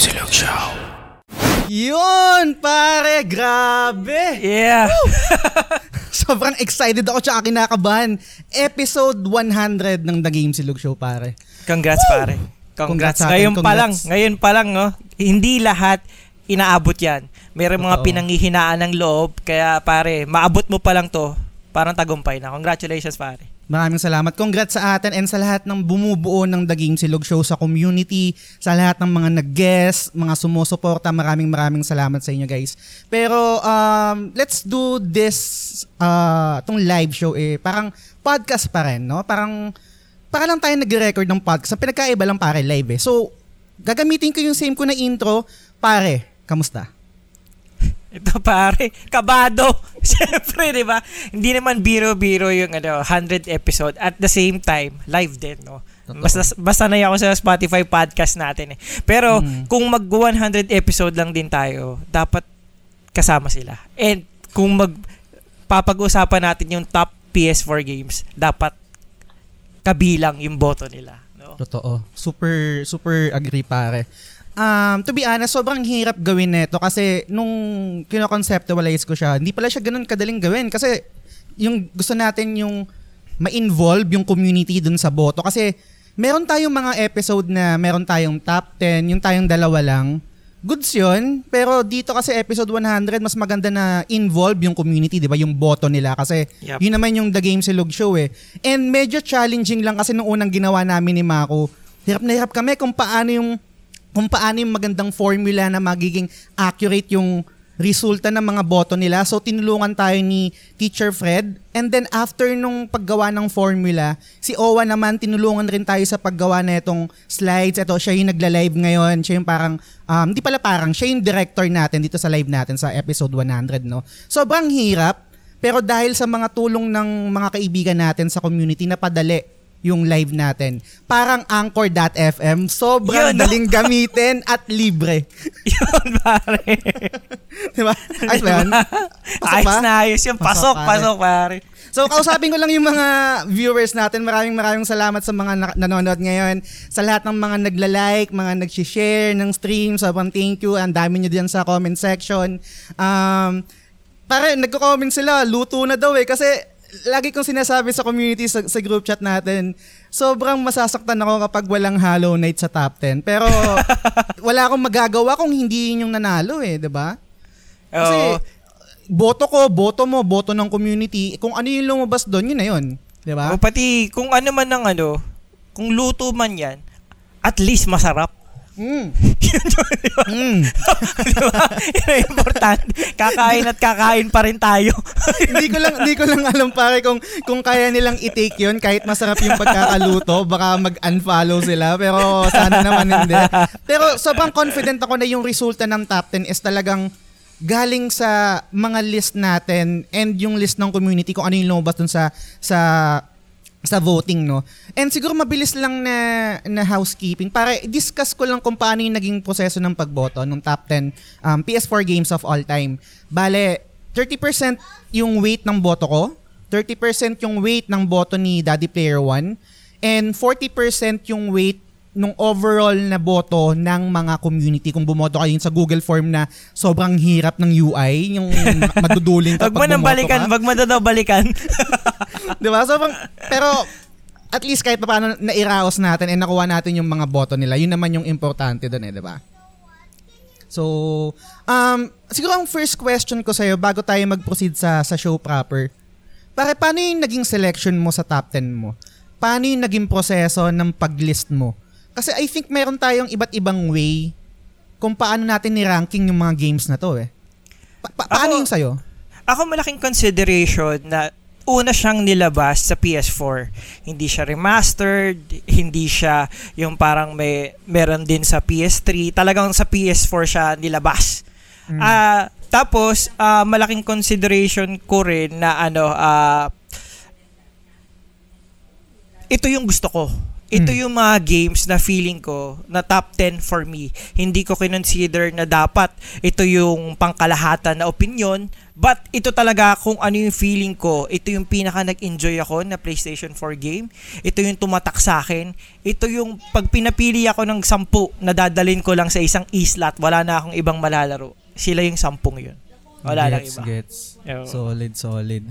Silog Show. Yun, pare, grabe. Yeah. Sobrang excited ako tsaka kinakabahan. Episode 100 ng The Game Silog Show, pare. Congrats pare. Congrats Congrats. ngayon pa lang, congrats. ngayon pa lang no. Hindi lahat inaabot 'yan. Mayroong mga Totoo. pinanghihinaan ng loob kaya pare, maabot mo pa lang 'to. Parang tagumpay na. Congratulations pare. Maraming salamat. Congrats sa atin and sa lahat ng bumubuo ng The Game Silog Show sa community, sa lahat ng mga nag-guest, mga sumusuporta. Maraming maraming salamat sa inyo guys. Pero um, let's do this, uh, tong live show eh, parang podcast pa rin, no? Parang, para lang tayo nag-record ng podcast. Ang pinagkaiba lang pare, live eh. So, gagamitin ko yung same ko na intro. Pare, kamusta? Ito pare, kabado. Siyempre, di ba? Hindi naman biro-biro yung ano, 100 episode. At the same time, live din, no? Basta, basta na ako sa Spotify podcast natin eh. Pero Mm. kung mag 100 episode lang din tayo, dapat kasama sila. And kung mag papag-usapan natin yung top PS4 games, dapat kabilang yung boto nila. No? Totoo. Super, super agree pare. Um, to be honest, sobrang hirap gawin nito kasi nung kino-conceptualize ko siya, hindi pala siya ganun kadaling gawin kasi yung gusto natin yung ma-involve yung community dun sa boto kasi meron tayong mga episode na meron tayong top 10, yung tayong dalawa lang. Goods yun, pero dito kasi episode 100, mas maganda na involve yung community, di ba? Yung boto nila kasi Yup. yun naman yung The Game Silog Show eh. And medyo challenging lang kasi nung unang ginawa namin ni Mako, hirap na hirap kami kung paano yung kung paano yung magandang formula na magiging accurate yung resulta ng mga boto nila. So tinulungan tayo ni Teacher Fred and then after nung paggawa ng formula, si Owa naman tinulungan rin tayo sa paggawa na itong slides. Ito siya yung nagla-live ngayon. Siya yung parang um, pala parang siya yung director natin dito sa live natin sa episode 100 no. Sobrang hirap pero dahil sa mga tulong ng mga kaibigan natin sa community napadali yung live natin. Parang Anchor.fm, sobrang Yun, no? daling gamitin at libre. Yun pare. Di ba? Ayos ba yun? Pasok ayos ba? na ayos yung Pasok, pasok, pare. pasok pare. So, kausapin ko lang yung mga viewers natin. Maraming maraming salamat sa mga na- nanonood ngayon. Sa lahat ng mga nagla-like, mga nag-share ng stream. Sobrang thank you. Ang dami nyo diyan sa comment section. Um, pare, nagko-comment sila. Luto na daw eh. Kasi lagi kong sinasabi sa community, sa, sa group chat natin, sobrang masasaktan ako kapag walang Hollow Knight sa top 10. Pero wala akong magagawa kung hindi yun yung nanalo eh, 'di ba? Kasi Oo. boto ko, boto mo, boto ng community, kung ano yung lumabas doon, yun na yun. 'Di ba? O pati kung ano man ng ano, kung luto man yan, at least masarap. Mm. Yun yun, di ba? Mm. Di ba? Yun ang importante. Kakain at kakain pa rin tayo. hindi ko lang hindi ko lang alam pare kung kung kaya nilang i-take 'yun kahit masarap yung pagkakaluto, baka mag-unfollow sila pero sana naman hindi. Pero sobrang confident ako na yung resulta ng top 10 is talagang galing sa mga list natin and yung list ng community kung ano yung lumabas dun sa sa sa voting no. And siguro mabilis lang na na housekeeping para discuss ko lang kung paano yung naging proseso ng pagboto ng top 10 um, PS4 games of all time. Bale, 30% yung weight ng boto ko, 30% yung weight ng boto ni Daddy Player 1, and 40% yung weight nung overall na boto ng mga community kung bumoto kayo sa Google form na sobrang hirap ng UI, yung maduduling ka Wag mo pag nang balikan, ka. wag mo daw balikan. Di ba? Sobrang, pero at least kahit paano nairaos natin and nakuha natin yung mga boto nila, yun naman yung importante doon eh, di ba? So, um, siguro ang first question ko sa'yo bago tayo mag-proceed sa, sa show proper, pare, paano yung naging selection mo sa top 10 mo? Paano yung naging proseso ng pag-list mo? Kasi I think meron tayong iba't ibang way kung paano natin ni-ranking yung mga games na to eh. Pa- pa- paano Ako- yung sa'yo? Ako malaking consideration na una siyang nilabas sa PS4. Hindi siya remastered, hindi siya yung parang may meron din sa PS3. Talagang sa PS4 siya nilabas. Ah, tapos ah, malaking consideration ko rin na ano ah ito yung gusto ko. Ito Mm. yung mga games na feeling ko na top 10 for me. Hindi ko kinonsider na dapat ito yung pangkalahatan na opinion. But ito talaga kung ano yung feeling ko. Ito yung pinaka nag-enjoy ako na PlayStation 4 game. Ito yung tumatak sa akin. Ito yung pag pinapili ako ng sampu na dadalin ko lang sa isang e-slot, wala na akong ibang malalaro. Sila yung sampung yun. Wala lang gets, iba. Gets. Solid, solid.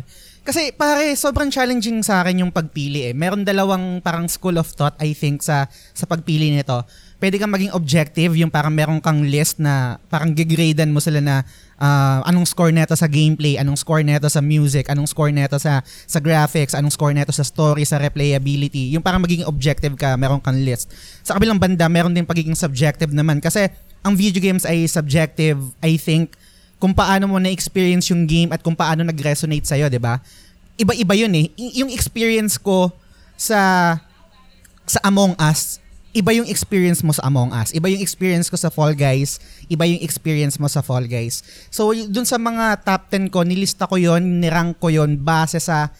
Kasi pare, sobrang challenging sa akin yung pagpili eh. Meron dalawang parang school of thought I think sa sa pagpili nito. Pwede kang maging objective, yung parang meron kang list na parang gigradean mo sila na ah, anong score neto sa gameplay, anong score neto sa music, anong score neto sa sa graphics, anong score neto sa story, sa replayability. Yung parang magiging objective ka, meron kang list. Sa kabilang banda, meron din pagiging subjective naman kasi ang video games ay subjective, I think, kung paano mo na-experience yung game at kung paano nag-resonate sa'yo, di ba? Iba-iba yun eh. Y- yung experience ko sa sa Among Us, iba yung experience mo sa Among Us. Iba yung experience ko sa Fall Guys. Iba yung experience mo sa Fall Guys. So, dun sa mga top 10 ko, nilista ko yon nirank ko yon base sa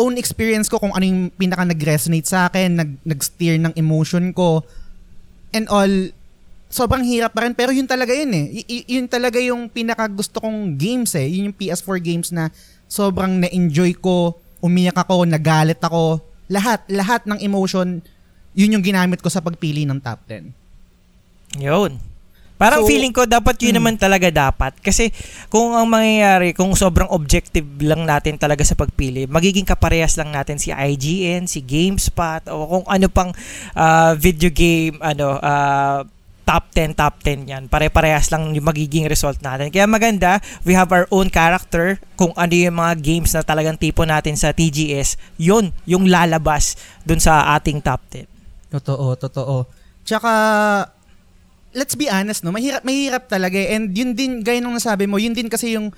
own experience ko kung ano yung pinaka nag-resonate sa akin, nag, nag-steer ng emotion ko, and all, sobrang hirap pa rin. Pero yun talaga yun eh. Y- yun talaga yung pinaka gusto kong games eh. Yun yung PS4 games na sobrang na-enjoy ko, umiyak ako, nagalit ako. Lahat, lahat ng emotion, yun yung ginamit ko sa pagpili ng top 10. Yun. Parang So, feeling ko dapat yun mm. naman talaga dapat. Kasi kung ang mangyayari, kung sobrang objective lang natin talaga sa pagpili, magiging kaparehas lang natin si IGN, si GameSpot, o kung ano pang ah, video game, ano, ah, top 10, top 10 yan. Pare-parehas lang yung magiging result natin. Kaya maganda, we have our own character. Kung ano yung mga games na talagang tipo natin sa TGS, yun, yung lalabas dun sa ating top 10. Totoo, totoo. Tsaka, let's be honest, no? Mahirap, mahirap talaga eh. And yun din, gaya nung nasabi mo, yun din kasi yung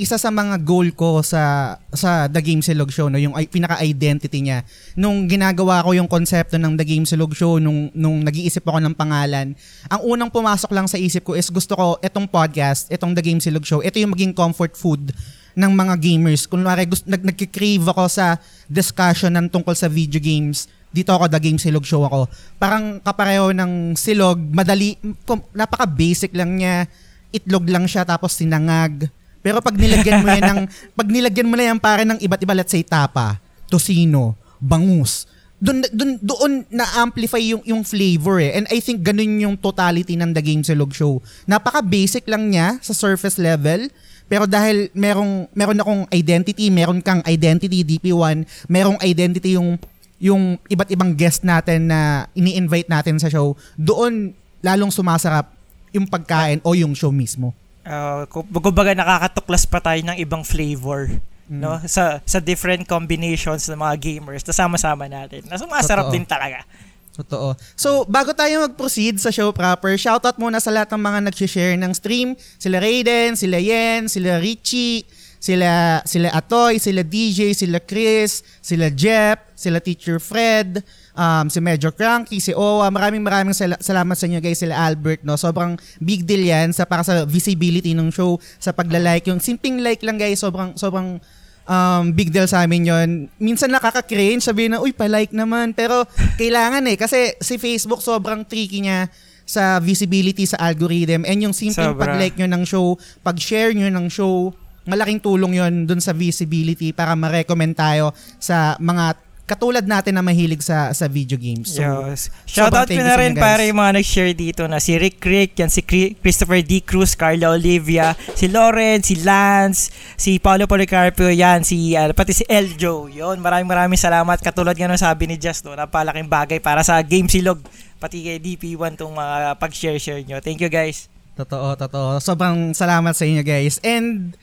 isa sa mga goal ko sa sa The Game Silog Show no yung pinaka-identity niya nung ginagawa ko yung konsepto ng The Game Silog Show nung nung nag-iisip ako ng pangalan ang unang pumasok lang sa isip ko is gusto ko etong podcast etong The Game Silog Show ito yung maging comfort food ng mga gamers kunwari gusto nag nagki-crave ako sa discussion ng tungkol sa video games dito ako, The Game Silog Show ako. Parang kapareho ng silog, madali, kum- napaka-basic lang niya. Itlog lang siya, tapos sinangag. Pero pag nilagyan mo yan ng, pag nilagyan mo na yan pare ng iba't iba, let's say tapa, tosino, bangus, doon doon doon na-amplify yung yung flavor eh. And I think ganun yung totality ng The Game Silog Show. Napaka-basic lang niya sa surface level. Pero dahil merong meron akong identity, meron kang identity DP1, merong identity yung yung iba't ibang guest natin na ini-invite natin sa show, doon lalong sumasarap yung pagkain o yung show mismo. Uh, kumbaga nakakatuklas pa tayo ng ibang flavor no sa sa different combinations ng mga gamers na sama-sama natin. Na sumasarap Totoo. din talaga. Totoo. So, bago tayo mag-proceed sa show proper, shoutout muna sa lahat ng mga nag-share ng stream. Sila Raiden, sila Yen, sila Richie, sila sila Atoy, sila DJ, sila Chris, sila Jeff, sila Teacher Fred, um, si Medyo Cranky, si Owa. Maraming maraming sala- salamat sa inyo guys, sila Albert. No? Sobrang big deal yan sa para sa visibility ng show, sa pagla-like. Yung simpleng like lang guys, sobrang sobrang um, big deal sa amin yon. Minsan nakaka-cringe, sabihin na, uy, pa-like naman. Pero kailangan eh, kasi si Facebook sobrang tricky niya sa visibility sa algorithm and yung Sobra. pag-like nyo ng show, pag-share nyo ng show, malaking tulong yon dun sa visibility para ma-recommend tayo sa mga katulad natin na mahilig sa sa video games. So, Yes. Shoutout ko na rin para yung mga nag-share dito na si Rick Rick, yan si Christopher D. Cruz, Carla Olivia, si Lauren, si Lance, si Paolo Policarpio, yan, si, ah, pati si Eljo. Yun, maraming maraming salamat. Katulad nga nung sabi ni Just, no, napalaking bagay para sa Game Silog, pati kay DP1 tong mga pag-share-share nyo. Thank you guys. Totoo, totoo. Sobrang salamat sa inyo guys. And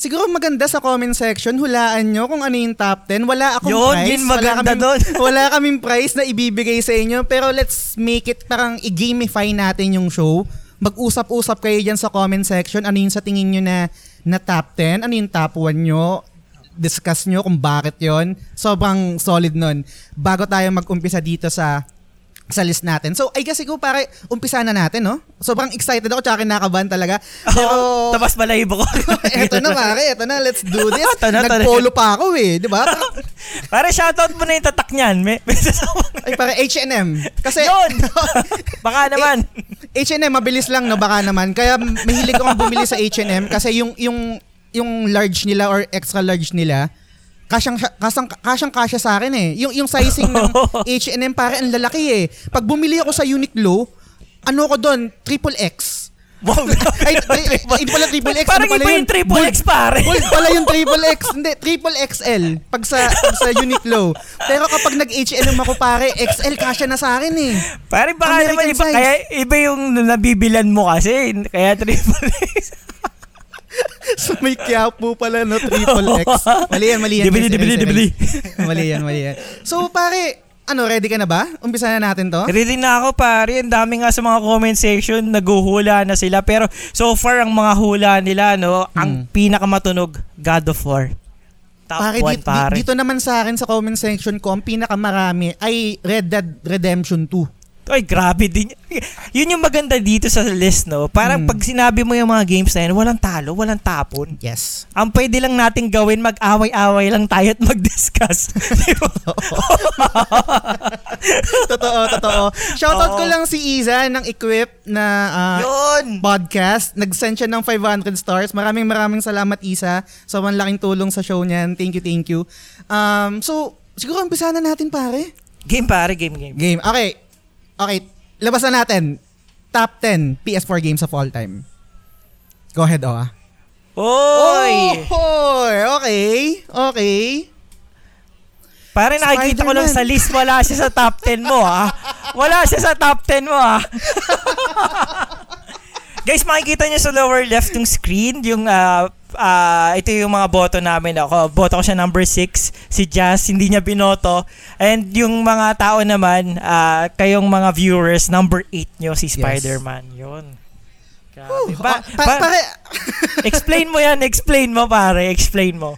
siguro maganda sa comment section, hulaan nyo kung ano yung top 10. Wala akong Yun, prize. yun wala maganda kaming, doon. wala kaming prize na ibibigay sa inyo. Pero let's make it parang i-gamify natin yung show. Mag-usap-usap kayo dyan sa comment section. Ano yung sa tingin nyo na, na top 10? Ano yung top 1 nyo? Discuss nyo kung bakit yon Sobrang solid nun. Bago tayo mag-umpisa dito sa sa list natin. So, I guess siguro pare, umpisa na natin, no? Sobrang excited ako, tsaka kinakabahan talaga. Pero, Oh, Tapos balahibo ko. eto na pare, eto na, let's do this. Eto na. Nag-polo pa ako eh, di ba? Pare, shoutout mo na yung tatak niyan. May. Ay, pare, H&M. Kasi, Yun! Baka naman. H&M, mabilis lang, no? Baka naman. Kaya mahilig akong bumili sa H&M kasi yung, yung, yung large nila or extra large nila, kasyang kasang kasyang kasya sa akin eh. Yung yung sizing ng H&M pare ang lalaki eh. Pag bumili ako sa Uniqlo, ano ko doon, triple X. Wow. Ay, hindi pala triple X. Parang ano pala iba yun? yung triple X, pare. Bold pala yung triple X. Hindi, triple XL. Pag sa, pag sa Uniqlo. Pero kapag nag-H&M ako pare, XL kasya na sa akin eh. Pare, baka American naman iba. size. Kaya iba yung nabibilan mo kasi. Kaya triple X. So may Quiapo pala no, triple X. Mali yan, mali yan. Dibili, dibili, dibili. mali yan, mali yan. So pare, ano, ready ka na ba? Umpisa na natin to? Ready na ako pare. Ang dami nga sa mga comment section, naguhula na sila. Pero so far, ang mga hula nila, no, ang pinakamatunog, God of War. Top Pare, 1, dito, pare. dito naman sa akin sa comment section ko, ang pinakamarami ay Red Dead Redemption 2. Ay, grabe din. Yun yung maganda dito sa list, no? Parang Mm. pag sinabi mo yung mga games na yun, walang talo, walang tapon. Yes. Ang pwede lang nating gawin, mag-away-away lang tayo at mag-discuss. Totoo, totoo. Shoutout ko lang si Iza ng Equip na ah, Yun! podcast. Nag-send siya ng 500 stars. Maraming maraming salamat Isa sa malaking tulong sa show niyan. Thank you, thank you. Um, so, siguro umpisa na natin pare. Game pare, game, game. Game. Okay. Okay. Labas na natin. Top 10 PS4 games of all time. Go ahead, oh. ah. Oy! Oh, okay. Okay. Pare nakikita ko lang Spider-Man. sa list, wala siya sa top 10 mo ha. Wala siya sa top 10 mo ha. Guys, makikita niyo sa lower left yung screen, yung ah, ah, ito yung mga boto namin. Ako, boto ko siya number 6. Si Jazz, hindi niya binoto. And yung mga tao naman, ah, kayong mga viewers, number 8 nyo, si Spider-Man. Yun. Grabe. Pa- ba- pare, explain mo yan, explain mo pare, explain mo.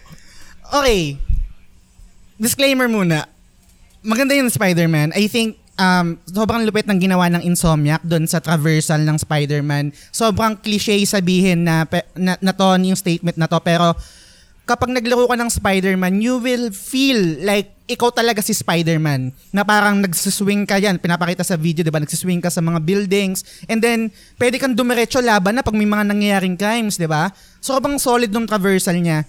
okay. Disclaimer muna. Maganda yung Spider-Man. I think um, sobrang lupit ng ginawa ng Insomniac doon sa traversal ng Spider-Man. Sobrang cliche sabihin na, na, na to, yung statement na to. Pero kapag naglaro ka ng Spider-Man, you will feel like ikaw talaga si Spider-Man. Na parang nagsiswing ka yan. Pinapakita sa video, di ba? Nagsiswing ka sa mga buildings. And then, pwede kang dumiretso laban na pag may mga nangyayaring crimes, di ba? Sobrang solid ng traversal niya.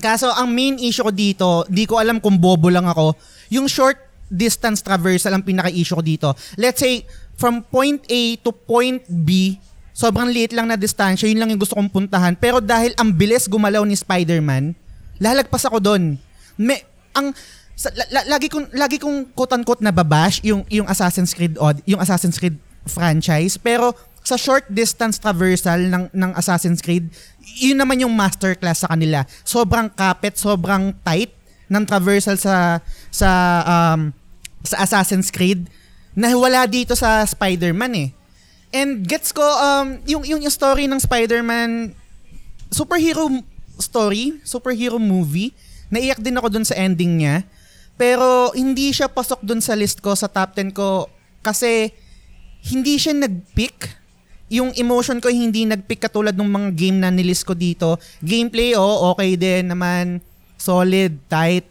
Kaso ang main issue ko dito, di ko alam kung bobo lang ako, yung short distance traversal ang pinaka-issue ko dito. Let's say, from point A to point B, sobrang liit lang na distansya, yun lang yung gusto kong puntahan. Pero dahil ang bilis gumalaw ni Spider-Man, lalagpas ako doon. May, ang, sa, la- la- lagi kong lagi kong quote unquote nababash yung yung Assassin's Creed od, yung Assassin's Creed franchise pero sa short distance traversal ng ng Assassin's Creed yun naman yung masterclass sa kanila sobrang kapit sobrang tight ng traversal sa sa um sa Assassin's Creed na wala dito sa Spider-Man eh and gets ko um yung yung, story ng Spider-Man superhero story, superhero movie. Naiyak din ako dun sa ending niya. Pero hindi siya pasok dun sa list ko, sa top 10 ko. Kasi hindi siya nag-pick. Yung emotion ko hindi nag-pick katulad ng mga game na nilist ko dito. Gameplay, oh, okay din naman. Solid, tight.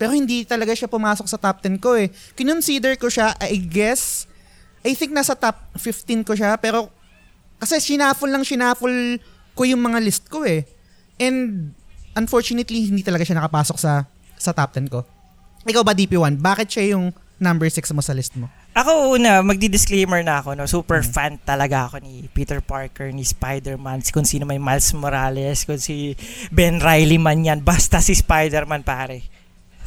Pero hindi talaga siya pumasok sa top 10 ko eh. Kinonsider ko siya, I guess, I think nasa top 15 ko siya. Pero kasi shinaful lang shinaful ko yung mga list ko eh. And unfortunately, hindi talaga siya nakapasok sa sa top 10 ko. Ikaw ba DP1? Bakit siya yung number 6 mo sa list mo? Ako una, magdi-disclaimer na ako, no? Super fan talaga ako ni Peter Parker, ni Spider-Man, kung sino may Miles Morales, kung si Ben Reilly man yan, basta si Spider-Man pare.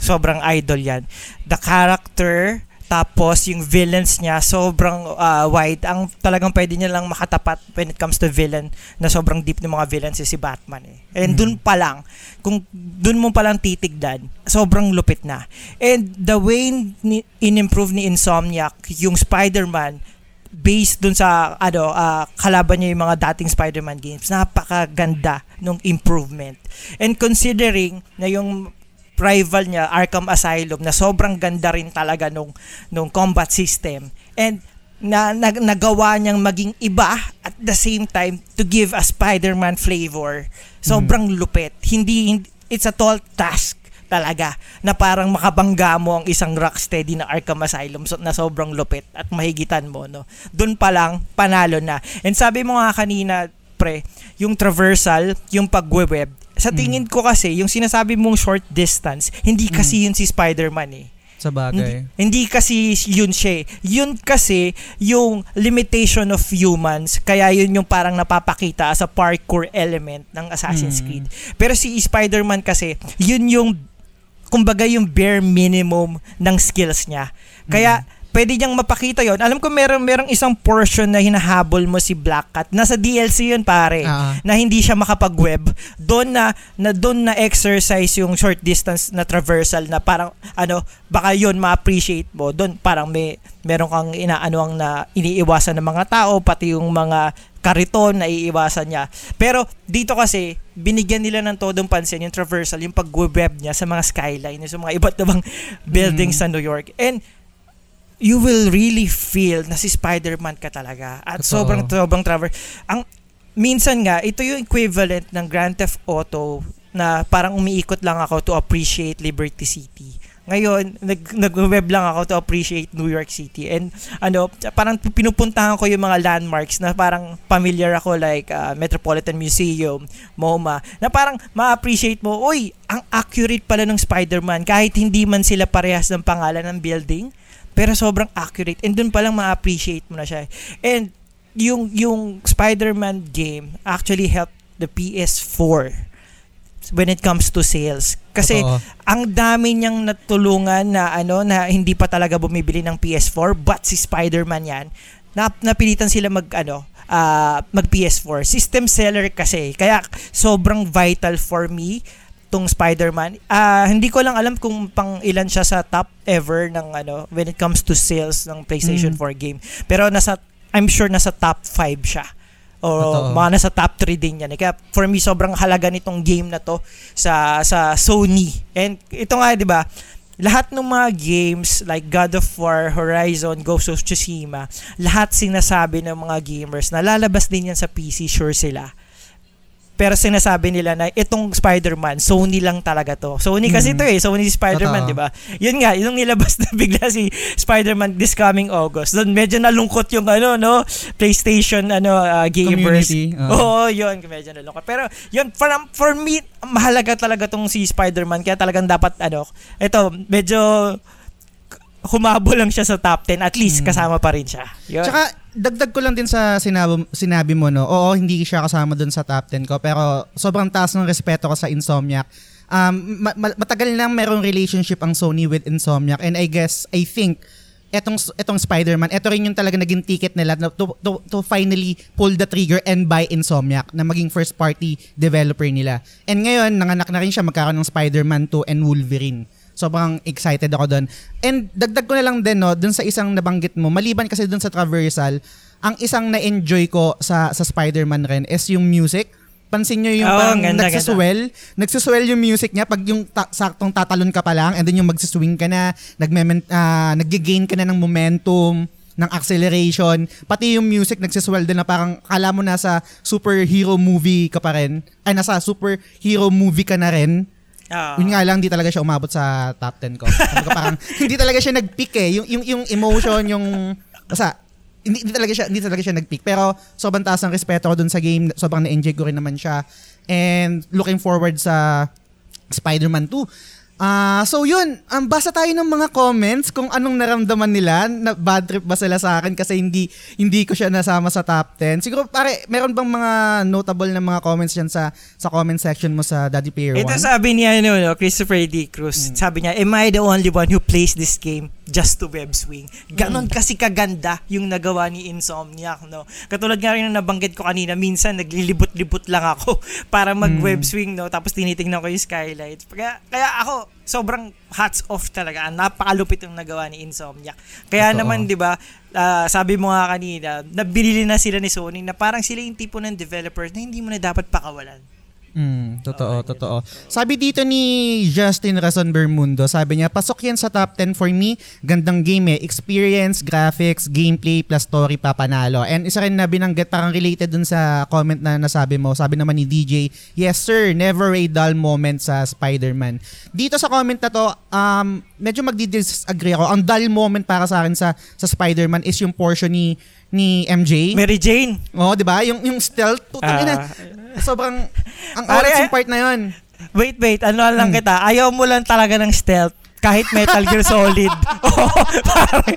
Sobrang idol yan. The character, tapos yung villains niya, sobrang uh, wide. Ang talagang pwede niya lang makatapat when it comes to villain, na sobrang deep ng mga villains si Batman eh. And Mhm. dun pa lang, kung dun mo palang titigdan, sobrang lupit na. And the way ni, in-improve ni Insomniac yung Spider-Man based dun sa ano ah, kalaban niya yung mga dating Spider-Man games napakaganda nung improvement and considering na yung rival niya Arkham Asylum na sobrang ganda rin talaga nung nung combat system and na, na nagawa niyang maging iba at the same time to give a Spider-Man flavor. Sobrang mm. lupit. Hindi, hindi it's a tall task talaga na parang makabangga mo ang isang rocksteady na Arkham Asylum so, na sobrang lupit at mahigitan mo no. Doon pa lang panalo na. And sabi mo nga kanina pre, yung traversal, yung pagwe-web. Sa tingin mm. ko kasi yung sinasabi mong short distance, hindi kasi mm. yun si Spider-Man eh sa bagay. Hindi, hindi kasi yun siya. Eh. Yun kasi yung limitation of humans. Kaya yun yung parang napapakita as a parkour element ng Assassin's mm. Creed. Pero si Spider-Man kasi, yun yung kumbaga yung bare minimum ng skills niya. Kaya mm pwede niyang mapakita yon. Alam ko meron merong isang portion na hinahabol mo si Black Cat. Nasa DLC yun pare. Uh-huh. Na hindi siya makapag-web. Doon na, na doon na exercise yung short distance na traversal na parang ano, baka yun ma-appreciate mo. Doon parang may meron kang inaano ang na iniiwasan ng mga tao pati yung mga kariton na iiwasan niya. Pero dito kasi, binigyan nila ng todong pansin yung traversal, yung pag-web niya sa mga skyline, sa mga iba't ibang buildings mm. sa New York. And you will really feel na si Spider-Man ka talaga. At Ito. sobrang sobrang travel. Ang minsan nga ito yung equivalent ng Grand Theft Auto na parang umiikot lang ako to appreciate Liberty City. Ngayon, nag, nag-web lang ako to appreciate New York City. And ano, parang pinupuntahan ko yung mga landmarks na parang familiar ako like uh, Metropolitan Museum, MoMA, na parang ma-appreciate mo, uy, ang accurate pala ng Spider-Man kahit hindi man sila parehas ng pangalan ng building pero sobrang accurate. And dun pa lang ma-appreciate mo na siya. And yung, yung Spider-Man game actually helped the PS4 when it comes to sales. Kasi Totoo. ang dami niyang natulungan na ano na hindi pa talaga bumibili ng PS4 but si Spider-Man 'yan. Nap, napilitan sila mag ano uh, mag PS4. System seller kasi. Kaya sobrang vital for me tong Spider-Man. Uh, hindi ko lang alam kung pang ilan siya sa top ever ng ano when it comes to sales ng PlayStation mm. 4 game. Pero nasa I'm sure nasa top 5 siya. O Totoo. mga nasa top 3 din yan. Kaya for me sobrang halaga nitong game na to sa sa Sony. And ito nga 'di ba? Lahat ng mga games like God of War, Horizon, Ghost of Tsushima, lahat sinasabi ng mga gamers na lalabas din yan sa PC, sure sila pero sinasabi nila na itong Spider-Man, Sony lang talaga to. Sony kasi mm. to eh, Sony Spider-Man, di ba? Yun nga, yung nilabas na bigla si Spider-Man this coming August. Doon medyo nalungkot yung ano, no, PlayStation ano uh, gamers. Community. Uh. Oo, yun, medyo nalungkot. Pero yun for for me mahalaga talaga tong si Spider-Man kaya talagang dapat ano, ito medyo humabol lang siya sa top 10, at least mm. kasama pa rin siya. Yun. Tsaka, dagdag ko lang din sa sinabi, sinabi mo, no? Oo, hindi siya kasama dun sa top 10 ko, pero sobrang taas ng respeto ko sa Insomniac. Um, ma- matagal nang merong relationship ang Sony with Insomniac, and I guess, I think, etong etong Spider-Man, ito rin yung talaga naging ticket nila to, to, to finally pull the trigger and buy Insomniac na maging first party developer nila. And ngayon, nanganak na rin siya magkaroon ng Spider-Man 2 and Wolverine. Sobrang excited ako doon. And dagdag ko na lang din, no, doon sa isang nabanggit mo, maliban kasi doon sa traversal, ang isang na-enjoy ko sa sa Spider-Man rin is yung music. Pansin nyo yung oh, parang ganda, nagsiswell. Ganda. Nagsiswell yung music niya pag yung ta- saktong tatalon ka pa lang and then yung magsiswing ka na, nagme uh, nag-gain ka na ng momentum ng acceleration, pati yung music nagsiswell din na parang kala mo nasa superhero movie ka pa rin, ay nasa superhero movie ka na rin, Uh, Yun nga lang, hindi talaga siya umabot sa top 10 ko. parang, hindi talaga siya nag-peak eh. Yung, yung, yung emotion, yung, basta, hindi, hindi talaga siya hindi talaga siya nag-peak pero sobrang taas ng respeto ko dun sa game sobrang na-enjoy ko rin naman siya and looking forward sa Spider-Man 2 Ah, uh, so yun, um, basa tayo ng mga comments kung anong naramdaman nila, na bad trip ba sila sa akin kasi hindi hindi ko siya nasama sa top 10. Siguro pare, meron bang mga notable na mga comments diyan sa sa comment section mo sa Daddy Player 1? Ito sabi niya ano, no, Christopher D. Cruz. Hmm. Sabi niya, "Am I the only one who plays this game just to web swing?" Ganon hmm. kasi kaganda yung nagawa ni Insomniac, no. Katulad nga rin ng nabanggit ko kanina, minsan naglilibot-libot lang ako para mag-web hmm. swing, no, tapos tinitingnan ko yung skylights. Kaya, kaya ako sobrang hats off talaga. Napakalupit yung nagawa ni Insomniac. Kaya Ito, naman, 'di ba, uh, sabi mo nga kanina, nabili na sila ni Sony na parang sila yung tipo ng developer na hindi mo na dapat pakawalan. Mm, totoo, totoo. Sabi dito ni Justin Razon Bermundo, sabi niya, pasok yan sa top 10 for me. Gandang game eh. Experience, graphics, gameplay, plus story papanalo. And isa rin na binanggit, parang related dun sa comment na nasabi mo. Sabi naman ni DJ, yes sir, never a dull moment sa Spider-Man. Dito sa comment na to, um, medyo magdi-disagree ako. Ang dull moment para sa akin sa, sa Spider-Man is yung portion ni ni MJ. Mary Jane. Oo, 'di ba? Yung yung stealth, putang ina. Ah. Sobrang ang oras eh, yung part na 'yon. wait, wait. Ano lang Hmm. kita. Ayaw mo lang talaga ng stealth. Kahit Metal Gear Solid. Oo, pare.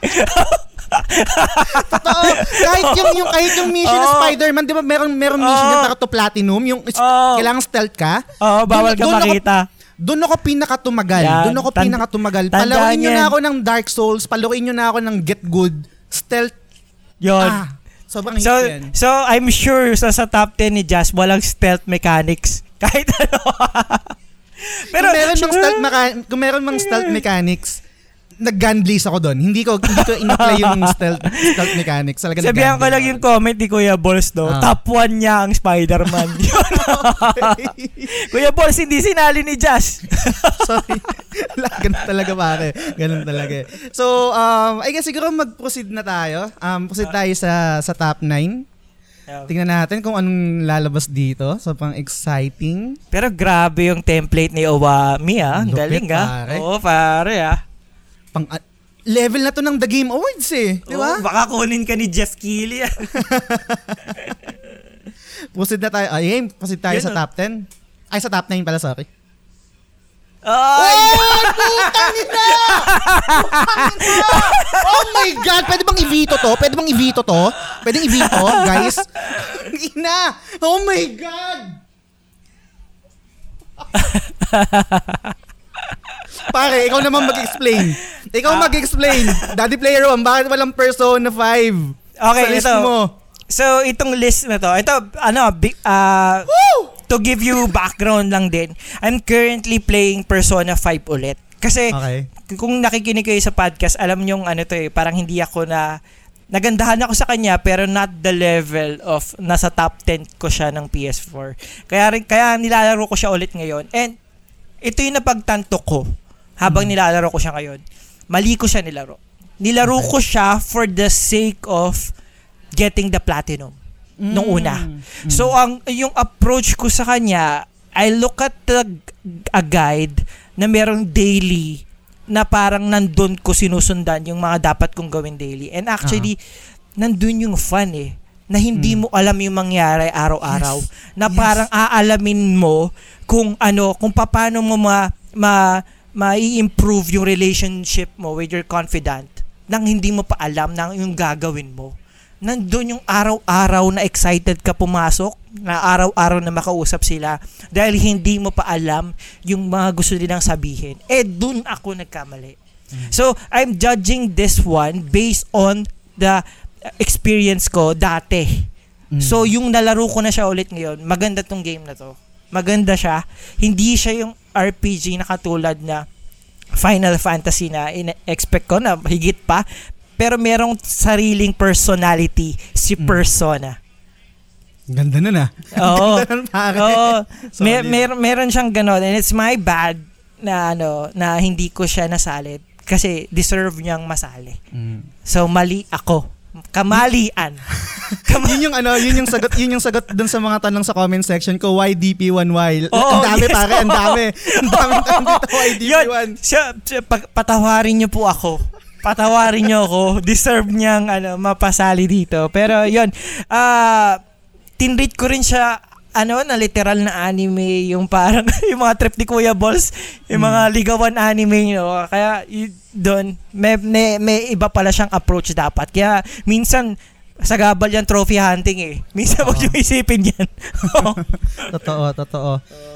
Totoo. kahit yung yung kahit yung mission ng Oo. Spider-Man, 'di ba? Meron meron mission Oo. yan para to platinum, yung Oo. kailangan stealth ka. Oo, bawal Doon- ka ako- makita. Doon ako pinakatumagal. Yan. Doon ako Tand- pinakatumagal. niyo yan. na ako ng Dark Souls, palaruin niyo na ako ng Get Good, Stealth. Yon. Ah, sobrang hit So, yan. so I'm sure sa, sa top 10 ni Jazz, walang stealth mechanics. Kahit ano. Pero, kung meron mang stealth mecha- kung meron mang stealth mechanics, nag-gun blaze ako doon. Hindi ko hindi ko in-apply yung stealth stealth mechanics. Talaga Sabihan ko lang yung comment ni Kuya Balls, no? Ah. Top 1 niya ang Spider-Man. Kuya Balls, hindi sinali ni Jazz. Sorry. Ganun talaga pare. Ganun talaga. eh. So, um, I guess siguro mag-proceed na tayo. Um, proceed tayo sa sa top 9. Tingnan natin kung anong lalabas dito. So, pang exciting. Pero grabe yung template ni Owami, ah. Ang Galing, ah. Oo, pare, ah. Pang ah, level na to ng The Game Awards eh. Di ba? Oo, baka kunin ka ni Jeff Keighley. Proceed na tayo. Ay, game. Proceed tayo Yun, sa oh. top 10. Ay, sa top 9 pala, sorry. Oh, ina! Putang ina! Oh my God! Pwede bang i-veto to? Pwede bang i-veto to? Pwede i-veto, guys? Ina! Oh my God! Pare, ikaw naman mag-explain. Ikaw Ah. mag-explain. Daddy Player 1, bakit walang Persona 5? Okay, sa list ito. mo. So, itong list na to, ito, ano, big, ah, Woo! to give you background lang din, I'm currently playing Persona 5 ulit. Kasi, Okay. kung nakikinig kayo sa podcast, alam nyo ano to eh, parang hindi ako na, nagandahan ako sa kanya pero not the level of nasa top 10 ko siya ng PS4. Kaya kaya nilalaro ko siya ulit ngayon. And ito yung napagtanto ko habang nilalaro ko siya ngayon. Mali ko siya nilaro. Nilaro Okay. ko siya for the sake of getting the platinum nung una. Mm. So ang yung approach ko sa kanya, I look at the, a guide na merong daily na parang nandun ko sinusundan yung mga dapat kong gawin daily. And actually, nandun yung fun eh. Na hindi Mm. mo alam yung mangyari araw-araw. Yes. Na Yes. parang aalamin mo kung ano, kung paano mo ma, ma, ma-improve yung relationship mo with your confidant nang hindi mo pa alam na yung gagawin mo nandun yung araw-araw na excited ka pumasok, na araw-araw na makausap sila dahil hindi mo pa alam yung mga gusto nilang sabihin. Eh, dun ako nagkamali. So, I'm judging this one based on the experience ko dati. Mm. So, yung nalaro ko na siya ulit ngayon, maganda tong game na to. Maganda siya. Hindi siya yung RPG na katulad na Final Fantasy na in-expect ko na higit pa. Pero merong sariling personality si Mm. Persona. Ganda nun ah. Oo. Ganda. Oo. Mer- Solid. mer- meron siyang ganon. And it's my bad na ano na hindi ko siya nasalit. Kasi deserve niyang masali. Mm. So, mali ako. Kamalian. Kama- yun yung ano, yun yung sagot, yun yung sagot dun sa mga tanong sa comment section ko, why DP1Y? Oo, ang dami yes, pare, ang dami. Ang dami tanong dito, why Yun, DP1? siya, siya, pag- patawarin niyo po ako. Patawarin niyo ako. Deserve niyang ano, mapasali dito. Pero yun, ah tinreat ko rin siya ano na literal na anime yung parang yung mga trip ni Kuya Balls yung mga ligawan anime no? Kaya y- doon may, may, may iba pala siyang approach dapat. Kaya minsan sa gabal yan trophy hunting eh. Minsan wag yung isipin yan. Totoo, totoo.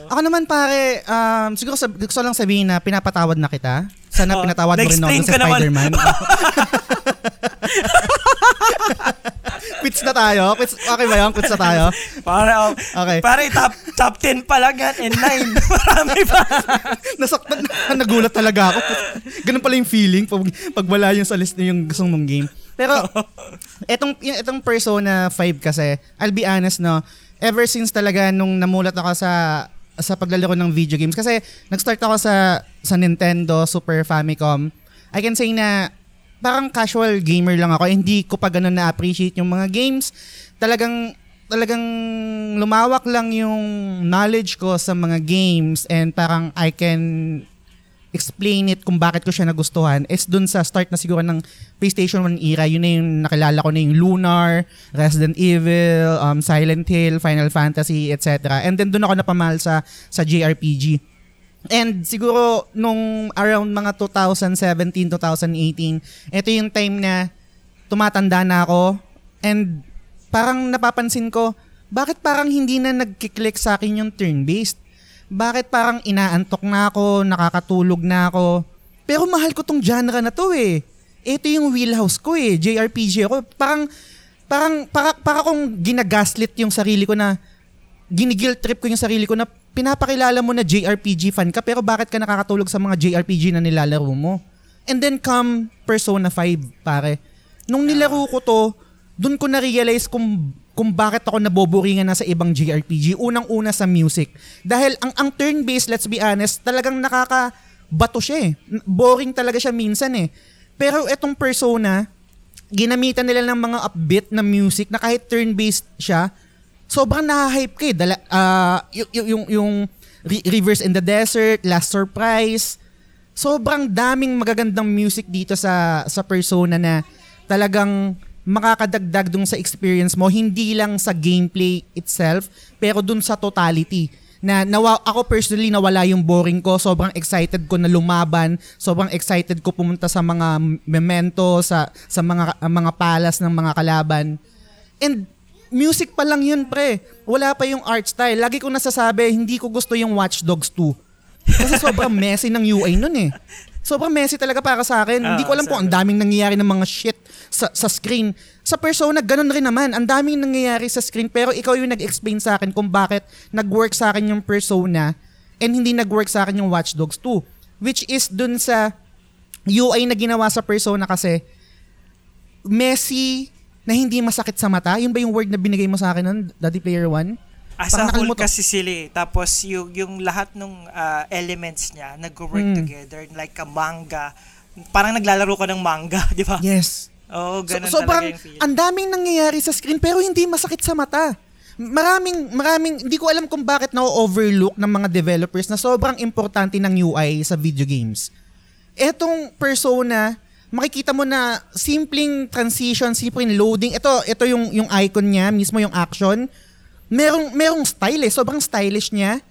Ako naman pare, um, siguro sab- gusto lang sabihin na pinapatawad na kita. Sana Oo. pinatawad mo rin ako sa. Spider-Man. Quits na tayo? Quits, okay ba yun? Quits na tayo? para oh, Okay. Pare, top, top 10 pa lang yan and 9. Marami pa. Nasaktan na, nagulat talaga ako. Ganun pala yung feeling pag, pag wala yung sa list yung gusto mong game. Pero, etong, etong Persona 5 kasi, I'll be honest no, ever since talaga nung namulat ako sa sa paglalaro ng video games kasi nag-start ako sa sa Nintendo Super Famicom. I can say na parang casual gamer lang ako. Hindi ko pa ganun na-appreciate yung mga games. Talagang talagang lumawak lang yung knowledge ko sa mga games and parang I can explain it kung bakit ko siya nagustuhan is dun sa start na siguro ng PlayStation 1 era. Yun na yung nakilala ko na yung Lunar, Resident Evil, um, Silent Hill, Final Fantasy, etc. And then dun ako napamahal sa, sa JRPG. And siguro nung around mga 2017, 2018, ito yung time na tumatanda na ako and parang napapansin ko, bakit parang hindi na nagkiklik sa akin yung turn-based? Bakit parang inaantok na ako, nakakatulog na ako. Pero mahal ko tong genre na to eh. Ito yung wheelhouse ko eh, JRPG ako. Parang, parang, para, para kung ginagaslit yung sarili ko na, ginigil trip ko yung sarili ko na pinapakilala mo na JRPG fan ka pero bakit ka nakakatulog sa mga JRPG na nilalaro mo? And then come Persona 5, pare. Nung nilaro ko to, dun ko na-realize kung kung bakit ako naboboringan na sa ibang JRPG. Unang-una sa music. Dahil ang, ang turn-based, let's be honest, talagang nakakabato siya eh. Boring talaga siya minsan eh. Pero itong persona, ginamitan nila ng mga upbeat na music na kahit turn-based siya, sobrang nahahype ka eh. Dala, uh, y- y- yung, yung Rivers in the Desert, Last Surprise, sobrang daming magagandang music dito sa sa persona na talagang makakadagdag dun sa experience mo hindi lang sa gameplay itself pero dun sa totality. Na nawa, ako personally nawala yung boring ko sobrang excited ko na lumaban sobrang excited ko pumunta sa mga memento sa sa mga mga palas ng mga kalaban. And music pa lang yun pre. Wala pa yung art style. Lagi ko nasasabi hindi ko gusto yung Watch Dogs 2 kasi sobrang messy ng UI nun eh sobrang messy talaga para sa akin. Hindi ko alam kung ang daming nangyayari ng mga shit sa, sa screen. Sa persona, ganun rin naman. Ang daming nangyayari sa screen pero ikaw yung nag-explain sa akin kung bakit nag-work sa akin yung persona and hindi nag-work sa akin yung Watch Dogs 2. Which is dun sa UI na ginawa sa persona kasi messy na hindi masakit sa mata. Yun ba yung word na binigay mo sa akin nun, Daddy Player 1? As a whole kasi sila eh. Tapos yung, yung lahat ng uh, elements niya nag-work mm. together like a manga. Parang naglalaro ka ng manga, di ba? Yes. Oo, oh, ganun so, yung feeling. Ang daming nangyayari sa screen pero hindi masakit sa mata. Maraming, maraming, hindi ko alam kung bakit na-overlook ng mga developers na sobrang importante ng UI sa video games. Etong persona, makikita mo na simpleng transition, simpleng loading. Ito, ito yung, yung icon niya, mismo yung action merong, merong style eh. Sobrang stylish niya.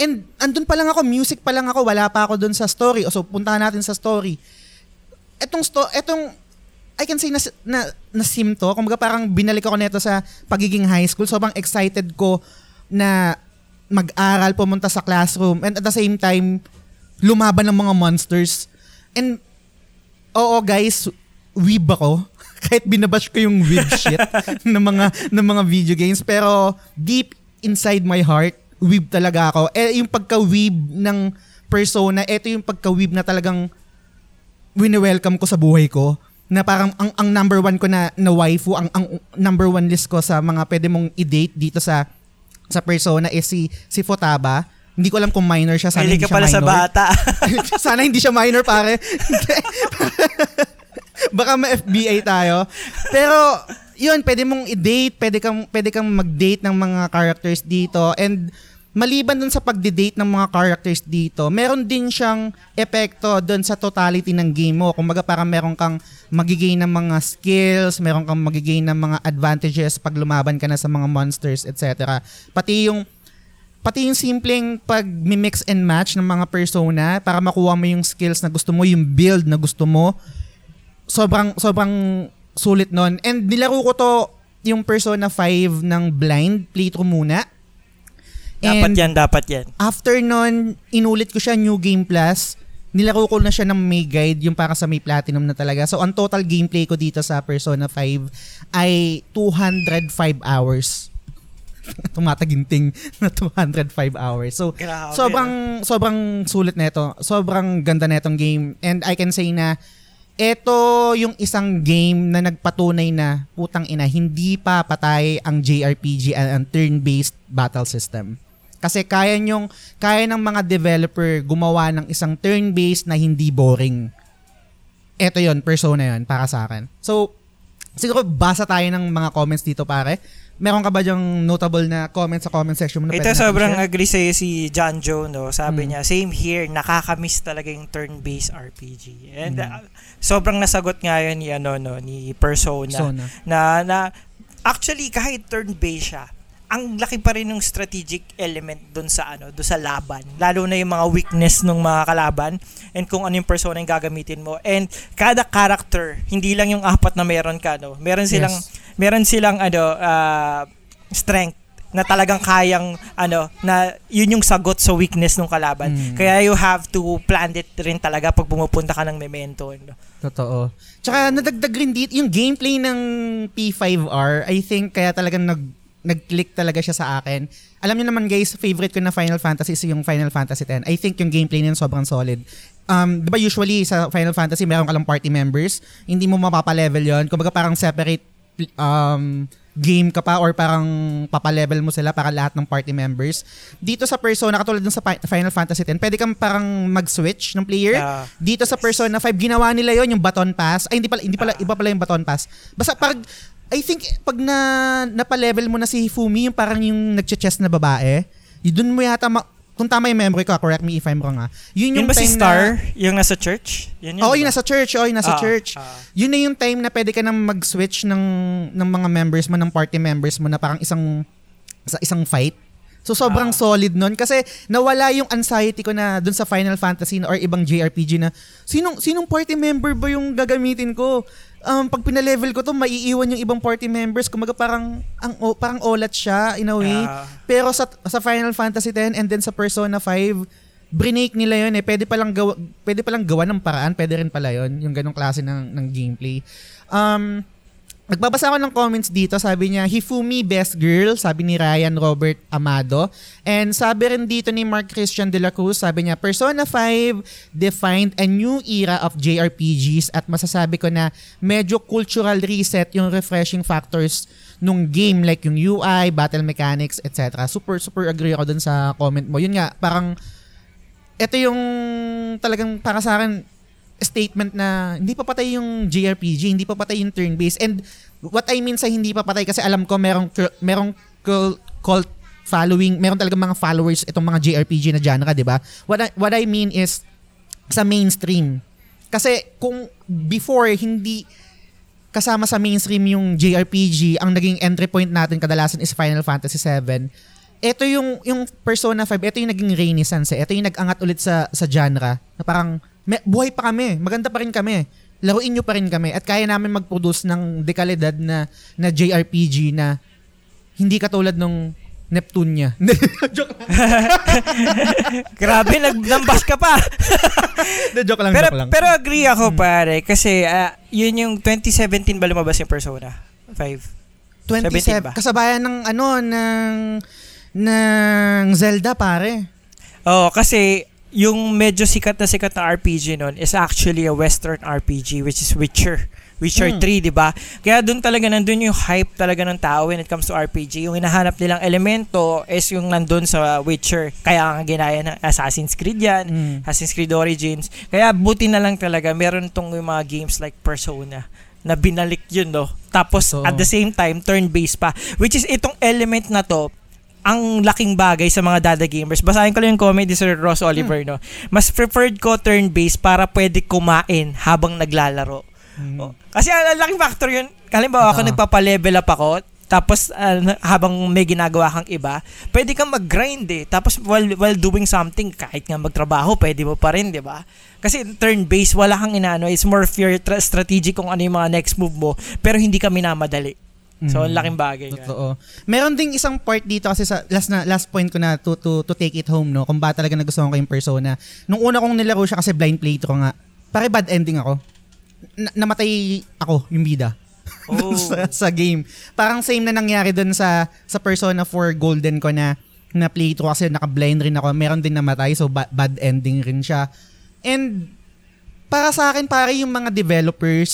And andun pa lang ako, music pa lang ako, wala pa ako dun sa story. O so, puntahan natin sa story. Etong, sto, etong I can say na, na, na sim to. Kumbaga parang binalik ako nito sa pagiging high school. Sobrang excited ko na mag-aral, pumunta sa classroom. And at the same time, lumaban ng mga monsters. And, oo guys, weeb ako kahit binabash ko yung weeb shit ng mga ng mga video games pero deep inside my heart weeb talaga ako. Eh yung pagka-weeb ng persona, ito yung pagka-weeb na talagang wini-welcome ko sa buhay ko na parang ang, ang number one ko na, na waifu, ang, ang number one list ko sa mga pwede mong i-date dito sa sa persona is si, si Futaba. Hindi ko alam kung minor siya. Sana hindi siya pala minor. sa bata. Sana hindi siya minor, pare. Baka ma-FBI tayo. Pero, yun, pwede mong i-date, pwede kang, pwede kang mag-date ng mga characters dito. And, maliban dun sa pagde-date ng mga characters dito, meron din siyang epekto dun sa totality ng game mo. Kung maga parang meron kang magiging ng mga skills, meron kang magiging ng mga advantages pag lumaban ka na sa mga monsters, etc. Pati yung pati yung simpleng pag mix and match ng mga persona para makuha mo yung skills na gusto mo, yung build na gusto mo, sobrang sobrang sulit nun. And nilaro ko to yung Persona 5 ng blind playthrough muna. And dapat yan, dapat yan. After nun, inulit ko siya New Game Plus. Nilaro ko na siya ng may guide, yung para sa may platinum na talaga. So, ang total gameplay ko dito sa Persona 5 ay 205 hours. Tumataginting na 205 hours. So, Grabe. sobrang, sobrang sulit na ito. Sobrang ganda na itong game. And I can say na Ito yung isang game na nagpatunay na putang ina, hindi pa patay ang JRPG and ang turn-based battle system. Kasi kaya nyong, kaya ng mga developer gumawa ng isang turn-based na hindi boring. Ito yon persona yon para sa akin. So, siguro basa tayo ng mga comments dito pare. Meron ka ba dyang notable na comment sa comment section mo na Ito sobrang i-share? agree sa'yo si John Joe, no? Sabi Mm. niya, same here, nakakamiss talaga yung turn-based RPG. And Mm. uh, sobrang nasagot nga yun ni, ano, no, ni Persona. Persona. na, na actually kahit turn-based siya, ang laki pa rin ng strategic element doon sa ano, doon sa laban. Lalo na yung mga weakness ng mga kalaban and kung ano yung persona yung gagamitin mo. And kada character, hindi lang yung apat na meron ka, no. Meron silang Yes. meron silang ano ah, strength na talagang kayang ano na yun yung sagot sa weakness ng kalaban. Mm. Kaya you have to plan it rin talaga pag pumupunta ka ng memento. No? Totoo. Tsaka nadagdag rin dito, yung gameplay ng P5R, I think kaya talagang nag, nag-click talaga siya sa akin. Alam niyo naman guys, favorite ko na Final Fantasy is yung Final Fantasy 10. I think yung gameplay niyan sobrang solid. Um, 'di ba usually sa Final Fantasy meron ka lang party members, hindi mo mapapa-level 'yon. Kumbaga parang separate um game ka pa or parang papalevel mo sila para lahat ng party members. Dito sa Persona, katulad dun sa Fi- Final Fantasy 10, pwede kang parang mag-switch ng player. Ah, Dito sa Persona 5, ginawa nila yon yung baton pass. Ay, hindi pala, hindi pala, iba pala yung baton pass. Basta pag, I think, pag na, napalevel mo na si Hifumi, yung parang yung nagche-chess na babae, yun dun mo yata, ma- kung tama yung memory ko, ah, correct me if I'm wrong ah. Yun yun yung ba si time Star? Na, yung nasa church? Yun yun, Oo, di yun ba? nasa church. Oo, yun nasa Ah, church. ah. Yun na yung time na pwede ka nang mag-switch ng, ng mga members mo, ng party members mo na parang isang sa isang fight. So Ah. sobrang solid nun kasi nawala yung anxiety ko na dun sa Final Fantasy na- or ibang JRPG na sinong sinong party member ba yung gagamitin ko? Um, pag pinalevel ko to, maiiwan yung ibang party members. Kumaga parang ang o, parang olat siya in a way. Ah. Pero sa sa Final Fantasy 10 and then sa Persona 5, brinake nila yun eh. Pwede palang gawa, pwede palang gawa ng paraan. Pwede rin pala yun. Yung ganong klase ng, ng gameplay. Um, Nagbabasa ako ng comments dito, sabi niya, Hifumi best girl, sabi ni Ryan Robert Amado. And sabi rin dito ni Mark Christian de la Cruz, sabi niya, Persona 5 defined a new era of JRPGs at masasabi ko na medyo cultural reset yung refreshing factors nung game like yung UI, battle mechanics, etc. Super, super agree ako dun sa comment mo. Yun nga, parang ito yung talagang para sa akin statement na hindi pa patay yung JRPG, hindi pa patay yung turn-based. And what I mean sa hindi pa patay kasi alam ko merong merong cul- cult following, meron talaga mga followers itong mga JRPG na genre, 'di ba? What I, what I mean is sa mainstream. Kasi kung before hindi kasama sa mainstream yung JRPG, ang naging entry point natin kadalasan is Final Fantasy 7. Ito yung yung Persona 5, ito yung naging renaissance. Eh. Ito yung nag-angat ulit sa sa genre na parang may, buhay pa kami, maganda pa rin kami. Laruin nyo pa rin kami at kaya namin mag-produce ng dekalidad na na JRPG na hindi katulad nung Neptunia. joke lang. Grabe, nagnambas ka pa. joke lang, pero, joke lang. pero agree ako pare kasi ah, yun yung 2017 ba lumabas yung Persona 5? 17 ba? 27 kasabayan ng ano ng ng Zelda pare. Oo, kasi yung medyo sikat na sikat na RPG nun is actually a western RPG which is Witcher. Witcher Hmm. 3, di ba? Kaya doon talaga nandun yung hype talaga ng tao when it comes to RPG. Yung hinahanap nilang elemento is yung nandun sa Witcher. Kaya nga ginaya ng Assassin's Creed yan, Mm. Assassin's Creed Origins. Kaya buti na lang talaga meron tong yung mga games like Persona na binalik yun, no? Tapos So- at the same time, turn-based pa. Which is itong element na to, ang laking bagay sa mga dada gamers. Basahin ko lang yung comment ni Sir Ross Oliver, no? Mas preferred ko turn-based para pwede kumain habang naglalaro. Mm. Oh. Kasi ang ang laking factor yun. Halimbawa ako Oo. nagpapa-level up ako, tapos ah, habang may ginagawa kang iba, pwede kang mag-grind eh. Tapos while, while doing something, kahit nga magtrabaho, pwede mo pa rin, di ba? Kasi turn-based, wala kang inaano. It's more fear tra- strategic kung ano yung mga next move mo, pero hindi ka minamadali. So, ang Mm. laking bagay. Totoo. Meron ding isang part dito kasi sa last na last point ko na to to, to take it home no kung ba talaga nagustuhan ko yung persona. Nung una kong nilaro siya kasi blind playthrough nga. Pare bad ending ako. Na- namatay ako yung bida. Oh. sa, sa game. Parang same na nangyari dun sa sa Persona 4 Golden ko na na playthrough kasi naka-blind rin ako. Meron din namatay so ba- bad ending rin siya. And para sa akin pare yung mga developers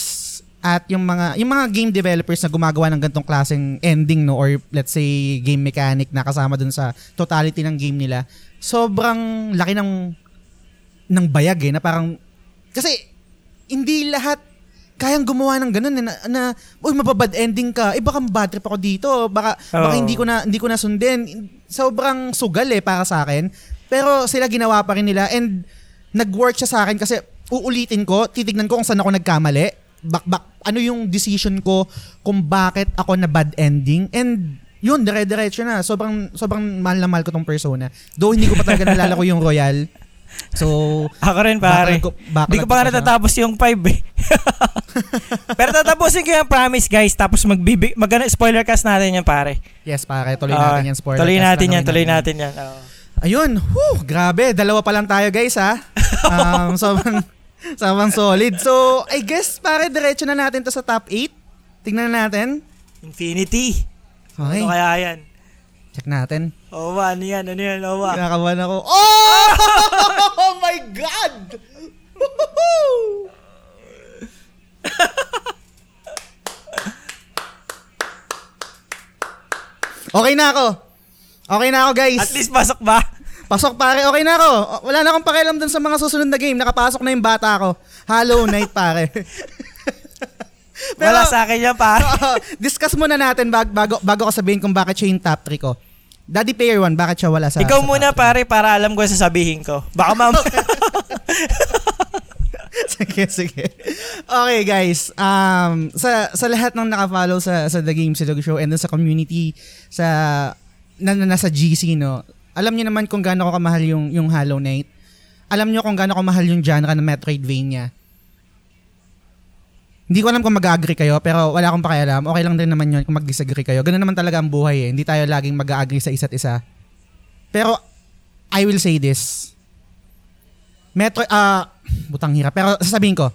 at yung mga yung mga game developers na gumagawa ng ganitong klaseng ending no? Or let's say game mechanic na kasama dun sa totality ng game nila sobrang laki ng ng bayag eh na parang kasi hindi lahat kayang gumawa ng ganun eh, na, na uy mababad ending ka. Eh baka bad trip ako dito. Baka baka Oo. hindi ko na hindi ko na sundin. Sobrang sugal eh para sa akin. Pero sila ginawa pa rin nila and nag-work siya sa akin kasi uulitin ko titignan ko kung saan ako nagkamali bak bak ano yung decision ko kung bakit ako na bad ending and yun dire-diretso na sobrang sobrang mahal na mahal ko tong persona though hindi ko pa talaga nalala ko yung royal so Ako rin pare. Hindi ko pa nga natatapos yung 5 eh. Pero tatapusin ko yung promise guys. Tapos magbibi, mag spoiler cast natin yan pare. Yes, pare. Tuloy Ah, natin yan. Spoiler Tuloy cast natin na yan, tuloy natin yan. Oo. Ayun. Whew, grabe. Dalawa pa lang tayo, guys, ha? Um, sobrang, sobrang solid. So, I guess, pare, diretso na natin to sa top 8. Tingnan na natin. Infinity. Okay. Ano kaya yan? Check natin. Owa, ano yan? Ano yan? Owa. Kinakabahan ako. Oh! oh my God! Okay na ako. Okay na ako, guys. At least pasok ba? Pasok pare, okay na ako. Wala na akong pakialam dun sa mga susunod na game. Nakapasok na yung bata ko. Hollow Knight pare. Wala sa akin yan pare. Oo, discuss muna natin bag, bago, bago ko sabihin kung bakit siya yung top 3 ko. Daddy Player 1, bakit siya wala sa Ikaw sa muna top pare para alam ko sasabihin ko. Baka mam... sige, sige. Okay, guys. Um, sa sa lahat ng naka-follow sa sa The Game Silog Show and sa community sa na, na nasa GC no. Alam niyo naman kung gaano ko kamahal yung yung Hollow Knight. Alam niyo kung gaano ko mahal yung genre ng Metroidvania. Hindi ko alam kung mag-agree kayo, pero wala akong pakialam. Okay lang din naman yun kung mag-disagree kayo. Ganun naman talaga ang buhay eh. Hindi tayo laging mag-agree sa isa't isa. Pero, I will say this. Metro, ah, butang hirap. Pero sasabihin ko,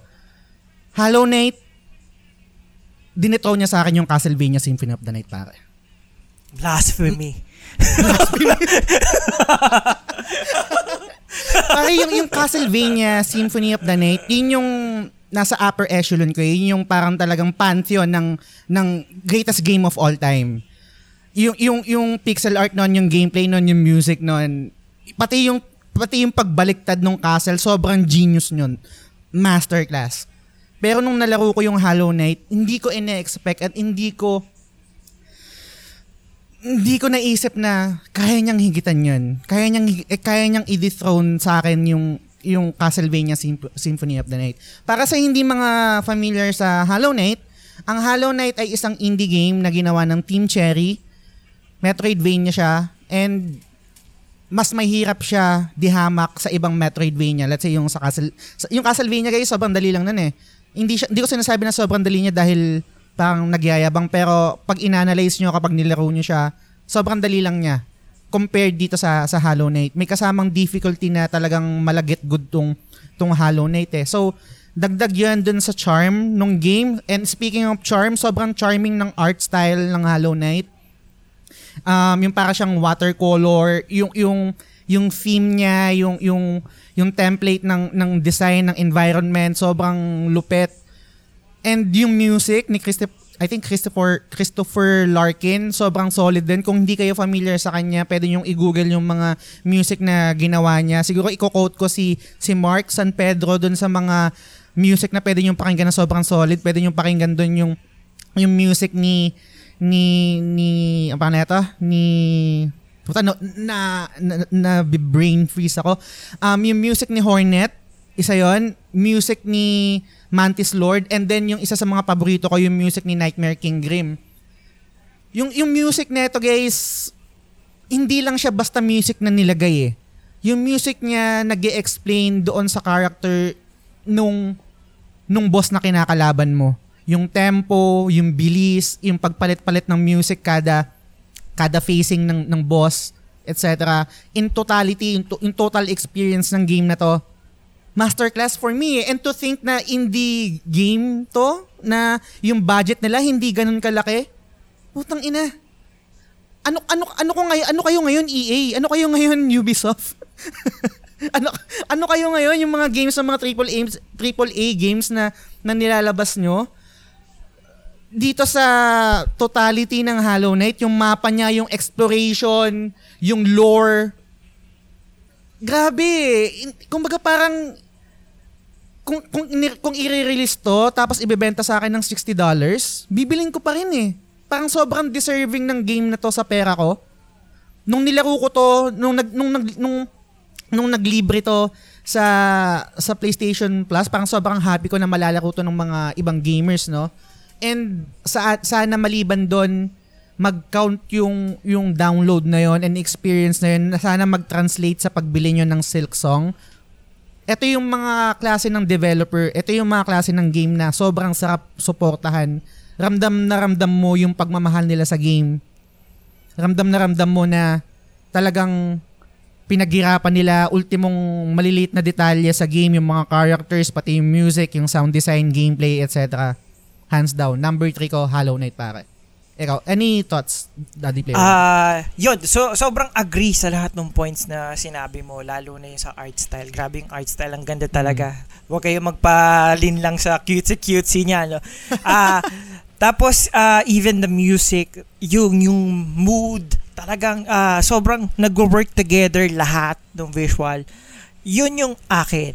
Hollow Knight, dinetro niya sa akin yung Castlevania Symphony of the Night, pare. Blasphemy. Pare, yung, yung Castlevania Symphony of the Night, yun yung nasa upper echelon ko. Yun yung parang talagang pantheon ng, ng greatest game of all time. Yung, yung, yung pixel art nun, yung gameplay nun, yung music nun, pati yung, pati yung pagbaliktad ng castle, sobrang genius nun. Masterclass. Pero nung nalaro ko yung Hollow Knight, hindi ko ine-expect at hindi ko hindi ko naisip na kaya niyang higitan yun. Kaya niyang, eh, kaya niyang i-dethrone sa akin yung yung Castlevania Symp- Symphony of the Night. Para sa hindi mga familiar sa Hollow Knight, ang Hollow Knight ay isang indie game na ginawa ng Team Cherry. Metroidvania siya and mas mahirap siya dihamak sa ibang Metroidvania. Let's say yung sa Castle yung Castlevania guys, sobrang dali lang nun eh. Hindi siya hindi ko sinasabi na sobrang dali niya dahil parang nagyayabang pero pag inanalyze nyo kapag nilaro nyo siya, sobrang dali lang niya compared dito sa sa Hollow Knight. May kasamang difficulty na talagang malagit good tong tong Hollow Knight eh. So dagdag yan dun sa charm nung game. And speaking of charm, sobrang charming ng art style ng Hollow Knight. Um, yung para siyang watercolor, yung yung yung theme niya, yung yung yung template ng ng design ng environment, sobrang lupet. And yung music ni Christopher I think Christopher Christopher Larkin, sobrang solid din. Kung hindi kayo familiar sa kanya, pwede yung i-google yung mga music na ginawa niya. Siguro i-quote ko si si Mark San Pedro dun sa mga music na pwede yung pakinggan na sobrang solid. Pwede yung pakinggan dun yung yung music ni ni ni ano pa na ito? Ni Puta, no, na, na, na brain freeze ako. Um, yung music ni Hornet, isa yon Music ni Mantis Lord. And then yung isa sa mga paborito ko, yung music ni Nightmare King Grim. Yung, yung music neto guys, hindi lang siya basta music na nilagay eh. Yung music niya nag explain doon sa character nung nung boss na kinakalaban mo. Yung tempo, yung bilis, yung pagpalit-palit ng music kada kada facing ng ng boss, etc. In totality, in, to- in total experience ng game na to, masterclass for me. And to think na indie game to, na yung budget nila hindi ganun kalaki, putang ina. Ano ano ano ko ngayon ano kayo ngayon EA? Ano kayo ngayon Ubisoft? ano ano kayo ngayon yung mga games ng mga triple A triple A games na na nilalabas nyo? Dito sa totality ng Hollow Knight, yung mapa niya, yung exploration, yung lore. Grabe. Kumbaga parang kung kung kung i-release to tapos ibebenta sa akin ng $60, bibiling ko pa rin eh. Parang sobrang deserving ng game na to sa pera ko. Nung nilaro ko to, nung nag nung nag nung nung naglibre to sa sa PlayStation Plus, parang sobrang happy ko na malalaro to ng mga ibang gamers, no? And sa sana maliban doon mag-count yung yung download na yon and experience na yun, sana mag-translate sa pagbili nyo ng Silk Song. Ito yung mga klase ng developer, ito yung mga klase ng game na sobrang sarap suportahan. Ramdam na ramdam mo yung pagmamahal nila sa game. Ramdam na ramdam mo na talagang pinaghirapan nila ultimong maliliit na detalye sa game, yung mga characters, pati yung music, yung sound design, gameplay, etc. Hands down. Number 3 ko, Hollow Knight pare. Ikaw, any thoughts, Daddy Player? Ah, yun. So sobrang agree sa lahat ng points na sinabi mo lalo na yung sa art style. Grabe yung art style, ang ganda talaga. Huwag kayo magpalin lang sa cutesy cutesy niya, no. Ah, tapos ah, even the music, yung yung mood, talagang ah, sobrang nag-work together lahat ng visual. Yun yung akin.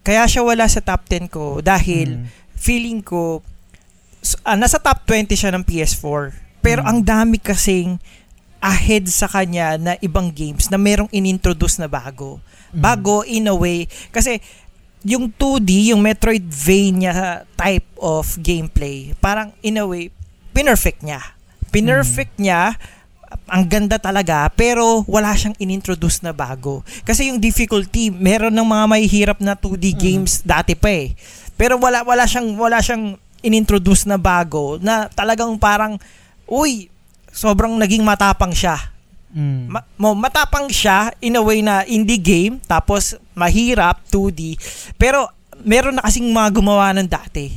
Kaya siya wala sa top 10 ko dahil Mm. feeling ko s- ah, nasa top 20 siya ng PS4. Pero Mm. ang dami kasing ahead sa kanya na ibang games na merong inintroduce na bago. Mm. Bago in a way kasi yung 2D, yung Metroidvania type of gameplay, parang in a way pinerfect niya. Pinerfect niya ang ganda talaga pero wala siyang inintroduce na bago. Kasi yung difficulty, meron ng mga mahihirap na 2D games dati pa eh. Pero wala wala siyang wala siyang inintroduce na bago na talagang parang uy, sobrang naging matapang siya. Mm. Ma- mo matapang siya in a way na indie game tapos mahirap 2D pero meron na kasing mga gumawa ng dati.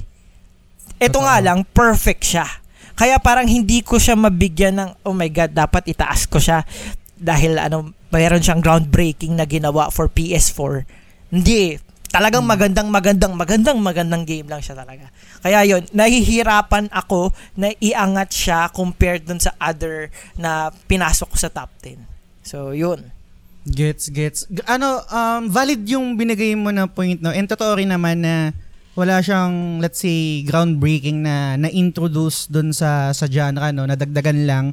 Ito Totoo. nga lang perfect siya. Kaya parang hindi ko siya mabigyan ng oh my god dapat itaas ko siya dahil ano mayroon siyang groundbreaking na ginawa for PS4. Hindi talagang magandang magandang magandang magandang game lang siya talaga. Kaya yon nahihirapan ako na iangat siya compared dun sa other na pinasok ko sa top 10. So, yun. Gets, gets. Ano, um, valid yung binigay mo na point, no? And totoo rin naman na wala siyang, let's say, groundbreaking na na-introduce dun sa, sa genre, no? Nadagdagan lang.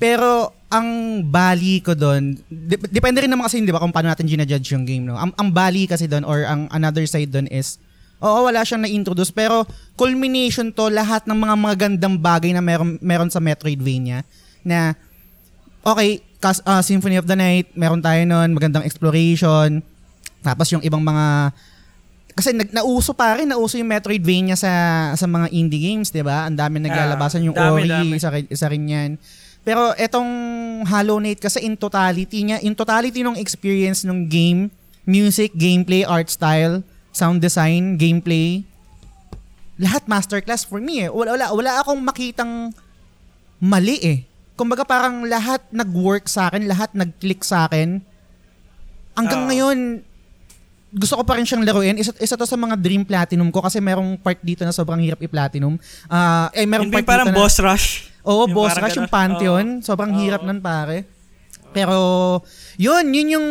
Pero, ang bali ko doon, dep- depende rin naman kasi, di ba, kung paano natin ginajudge yung game, no? Ang, ang bali kasi doon, or ang another side doon is, oo, wala siyang na-introduce, pero culmination to lahat ng mga magandang bagay na meron, meron sa Metroidvania, na, okay, kas, ah, Symphony of the Night, meron tayo nun, magandang exploration, tapos yung ibang mga kasi nag nauso pa rin, nauso yung Metroidvania sa sa mga indie games, 'di ba? Ang dami naglalabasan yung dami, Ori, dami. isa, rin- isa rin 'yan. Pero etong Hollow Knight kasi in totality niya, in totality ng experience ng game, music, gameplay, art style, sound design, gameplay, lahat masterclass for me eh. Wala, wala, wala akong makitang mali eh. Kumbaga parang lahat nag-work sa akin, lahat nag-click sa akin. Hanggang Oo. ngayon, gusto ko pa rin siyang laruin. Isa, isa to sa mga dream platinum ko kasi merong part dito na sobrang hirap i-platinum. Ah, eh, merong Hindi part parang dito na, boss rush. Oo, Yung boss rush, yung. Pantheon. Oo. Sobrang Oo. hirap nun, pare. Pero, yun, yun yung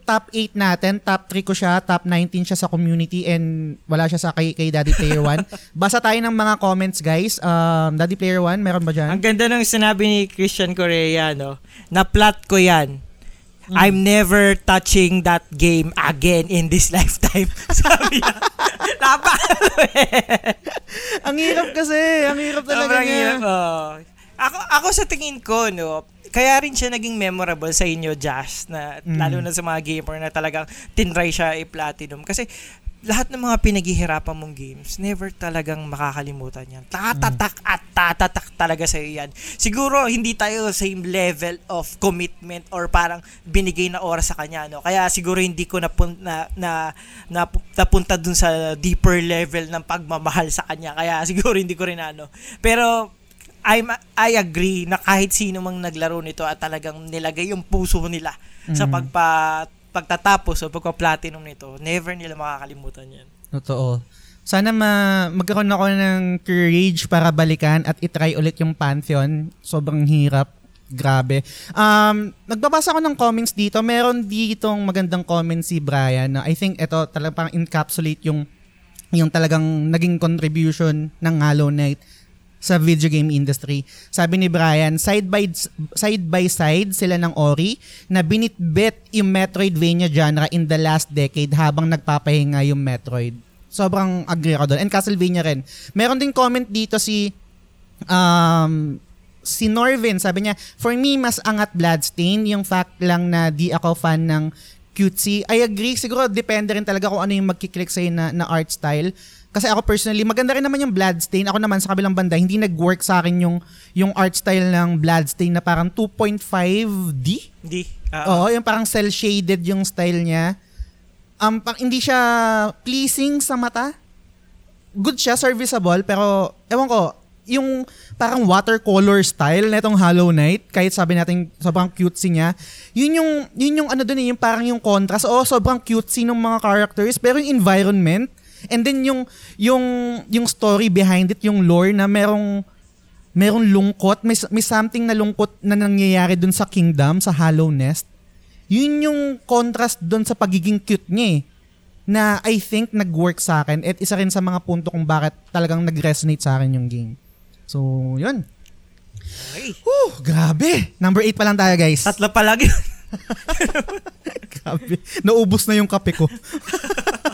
top 8 natin. Top 3 ko siya, top 19 siya sa community and wala siya sa kay, kay Daddy Player 1. Basa tayo ng mga comments, guys. Um, Daddy Player 1, meron ba dyan? Ang ganda ng sinabi ni Christian Correa, no? Na-plot ko yan. Mm. I'm never touching that game again in this lifetime. Sabi niya. Napa. ang hirap kasi. Ang hirap talaga Sobrang niya. hirap. oo. Ako, ako sa tingin ko, no, kaya rin siya naging memorable sa inyo, Josh, na Mm. lalo na sa mga gamer na talagang tinry siya i-platinum. Kasi lahat ng mga pinaghihirapan mong games, never talagang makakalimutan yan. Tatatak at tatatak talaga sa yan. Siguro, hindi tayo same level of commitment or parang binigay na oras sa kanya. No? Kaya siguro hindi ko napun- na, na, na, napunta dun sa deeper level ng pagmamahal sa kanya. Kaya siguro hindi ko rin ano. Pero, I'm, I agree na kahit sino mang naglaro nito at talagang nilagay yung puso nila sa Mm. pagpa pagtatapos o pagpa-platinum nito, never nila makakalimutan yan. Totoo. Sana ma magkaroon ako ng courage para balikan at itry ulit yung Pantheon. Sobrang hirap. Grabe. Um, nagbabasa ako ng comments dito. Meron ditong magandang comment si Brian na I think ito talagang encapsulate yung yung talagang naging contribution ng Hollow Knight sa video game industry. Sabi ni Brian, side by side by side sila ng Ori na binitbit yung Metroidvania genre in the last decade habang nagpapahinga yung Metroid. Sobrang agree ako doon. And Castlevania rin. Meron din comment dito si um, si Norvin, sabi niya, for me, mas angat Bloodstain. Yung fact lang na di ako fan ng cutesy. I agree. Siguro depende rin talaga kung ano yung magkiklik sa'yo na, na art style. Kasi ako personally, maganda rin naman yung Bloodstain. Ako naman sa kabilang banda, hindi nag-work sa akin yung, yung art style ng Bloodstain na parang 2.5D. Hindi. ah, Oo, yung parang cel-shaded yung style niya. Um, pang, hindi siya pleasing sa mata. Good siya, serviceable, pero ewan ko, yung parang watercolor style na itong Hollow Knight, kahit sabi natin sobrang cutesy niya, yun yung, yun yung ano dun eh, yung parang yung contrast. Oo, sobrang cutesy ng mga characters, pero yung environment, and then yung, yung, yung story behind it, yung lore na merong, merong lungkot, may, may something na lungkot na nangyayari dun sa kingdom, sa Hollow Nest. Yun yung contrast dun sa pagiging cute niya eh na I think nag-work sa akin at isa rin sa mga punto kung bakit talagang nag-resonate sa akin yung game. So, yun. okay. Whew, grabe. Number 8 pa lang tayo, guys. Tatlo pa lagi. Grabe. Naubos na yung kape ko.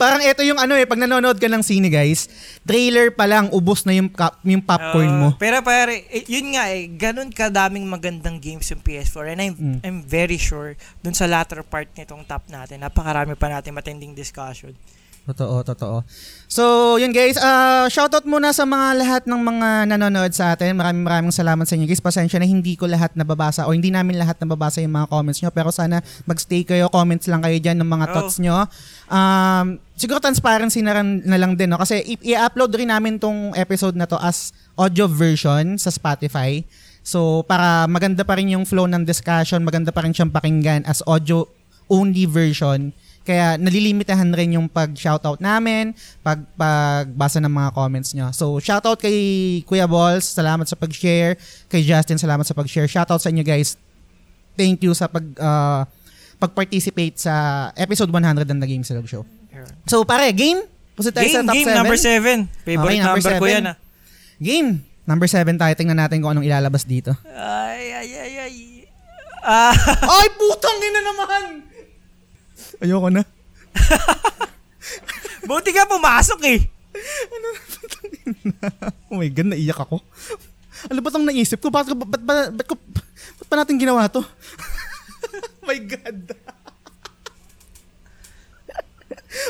Parang ito yung ano eh, pag nanonood ka ng sine guys, trailer pa lang, ubos na yung, yung popcorn mo. Oo, pero pare, eh, yun nga eh, ganun kadaming magandang games yung PS4 and I'm, Mm. I'm very sure dun sa latter part nitong top natin, napakarami pa natin matinding discussion. Totoo, totoo. So, yun guys, uh, shoutout muna sa mga lahat ng mga nanonood sa atin. Maraming maraming salamat sa inyo guys. Pasensya na hindi ko lahat nababasa o hindi namin lahat nababasa yung mga comments nyo. Pero sana magstay kayo, comments lang kayo dyan ng mga Oo. thoughts nyo. Um, siguro transparency na, rin, na lang din. No? Kasi i-upload rin namin tong episode na to as audio version sa Spotify. So, para maganda pa rin yung flow ng discussion, maganda pa rin siyang pakinggan as audio only version. Kaya nalilimitahan rin yung pag-shoutout namin, pag pagbasa ng mga comments nyo. So, shoutout kay Kuya Balls, salamat sa pag-share. Kay Justin, salamat sa pag-share. Shoutout sa inyo guys. Thank you sa pag uh, pag-participate sa episode 100 ng The Game Silog Show. So, pare, game? Pusit tayo sa Game, top game 7. number 7. Favorite Okay, number number, ko seven. yan ah. Game. Number 7 tayo. Tingnan natin kung anong ilalabas dito. Ay, ay, ay, ay. Ah, Ay, putang ina naman! Ayoko na. buti ka pumasok eh. Oh my God, naiyak ako. Ano ba itong naisip ko? Bakit, ba't, ba't, ba't, ba't, ko, ba't pa natin ginawa to? my God.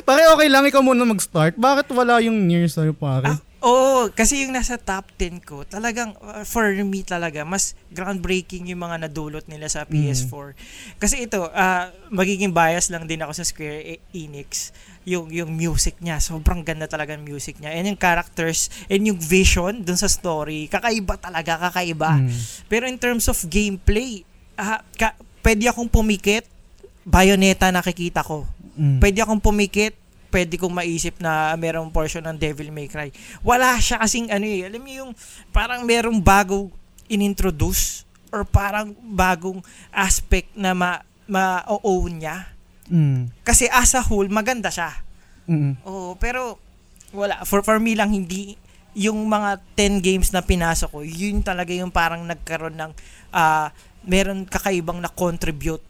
pare, okay lang. Ikaw muna mag-start. Bakit wala yung nears sa'yo, pare? Ah, oo, kasi yung nasa top 10 ko, talagang, uh, for me talaga, mas groundbreaking yung mga nadulot nila sa PS4. Kasi ito, ah, magiging bias lang din ako sa Square E- Enix. Yung, yung music niya, sobrang ganda talaga ng music niya. And yung characters, and yung vision dun sa story, kakaiba talaga, kakaiba. Mm. Pero in terms of gameplay, ah, ka, pwede akong pumikit, Bayonetta nakikita ko. Mm. Pwede akong pumikit, pwede kong maisip na merong portion ng Devil May Cry. Wala siya kasing ano eh, alam mo yung parang merong bago inintroduce or parang bagong aspect na ma ma-own niya. Mm. Kasi as a whole, maganda siya. Mm. Oo, pero wala. For, for me lang, hindi yung mga 10 games na pinasok ko, yun talaga yung parang nagkaroon ng ah, meron kakaibang na contribute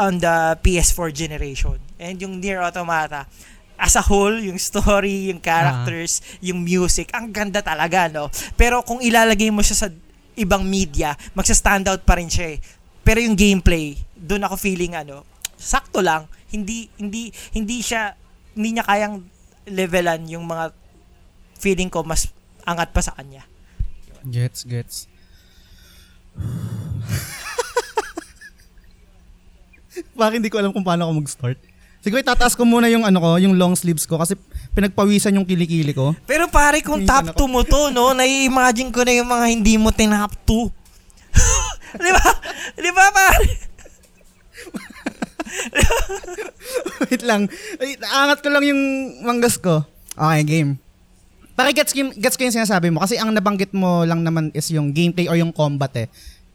on the PS4 generation. And yung Nier Automata, as a whole, yung story, yung characters, yung music, ang ganda talaga, no? Pero kung ilalagay mo siya sa ibang media, magsa-stand out pa rin siya eh. Pero yung gameplay, doon ako feeling ano, sakto lang, hindi hindi hindi siya hindi niya kayang levelan yung mga feeling ko mas angat pa sa kanya. Gets, gets. Bakit hindi ko alam kung paano ako mag-start? Siguro itataas ko muna yung ano ko, yung long sleeves ko kasi pinagpawisan yung kilikili ko. Pero pare, kung top 2 mo to, no, nai-imagine ko na yung mga hindi mo tinop 2. Di ba? Di ba, pare? Wait lang. Ay, Angat ko lang yung manggas ko. Okay, game. Para gets, gets ko yung sinasabi mo. Kasi ang nabanggit mo lang naman is yung gameplay or yung combat eh.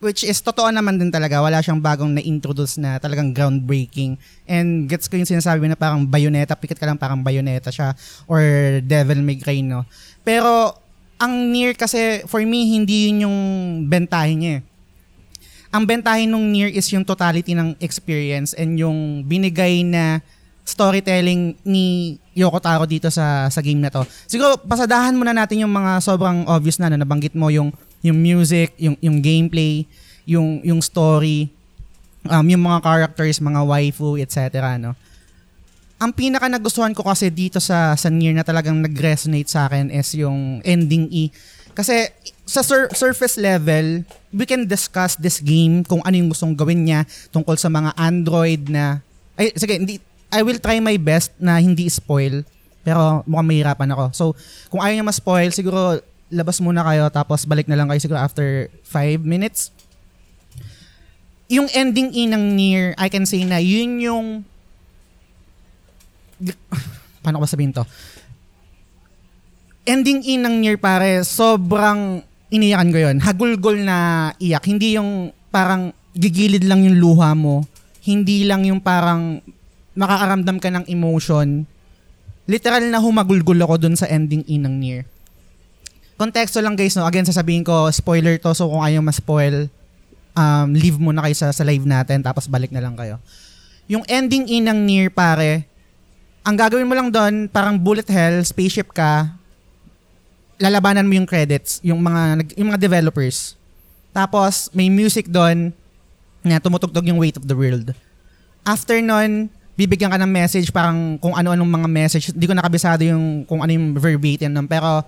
Which is totoo naman din talaga. Wala siyang bagong na-introduce na talagang groundbreaking. And gets ko yung sinasabi na parang bayonetta. Pikit ka lang parang bayonetta siya. Or Devil May Cry, no? Pero ang Nier kasi for me hindi yun yung bentahin niya eh ang bentahin nung Nier is yung totality ng experience and yung binigay na storytelling ni Yoko Taro dito sa sa game na to. Siguro pasadahan muna natin yung mga sobrang obvious na, na nabanggit mo yung yung music, yung yung gameplay, yung yung story, um, yung mga characters, mga waifu, etc. no. Ang pinaka nagustuhan ko kasi dito sa sa Nier na talagang nag-resonate sa akin is yung ending E. Kasi sa sur- surface level, we can discuss this game kung ano yung gustong gawin niya tungkol sa mga Android na ay sige, hindi I will try my best na hindi spoil pero mukhang mahirapan ako. So, kung ayaw niya ma-spoil, siguro labas muna kayo tapos balik na lang kayo siguro after 5 minutes. Yung ending in ng Nier, I can say na yun yung paano ko ba sabihin to? Ending in ng Nier pare, sobrang iniyakan ko yun. Hagulgol na iyak. Hindi yung parang gigilid lang yung luha mo. Hindi lang yung parang makakaramdam ka ng emotion. Literal na humagulgol ako dun sa ending in ng Nier. Konteksto lang guys, no? Again, sasabihin ko, spoiler to. So kung ayaw ma-spoil, um, leave muna kayo sa, sa live natin tapos balik na lang kayo. Yung ending in ng Nier pare, ang gagawin mo lang doon, parang bullet hell, spaceship ka, lalabanan mo yung credits, yung mga yung mga developers. Tapos may music doon na tumutugtog yung weight of the world. After nun, bibigyan ka ng message parang kung ano-anong mga message. Hindi ko nakabisado yung kung ano yung verbatim nun. Pero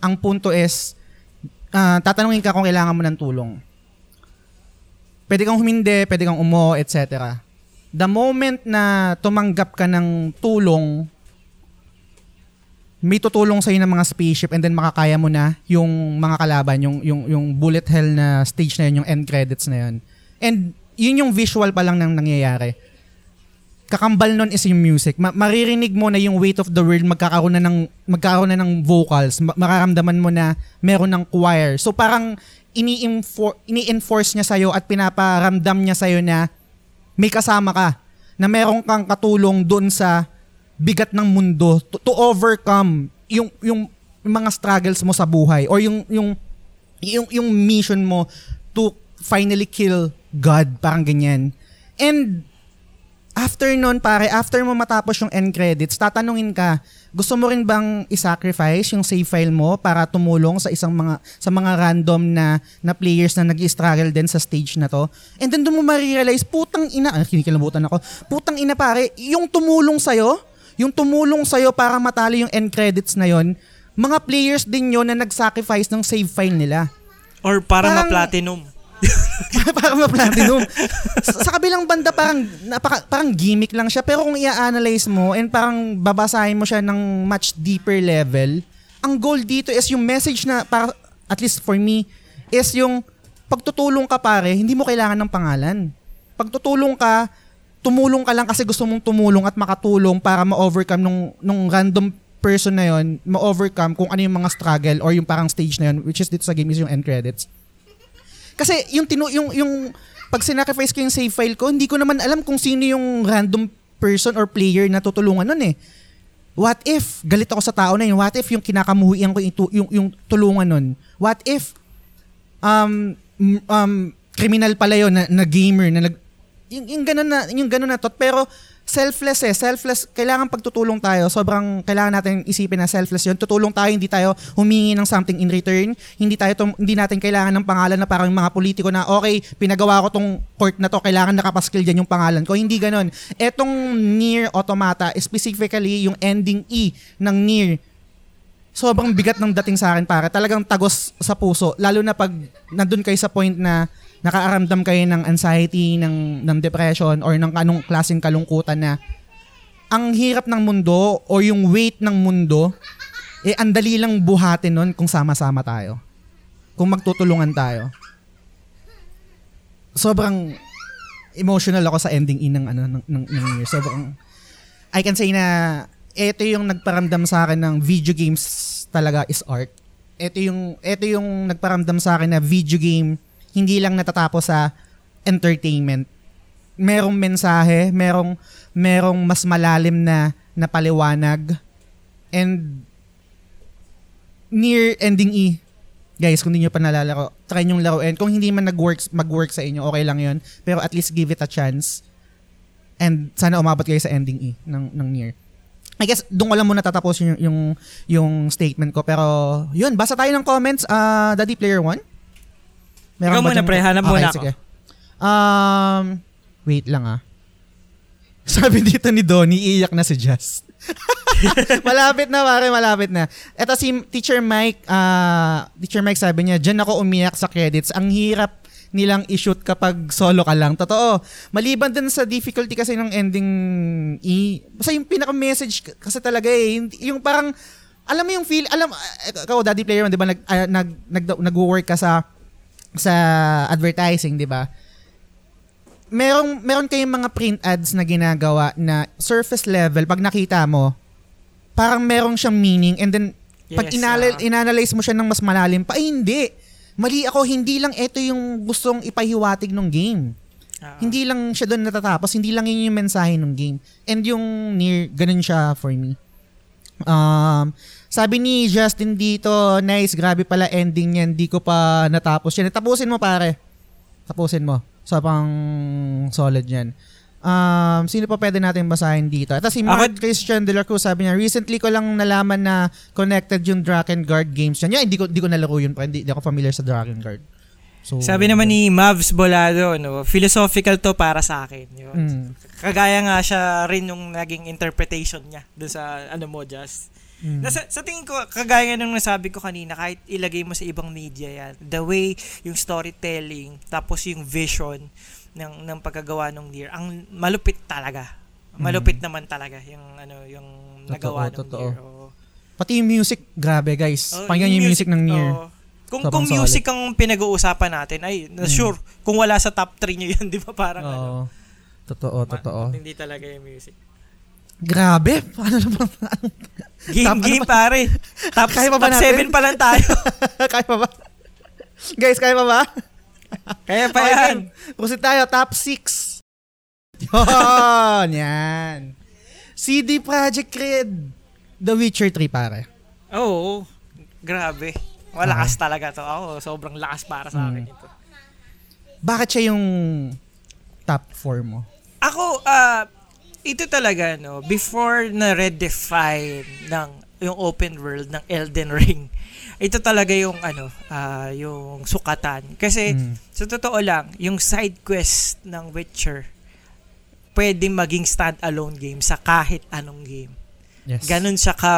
ang punto is, ah, tatanungin ka kung kailangan mo ng tulong. Pwede kang humindi, pwede kang umo, etc. The moment na tumanggap ka ng tulong may tutulong sa ng mga spaceship and then makakaya mo na yung mga kalaban, yung yung yung bullet hell na stage na yun, yung end credits na yun. And yun yung visual pa lang nang nangyayari. Kakambal nun is yung music. Ma- maririnig mo na yung weight of the world magkakaroon na ng magkakaroon na ng vocals. Ma- mararamdaman mo na meron ng choir. So parang ini-enfor- ini-enforce niya sa'yo at pinaparamdam niya sa'yo na may kasama ka. Na meron kang katulong doon sa bigat ng mundo to, to overcome yung yung mga struggles mo sa buhay or yung yung yung yung mission mo to finally kill God parang ganyan. And after nun pare, after mo matapos yung end credits, tatanungin ka, gusto mo rin bang i-sacrifice yung save file mo para tumulong sa isang mga sa mga random na na players na nag-struggle din sa stage na to? And then doon mo ma-realize, putang ina, ah, kinikilabutan ako. Putang ina pare, yung tumulong sa'yo, yung tumulong sa'yo para matalo yung end credits na yon, mga players din yon na nag-sacrifice ng save file nila. Or para Parang- ma-platinum. Para ma-platinum. sa, sa kabilang banda parang napaka, parang gimmick lang siya pero kung i-analyze mo and parang babasahin mo siya ng much deeper level, ang goal dito is yung message na para at least for me is yung pagtutulong ka pare, hindi mo kailangan ng pangalan. Pagtutulong ka, tumulong ka lang kasi gusto mong tumulong at makatulong para ma-overcome nung, nung random person na yon ma-overcome kung ano yung mga struggle or yung parang stage na yon which is dito sa game is yung end credits. Kasi yung tinu yung yung pag sinacrifice ko yung save file ko, hindi ko naman alam kung sino yung random person or player na tutulungan nun eh. What if galit ako sa tao na yun? What if yung kinakamuhian ko yung, yung, yung tulungan nun? What if um um criminal pala yun na, na gamer na nag yung, yung ganun na yung ganun na to pero selfless eh selfless kailangan pagtutulong tayo. Sobrang kailangan natin isipin na selfless yun. Tutulong tayo hindi tayo humingi ng something in return. Hindi tayo tum- hindi natin kailangan ng pangalan na parang mga politiko na okay pinagawa ko tong court na to kailangan nakapaskil dyan yung pangalan ko. Hindi ganun. Etong near automata specifically yung ending E ng near sobrang bigat ng dating sa akin para talagang tagos sa puso lalo na pag nandun kayo sa point na nakaaramdam kayo ng anxiety ng ng depression or ng anong klaseng kalungkutan na ang hirap ng mundo o yung weight ng mundo eh ang dali lang buhatin nun kung sama-sama tayo kung magtutulungan tayo sobrang emotional ako sa ending in ng ano ng, ng, ng year. So I can say na ito yung nagparamdam sa akin ng video games talaga is art. Ito yung ito yung nagparamdam sa akin na video game hindi lang natatapos sa entertainment. Merong mensahe, merong merong mas malalim na na paliwanag and near ending E guys, kung hindi nyo pa nalalaro, try nyo laruin. Kung hindi man nag-work, mag-work sa inyo, okay lang yun. Pero at least give it a chance. And sana umabot kayo sa ending E ng, ng Nier. I guess doon ko lang muna tatapos yung, yung, yung statement ko. Pero yun, basa tayo ng comments. Uh, Daddy Player 1? Ikaw muna pre, hanap muna ako. Sige. Um, wait lang ah. Sabi dito ni Donnie, iiyak na si Just. malapit na pare, malapit na. Ito si Teacher Mike, uh, Teacher Mike sabi niya, diyan ako umiyak sa credits. Ang hirap nilang i-shoot kapag solo ka lang. Totoo. Maliban din sa difficulty kasi ng ending E. Basta yung pinaka-message kasi talaga eh. Yung parang, alam mo yung feel, alam, ikaw daddy player, di ba, nag, uh, nag, nag, nag-work ka sa, sa advertising, di ba? Merong, meron kayong mga print ads na ginagawa na surface level, pag nakita mo, parang merong siyang meaning and then yes, pag inala- uh, inanalyze mo siya ng mas malalim pa, ay hindi. Mali ako, hindi lang ito yung gustong ipahiwatig ng game. Uh-huh. Hindi lang siya doon natatapos, hindi lang yun yung mensahe ng game. And yung near, ganun siya for me. Um, sabi ni Justin dito, nice, grabe pala ending niyan, hindi ko pa natapos yan. Tapusin mo pare. Tapusin mo. Sobrang solid yan. Um, sino pa pwede natin basahin dito? Ito si Mark Ako, Christian de la Cruz, sabi niya, recently ko lang nalaman na connected yung Drakengard games niya. Yeah, hindi ko, hindi ko nalaro yun, hindi, hindi ako familiar sa Drakengard. So, Sabi naman ni Mavs Bolado, no, philosophical to para sa akin. Yun. Mm. Kagaya nga siya rin yung naging interpretation niya doon sa ano mo, Just. Mm. Nasa, sa tingin ko, kagaya nung nasabi ko kanina, kahit ilagay mo sa ibang media yan, the way yung storytelling, tapos yung vision, ng ng pagkagawa ng Nier. Ang malupit talaga. Malupit mm. naman talaga yung ano yung totoo, nagawa ng totoo. Oh. Pati yung music, grabe guys. Oh, Pakinggan yung music, music ng Nier. Oh. Kung Sobrang kung music solid. ang pinag-uusapan natin, ay mm. sure kung wala sa top 3 niyo 'yan, 'di ba? Parang oh. ano. Totoo, totoo. Hindi talaga yung music. Grabe. Paano naman? game, top, game ano pare. Top, kaya pa ba top 7 pa lang tayo. kaya pa ba? Guys, kaya pa ba? Kaya pa yan. Proceed tayo, top 6. Yun, yan. CD Projekt Red. The Witcher 3, pare. Oo, oh, grabe. Malakas ah. talaga to. Ako, sobrang lakas para sa akin hmm. ito. Bakit siya yung top 4 mo? Ako, uh, ito talaga, no, before na redefine ng yung open world ng Elden Ring, ito talaga yung ano, uh, yung sukatan. Kasi mm. sa totoo lang, yung side quest ng Witcher pwede maging stand-alone game sa kahit anong game. Yes. Ganun siya ka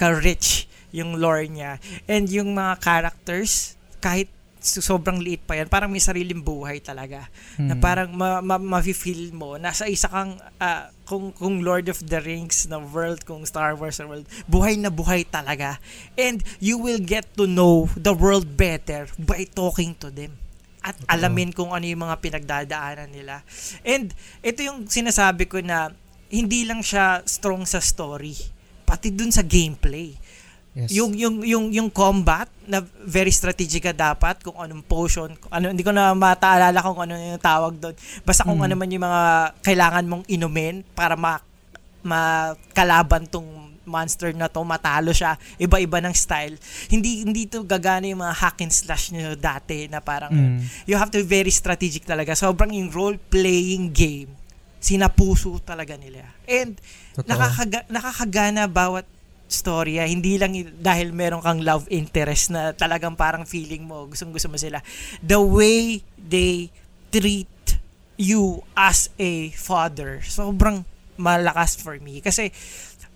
ka-rich yung lore niya. And yung mga characters, kahit sobrang liit pa yan, parang may sariling buhay talaga. Hmm. Na parang ma- ma- ma-feel mo, nasa isa kang, uh, kung, kung Lord of the Rings na world, kung Star Wars na world, buhay na buhay talaga. And you will get to know the world better by talking to them at alamin kung ano yung mga pinagdadaanan nila. And ito yung sinasabi ko na hindi lang siya strong sa story, pati dun sa gameplay. Yes. Yung yung yung yung combat na very strategic ka dapat kung anong potion, kung ano hindi ko na mataalala kung ano yung tawag doon. Basta kung mm. ano man yung mga kailangan mong inumin para ma makalaban tong monster na to, matalo siya, iba-iba ng style. Hindi hindi to gagana yung mga hack and slash niyo dati na parang mm. you have to be very strategic talaga. Sobrang yung role playing game sinapuso talaga nila. And nakakaga, nakakagana bawat storya. Hindi lang dahil meron kang love interest na talagang parang feeling mo, gustong gusto mo sila. The way they treat you as a father, sobrang malakas for me. Kasi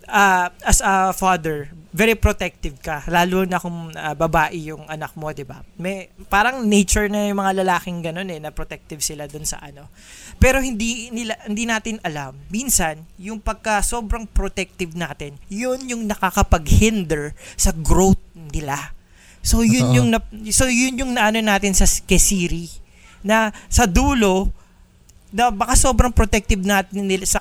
uh, as a father, very protective ka. Lalo na kung uh, babae yung anak mo, 'di ba? May parang nature na yung mga lalaking ganun eh, na protective sila dun sa ano. Pero hindi nila hindi natin alam. Minsan, yung pagka sobrang protective natin, yun yung nakakapag-hinder sa growth nila. So yun Totoo. yung na, so yun yung naano natin sa kay Siri na sa dulo na baka sobrang protective natin nila sa,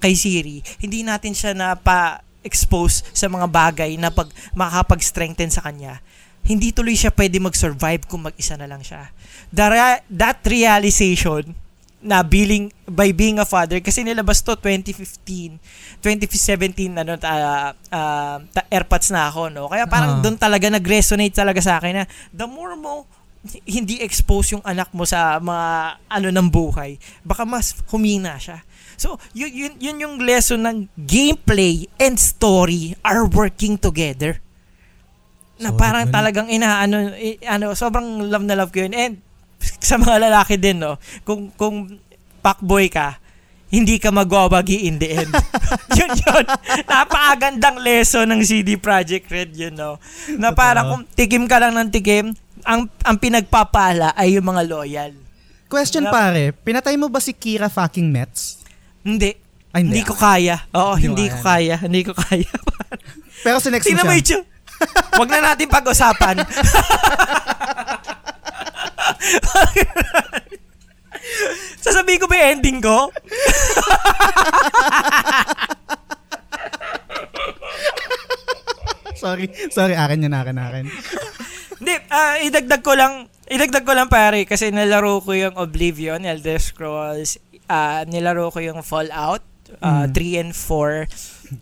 kay Siri, hindi natin siya na pa expose sa mga bagay na pag makakapag-strengthen sa kanya. Hindi tuloy siya pwede mag-survive kung mag-isa na lang siya. The that realization na billing by being a father kasi nilabas to 2015 2017 ano uh, uh, airpods na ako no kaya parang Ah. doon talaga nag-resonate talaga sa akin na the more mo hindi expose yung anak mo sa mga ano ng buhay baka mas humina siya so yun, yun, yun yung lesson ng gameplay and story are working together na Solid parang yun. talagang inaano ano sobrang love na love ko yun and sa mga lalaki din no kung kung fuckboy ka hindi ka magwawagi in the end. yun yun. Napakagandang lesson ng CD Projekt Red yun, no? Na parang kung tikim ka lang ng tikim, ang, ang pinagpapala ay yung mga loyal. Question Wala- pare, pinatay mo ba si Kira fucking Mets? Hindi. Ay, Hindi, ko kaya. Oo, Hindi hindi, ko kaya. Hindi ko kaya. Pero sinext mo Tingnan mo siya. Huwag na natin pag-usapan. Sasabihin ko ba yung ending ko? sorry, sorry, akin yun, akin, akin. Hindi, ah, idagdag ko lang, idagdag ko lang pare kasi nilaro ko yung Oblivion, Elder Scrolls, ah, nilaro ko yung Fallout, ah, Mm. 3 and 4.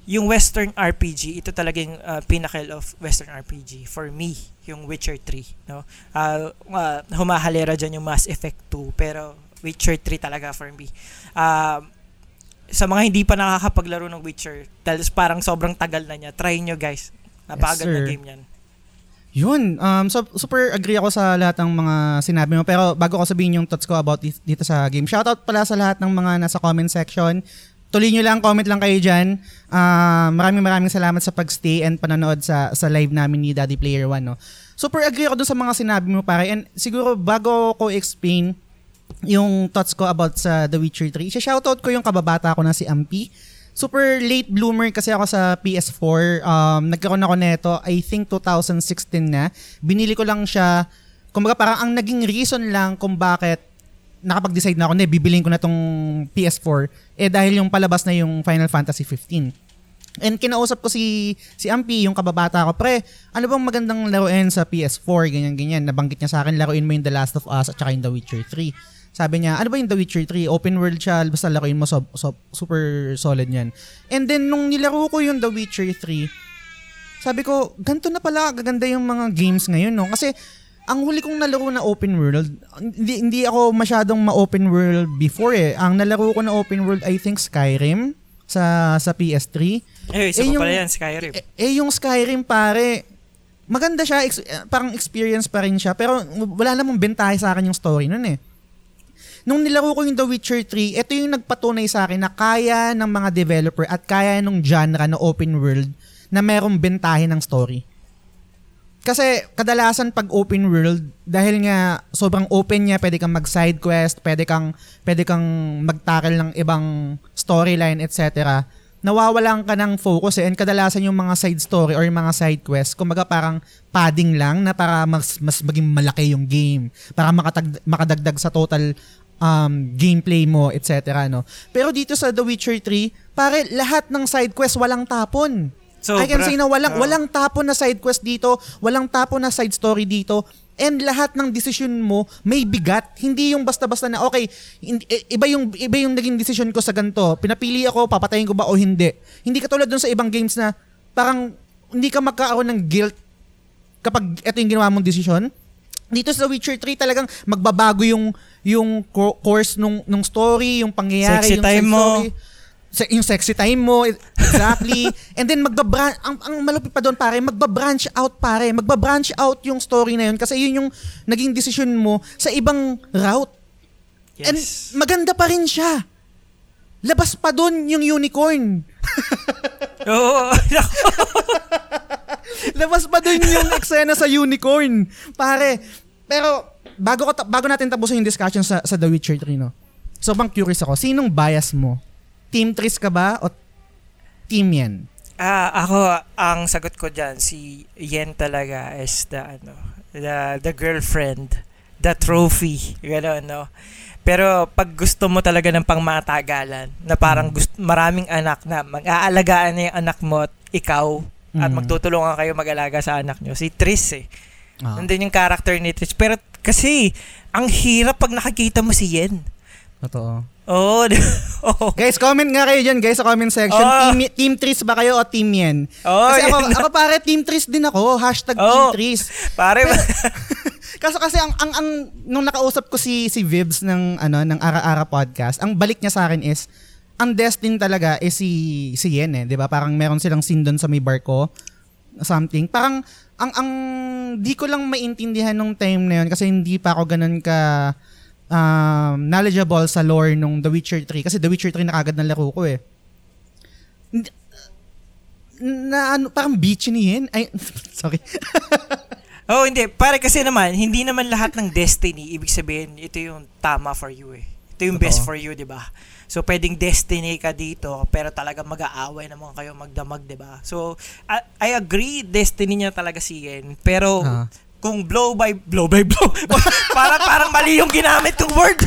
Yung Western RPG, ito talagang uh, pinnacle of Western RPG for me, yung Witcher 3, no? Ah, ah, humahalera dyan yung Mass Effect 2, pero Witcher 3 talaga for me. Ah, sa mga hindi pa nakakapaglaro ng Witcher, dahil parang sobrang tagal na niya, try nyo guys. Napakaganda sir. game yan. Yun, um, so, super agree ako sa lahat ng mga sinabi mo. Pero bago ko sabihin yung thoughts ko about it- dito sa game, shoutout pala sa lahat ng mga nasa comment section. Tuloy nyo lang, comment lang kayo dyan. Ah, maraming maraming salamat sa pagstay and panonood sa sa live namin ni Daddy Player One. No? Super agree ako dun sa mga sinabi mo pare. And siguro bago ko explain yung thoughts ko about sa The Witcher 3, shoutout ko yung kababata ko na si Ampi. Super late bloomer kasi ako sa PS4. Um, nagkaroon ako neto, I think 2016 na. Binili ko lang siya, kumbaga parang ang naging reason lang kung bakit nakapag-decide na ako, ne, bibiliin ko na tong PS4, eh dahil yung palabas na yung Final Fantasy 15. And kinausap ko si si Ampi, yung kababata ko, pre, ano bang magandang laruin sa PS4, ganyan ganyan. Nabanggit niya sa akin, laruin mo yung The Last of Us at saka yung The Witcher 3. Sabi niya, ano ba yung The Witcher 3? Open world siya, basta laruin mo, so, so, super solid yan. And then, nung nilaro ko yung The Witcher 3, sabi ko, ganito na pala, gaganda yung mga games ngayon, no? Kasi, ang huli kong nalaro na open world, hindi, hindi ako masyadong ma-open world before eh. Ang nalaro ko na open world, I think, Skyrim sa sa PS3. Eh, isa Eh, yung- pala yan, Skyrim. Eh, eh, yung Skyrim pare, maganda siya, ex- parang experience pa rin siya, pero wala namang bentahe sa akin yung story nun eh. Nung nilaro ko yung The Witcher 3, ito yung nagpatunay sa akin na kaya ng mga developer at kaya ng genre na open world na merong bentahe ng story. Kasi kadalasan pag open world, dahil nga sobrang open niya, pwede kang mag-side quest, pwede kang, pwede kang mag-tackle ng ibang storyline, etc. Nawawalan ka ng focus eh. And kadalasan yung mga side story or yung mga side quest, kumbaga parang padding lang na para mas, mas maging malaki yung game. Para makatag, makadagdag sa total um, gameplay mo, etc. No? Pero dito sa The Witcher 3, pare lahat ng side quest walang tapon. I can say na walang, Oo. walang tapon na side quest dito, walang tapon na side story dito, and lahat ng desisyon mo may bigat. Hindi yung basta-basta na, okay, iba yung, iba yung naging desisyon ko sa ganito. Pinapili ako, papatayin ko ba o hindi. Hindi katulad dun sa ibang games na parang hindi ka magkakaroon ng guilt kapag ito yung ginawa mong desisyon. Dito sa Witcher 3 talagang magbabago yung yung co- course nung nung story, yung pangyayari, Sexy yung time mo. story se- yung sexy time mo, exactly. And then magbabranch, ang, ang malupit pa doon pare, magbabranch out pare, magbabranch out yung story na yun kasi yun yung naging decision mo sa ibang route. And Yes. maganda pa rin siya. Labas pa doon yung unicorn. Oo. Labas pa doon yung eksena sa unicorn. Pare, pero bago ko bago natin tapusin yung discussion sa sa The Witcher 3 no. So bang curious ako, sinong bias mo? Team Tris ka ba o Team Yan? Ah, ako ang sagot ko diyan si Yen talaga is the ano, the the girlfriend the trophy. Gano'n, no? Pero pag gusto mo talaga ng pangmatagalan, na parang Mm. gusto, maraming anak na mag-aalagaan na yung anak mo at ikaw, at Mm. magtutulungan kayo mag-alaga sa anak nyo. Si Tris eh. Ah. Nandun yung character ni Tris. Pero kasi, ang hirap pag nakakita mo si Yen. Totoo. Oo. di- Oo. Guys, comment nga kayo dyan, guys, sa comment section. Oh. Team, team Tris ba kayo o Team Yen? Oo, Kasi ako, Oh, yun. ako pare, Team Tris din ako. Hashtag Oh. Team Tris. Pare, Kaso kasi ang, ang, ang, nung nakausap ko si, si Vibs ng, ano, ng Ara-Ara podcast, ang balik niya sa akin is, ang destin talaga is si, si Yen eh. 'di ba Parang meron silang scene doon sa may barko. Something. Parang, ang, ang, di ko lang maintindihan nung time na yun kasi hindi pa ako ganun ka, um, knowledgeable sa lore nung The Witcher 3 kasi The Witcher 3 na kagad ng laro ko eh. Na ano, parang beach ni Yen. Ay, sorry. oh, hindi. Pare kasi naman, hindi naman lahat ng destiny, ibig sabihin, ito yung tama for you eh. Ito yung best for you, di ba? So, pwedeng destiny ka dito, pero talaga mag-aaway naman kayo magdamag, di ba? So, I, I agree, destiny niya talaga si Yen. Pero, Ah. kung blow by blow by blow, parang parang mali yung ginamit kong word.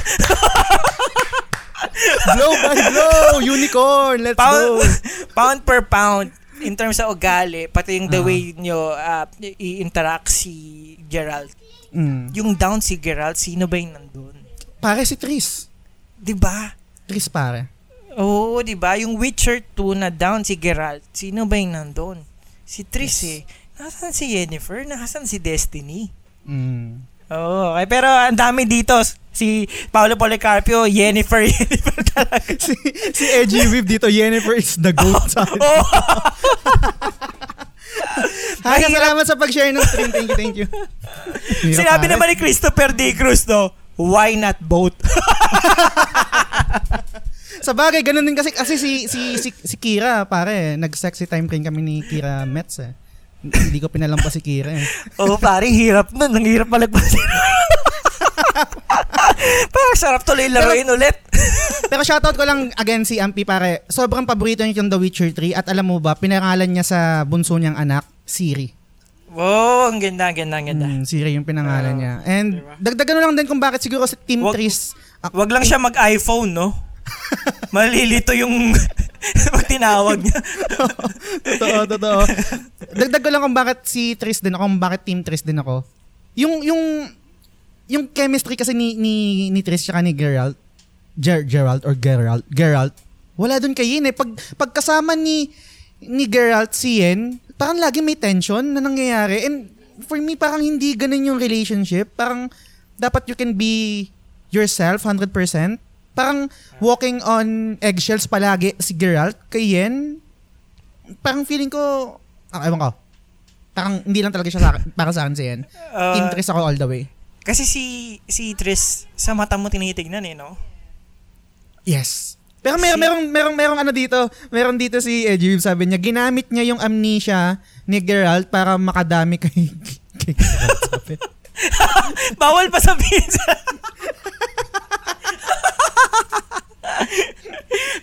blow by blow, unicorn, let's pound, go. pound per pound in terms sa ugali, pati yung the Ah. way nyo uh, i-interact si Geralt. Mm. Yung down si Geralt, sino ba yung nandun? Pare si Tris. 'Di ba? Tris pare. Oo, 'di ba? Yung Witcher 2 na down si Geralt, sino ba yung nandun? Si Triss Yes. eh. Nasaan si Yennefer? Nasaan si Destiny? Mm. Oo, okay. Pero ang dami dito. Si Paolo Policarpio, Yennefer, Yennefer talaga. si, si Edgy Weave dito, Yennefer is the goat. Sabi. Oo. Hi, salamat sa pag-share ng stream. Thank you, thank you. Sinabi naman ni Christopher D. Cruz, no? Why not both? Sa bagay, ganun din kasi kasi si si si, si Kira, pare, nag-sexy time rin kami ni Kira Metz eh. Hindi ko pinalampas si Kira eh. Oo, parang hirap nun. Ang hirap malagpasin. parang sarap tuloy laruin ulit. Pero shoutout ko lang again si Ampi pare. Sobrang paborito niya yung The Witcher 3 at alam mo ba, pinarangalan niya sa bunso niyang anak, Siri. Wow, ang ganda, ang ganda, ang ganda. Mm, Siri yung pinangalan Oo, niya. And diba? dagdagan lang din kung bakit siguro si Team Wag- Tris ah, Wag lang siya mag-iPhone, no? Malilito yung pag tinawag niya. totoo, totoo. Dagdag ko lang kung bakit si Tris din ako, kung bakit Team Tris din ako. Yung yung yung chemistry kasi ni ni, ni Tris tsaka ni Geralt, Ger, Geralt or Geralt, Geralt, wala doon kay Yen eh. Pag pagkasama ni ni Geralt si Yen, parang lagi may tension na nangyayari. And for me, parang hindi ganun yung relationship. Parang dapat you can be yourself 100%. Parang walking on eggshells palagi si Geralt kay Yen. Parang feeling ko, ah, ewan ko. Parang hindi lang talaga siya sa, akin- para sa akin si Yen. Uh, Team Tris ako all the way. kasi si si Tris sa mata mo tinitignan eh, no? Yes. Pero meron, Si- merong, merong, merong ano dito, meron dito si Edgy sabi niya, ginamit niya yung amnesia ni Geralt para makadami kay, kay Geralt. Sabi. Bawal pa sabihin sa...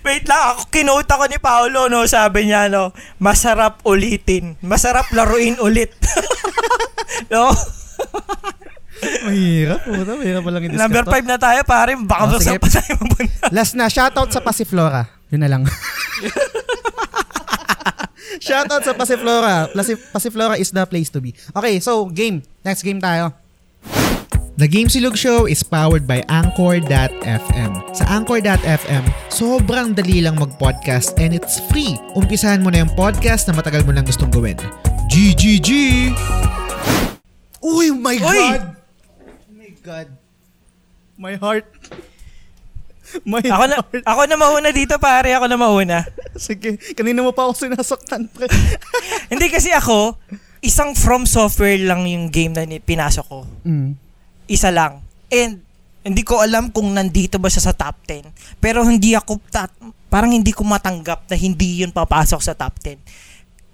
Wait lang, ako kinote ako ni Paolo, no? Sabi niya, no? Masarap ulitin. Masarap laruin ulit. no? Mahirap, puta, mahirap palang i-discuss Number to. 5 na tayo, pare. Baka Oh, oh, sige. pa tayo mapunta. Last na, shoutout sa Pasiflora. Yun na lang. shoutout sa Pasiflora. Pasi- Pasiflora is the place to be. Okay, so game. Next game tayo. The Game Silog Show is powered by Anchor.fm. Sa Anchor.fm, sobrang dali lang mag-podcast and it's free. Umpisahan mo na yung podcast na matagal mo nang gustong gawin. GGG! Uy, my Uy! God! God. My heart. My Ako na, heart. ako na mauna dito, pare. Ako na mauna. Sige, kanina mo pa ako sinasaktan, pre. Hindi kasi ako, isang from software lang yung game na ni- pinasok ko. mm. Isa lang. And hindi ko alam kung nandito ba siya sa top 10. Pero hindi ako, ta- parang hindi ko matanggap na hindi yun papasok sa top 10.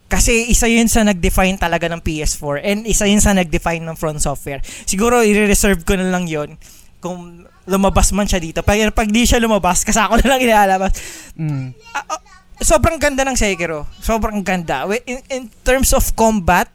Kasi isa yun sa nag-define talaga ng PS4 and isa yun sa nag-define ng Front Software. Siguro i-reserve ko na lang yun kung lumabas man siya dito. Pero pag di siya lumabas, kasako na lang ilalabas. Mm. Ah, sobrang ganda ng Sekiro. Sobrang ganda. In, in terms of combat,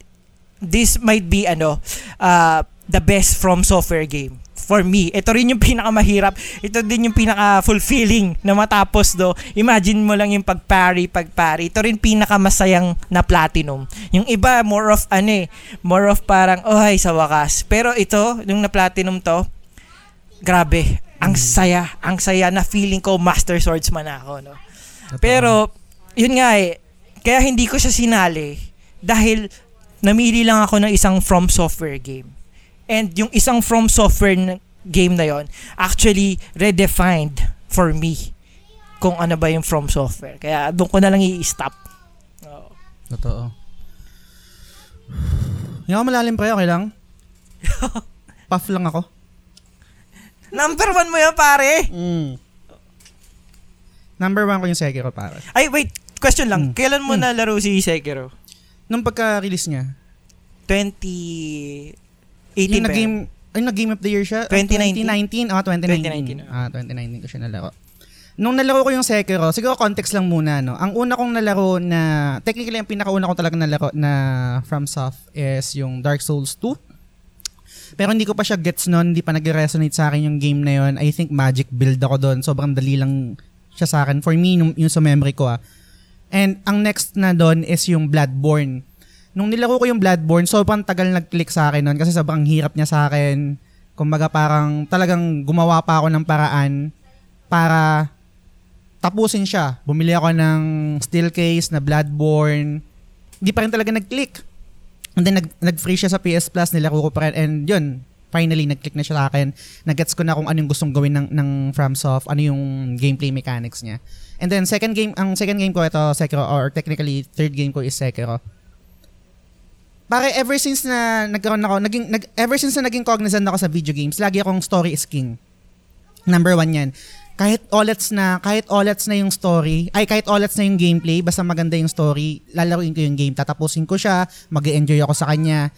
this might be ano, uh, the best from software game for me. Ito rin yung pinakamahirap. Ito din yung pinaka-fulfilling na matapos do. Imagine mo lang yung pag-parry, pag-parry. Ito rin pinakamasayang na platinum. Yung iba, more of ano eh, more of parang, oh ay, sa wakas. Pero ito, yung na platinum to, grabe. Ang saya, ang saya na feeling ko master swordsman ako, no? Pero, yun nga eh, kaya hindi ko siya sinali dahil namili lang ako ng isang From Software game. And yung isang From Software na game na yon actually redefined for me kung ano ba yung From Software. Kaya doon ko na lang i-stop. Oo. Totoo. Hindi ako malalim pre, okay lang? Puff lang ako. Number one mo yan, pare! Mm. Number one ko yung Sekiro, pare. Ay, wait. Question lang. Mm. Kailan mo Mm. nalaro si Sekiro? Nung pagka-release niya, 2018 yung nag-game, yan. ay, nag-game of the year siya? 2019? 2019? Ah, 2019. 2019, Ah, 2019 ko siya nalaro. Nung nalaro ko yung Sekiro, siguro context lang muna, no? Ang una kong nalaro na, technically, ang pinakauna kong talaga nalaro na FromSoft is yung Dark Souls 2. Pero hindi ko pa siya gets noon, hindi pa nag-resonate sa akin yung game na yon. I think magic build ako doon. Sobrang dali lang siya sa akin. For me, nung, yung sa memory ko ah. And ang next na doon is yung Bloodborne. Nung nilaro ko yung Bloodborne, sobrang tagal nag-click sa akin noon kasi sobrang hirap niya sa akin. Kumbaga parang talagang gumawa pa ako ng paraan para tapusin siya. Bumili ako ng steel case na Bloodborne. Hindi pa rin talaga nag-click. And then nag, nag-free siya sa PS Plus, nilaro ko pa rin. And yun, finally nag-click na siya sa akin. Nag-gets ko na kung ano yung gustong gawin ng, ng FromSoft, ano yung gameplay mechanics niya. And then second game, ang second game ko ito, Sekiro, or technically third game ko is Sekiro. Pare, ever since na nagkaroon ako, naging, nag, ever since na naging cognizant ako sa video games, lagi akong story is king. Number one yan. Kahit olets na, kahit olets na yung story, ay kahit olets na yung gameplay, basta maganda yung story, lalaruin ko yung game, tatapusin ko siya, mag enjoy ako sa kanya,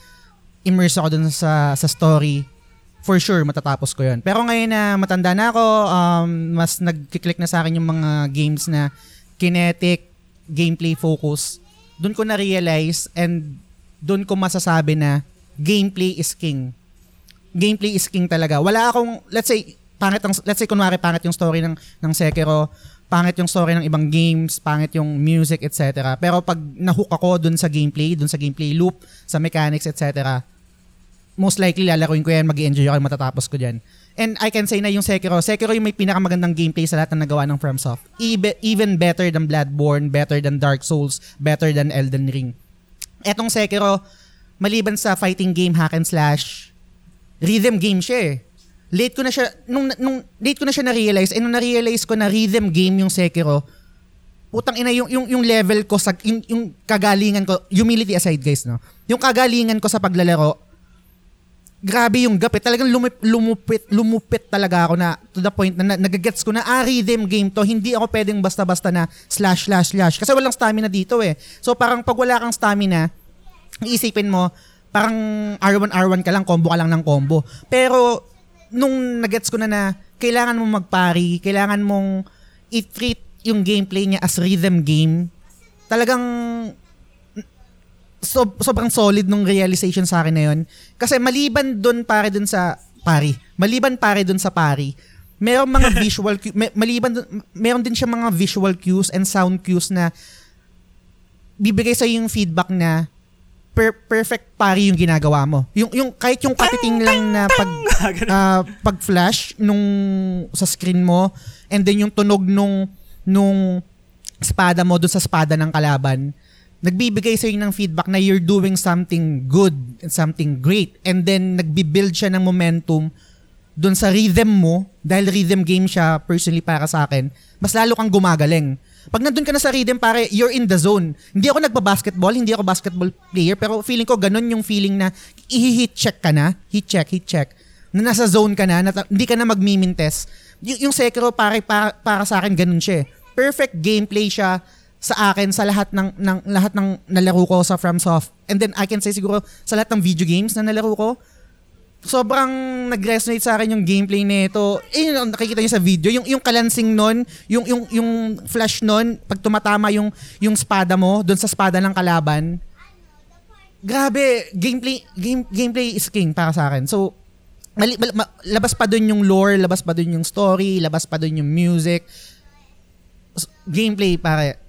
immerse ako dun sa, sa story, for sure matatapos ko yun. Pero ngayon na matanda na ako, um, mas nag-click na sa akin yung mga games na kinetic, gameplay focus, dun ko na-realize and dun ko masasabi na gameplay is king. Gameplay is king talaga. Wala akong, let's say, pangit ang, let's say kunwari pangit yung story ng, ng Sekiro, pangit yung story ng ibang games, pangit yung music, etc. Pero pag nahook ako dun sa gameplay, dun sa gameplay loop, sa mechanics, etc., most likely lalaruin ko yan, mag enjoy ako, matatapos ko dyan. And I can say na yung Sekiro, Sekiro yung may pinakamagandang gameplay sa lahat ng nagawa ng FromSoft. Even better than Bloodborne, better than Dark Souls, better than Elden Ring. Etong Sekiro, maliban sa fighting game, hack and slash, rhythm game siya eh. Late ko na siya, nung, nung late ko na siya na-realize, and nung na-realize ko na rhythm game yung Sekiro, putang ina yung yung yung level ko sa yung, yung kagalingan ko humility aside guys no yung kagalingan ko sa paglalaro grabe yung gap. Talagang lumip, lumupit, lumupit talaga ako na to the point na, na nagagets ko na ah, rhythm game to. Hindi ako pwedeng basta-basta na slash, slash, slash. Kasi walang stamina dito eh. So parang pag wala kang stamina, iisipin mo, parang R1, R1 ka lang, combo ka lang ng combo. Pero nung nagets ko na na kailangan mong magpari, kailangan mong i-treat yung gameplay niya as rhythm game, talagang so, sobrang solid nung realization sa akin na yun. Kasi maliban dun pare dun sa pari, maliban pare dun sa pari, merong mga visual cu- may, maliban dun, meron din siya mga visual cues and sound cues na bibigay sa yung feedback na per- perfect pari yung ginagawa mo. Yung yung kahit yung katiting lang na pag ah, pag flash nung sa screen mo and then yung tunog nung nung espada mo doon sa espada ng kalaban nagbibigay sa ng feedback na you're doing something good and something great and then nagbi-build siya ng momentum doon sa rhythm mo dahil rhythm game siya personally para sa akin mas lalo kang gumagaling pag nandun ka na sa rhythm pare you're in the zone hindi ako nagba-basketball hindi ako basketball player pero feeling ko ganun yung feeling na i-hit check ka na hit check hit check na nasa zone ka na, na hindi ka na magmimintes. Y- yung Sekiro pare para, para sa akin ganun siya. eh. Perfect gameplay siya sa akin sa lahat ng ng lahat ng nalaro ko sa FromSoft. And then I can say siguro sa lahat ng video games na nalaro ko, sobrang nag-resonate sa akin yung gameplay nito. Eh, yun, nakikita niyo sa video, yung yung kalansing nun, yung yung yung flash nun, pag tumatama yung yung espada mo doon sa espada ng kalaban. Grabe, gameplay game gameplay is king para sa akin. So mali, mali, ma- labas pa dun yung lore, labas pa dun yung story, labas pa dun yung music. Gameplay, pare,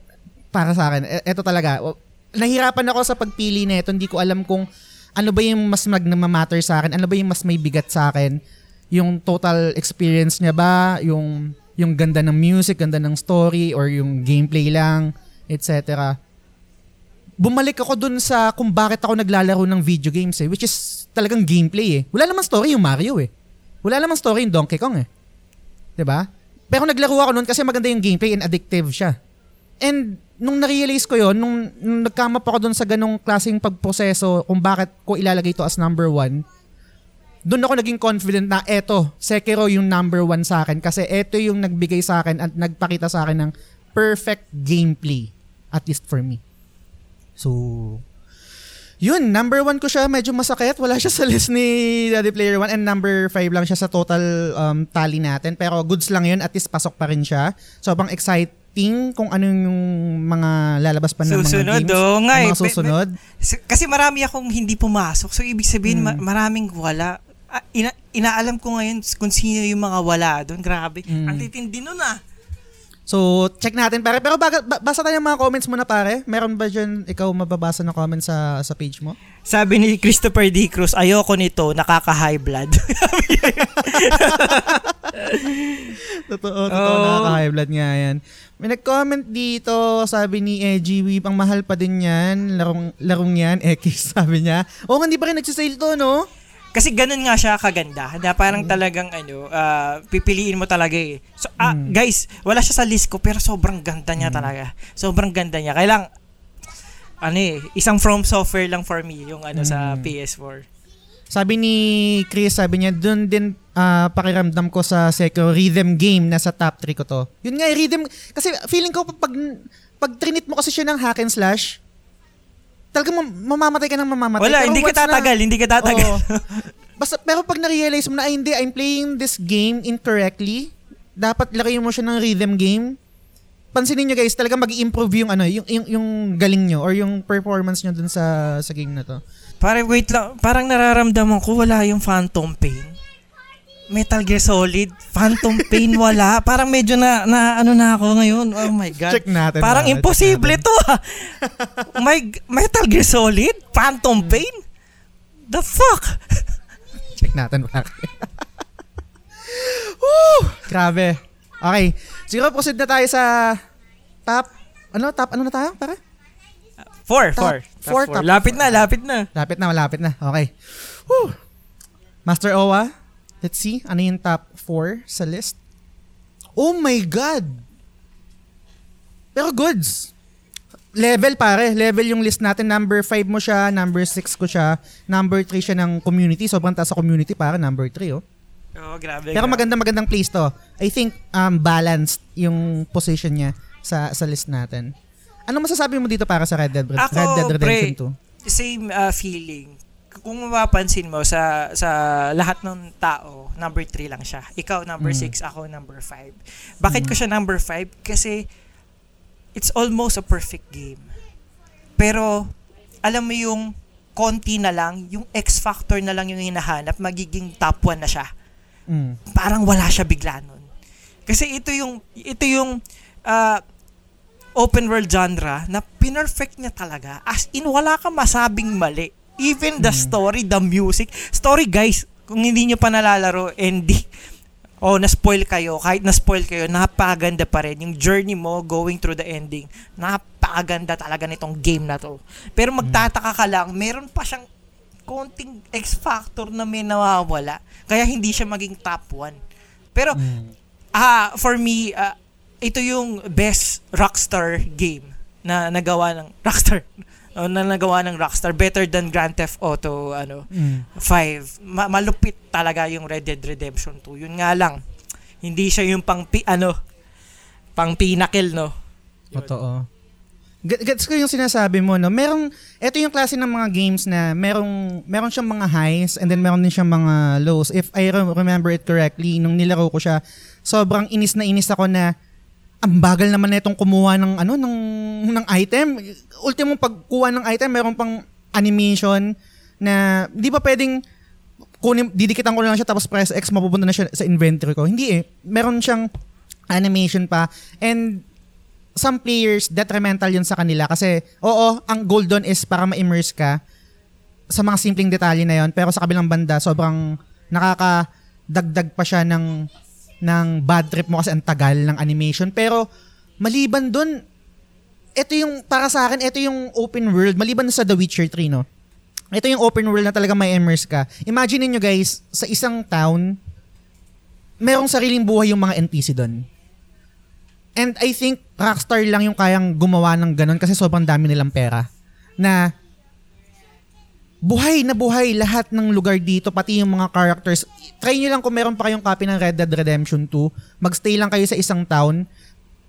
para sa akin, e- eto talaga. Nahirapan ako sa pagpili nito. Hindi ko alam kung ano ba yung mas matter sa akin, ano ba yung mas may bigat sa akin. Yung total experience niya ba, yung yung ganda ng music, ganda ng story, or yung gameplay lang, etc. Bumalik ako dun sa kung bakit ako naglalaro ng video games eh, which is talagang gameplay eh. Wala namang story yung Mario eh. Wala namang story yung Donkey Kong eh. ba? Pero naglaro ako noon kasi maganda yung gameplay and addictive siya. And nung na-realize ko yon nung, nung nagkamap ako doon sa ganong klaseng pagproseso kung bakit ko ilalagay to as number one, doon ako naging confident na eto, Sekiro yung number one sa akin kasi eto yung nagbigay sa akin at nagpakita sa akin ng perfect gameplay. At least for me. So, yun, number one ko siya, medyo masakit. Wala siya sa list ni Daddy Player 1 and number 5 lang siya sa total um, tally natin. Pero goods lang yun, at least pasok pa rin siya. Sobrang exciting kung ano yung mga lalabas pa ng Susunod, mga games. oh, nga eh. mga susunod. S- Kasi marami akong hindi pumasok. So, ibig sabihin, Mm. ma- maraming wala. Ah, ina- inaalam ko ngayon kung sino yung mga wala doon. Grabe. Mm. Ang titindi nun ah. So, check natin pare. Pero baga, ba- basa tayo ng mga comments muna pare. Meron ba dyan ikaw mababasa na comments sa sa page mo? Sabi ni Christopher D. Cruz, ayoko nito, nakaka-high blood. Totoo, totoo. Oo. Nakaka-high blood nga yan. May nag-comment dito, sabi ni Edgy Weep, ang mahal pa din yan. Larong, larong yan, X, sabi niya. Oo, hindi pa rin nagsisale to, no? Kasi ganun nga siya kaganda. Na parang Mm. talagang ano, ah, pipiliin mo talaga eh. So, ah, Mm. guys, wala siya sa list ko pero sobrang ganda niya talaga. Sobrang ganda niya. Kailang ano eh, isang from software lang for me yung ano sa Mm. PS4. Sabi ni Chris, sabi niya, dun din ah, pakiramdam ko sa Sekiro rhythm game na sa top 3 ko to. Yun nga, eh, rhythm, kasi feeling ko pag, pag trinit mo kasi siya ng hack and slash, talagang mam- mamamatay ka ng mamamatay. Wala, Pero hindi ka once na- tatagal, hindi ka tatagal. Oo. Basta, pero pag na-realize mo na, ay hindi, I'm playing this game incorrectly, dapat lagay mo siya ng rhythm game, pansinin nyo guys, talagang mag improve yung ano, yung, yung, yung galing nyo or yung performance nyo dun sa, sa game na to. Parang wait lang, parang nararamdaman ko wala yung Phantom Pain. Metal Gear Solid, Phantom Pain wala. Parang medyo na, na ano na ako ngayon. Oh my God. Check natin. Parang ah, imposible check to ah. My, Metal Gear Solid? Phantom Pain? The fuck? natin. Check natin. pare. Woo! Grabe. Okay. Siguro proceed na tayo sa top, ano, top, ano na tayo? Para? Four, Top four. four, Top top Lapit four. na, lapit na. Lapit na, malapit na. Okay. Woo! Master Owa, let's see. Ano yung top 4 sa list? Oh my God! Pero goods. Level pare, level yung list natin. Number 5 mo siya, number 6 ko siya, number 3 siya ng community. Sobrang taas sa community para number 3 oh. Oh, grabe. Pero maganda magandang place to. I think um balanced yung position niya sa sa list natin. Ano masasabi mo dito para sa Red Dead, Ako, Red Dead Redemption pre, same uh, feeling. Kung mapapansin mo sa sa lahat ng tao, number 3 lang siya. Ikaw number Mm. 6, ako number 5. Bakit Mm. ko siya number 5? Kasi it's almost a perfect game. Pero alam mo yung konti na lang, yung X factor na lang yung hinahanap, magiging top 1 na siya 2? Mm. parang wala siya bigla nun. Kasi ito yung ito yung ah, open world genre na pinerfect niya talaga. As in wala ka masabing mali. Even the Mm. story, the music. Story guys, kung hindi nyo pa nalalaro, hindi o na-spoil kayo, kahit na-spoil kayo, napakaganda pa rin. Yung journey mo going through the ending, napakaganda talaga nitong game na to. Pero magtataka ka lang, meron pa siyang konting X factor na may nawawala. Kaya hindi siya maging top 1. Pero Mm. ah for me, ah, ito yung best Rockstar game na nagawa ng Rockstar o, na nagawa ng Rockstar better than Grand Theft Auto ano Mm. 5. Ma- malupit talaga yung Red Dead Redemption 2. Yun nga lang. Hindi siya yung pang pi- ano pang pinakil no. Yun. Totoo. Gets ko yung sinasabi mo, no? Merong, ito yung klase ng mga games na merong, meron siyang mga highs and then meron din siyang mga lows. If I re- remember it correctly, nung nilaro ko siya, sobrang inis na inis ako na ang bagal naman na itong kumuha ng ano ng ng item. Ultimo pagkuha ng item, meron pang animation na di ba pwedeng kunin, didikitan ko lang siya tapos press X, mapupunta na siya sa inventory ko. Hindi eh. Meron siyang animation pa. And some players, detrimental yun sa kanila kasi, oo, ang goal doon is para ma-immerse ka sa mga simpleng detalye na yon pero sa kabilang banda, sobrang nakakadagdag pa siya ng ng bad trip mo kasi ang tagal ng animation. Pero maliban doon, ito yung, para sa akin, ito yung open world, maliban sa The Witcher 3, no? Ito yung open world na talaga may immerse ka. Imagine niyo guys, sa isang town, merong sariling buhay yung mga NPC doon. And I think Rockstar lang yung kayang gumawa ng ganun kasi sobrang dami nilang pera. Na buhay na buhay lahat ng lugar dito, pati yung mga characters. Try nyo lang kung meron pa kayong copy ng Red Dead Redemption 2, magstay lang kayo sa isang town,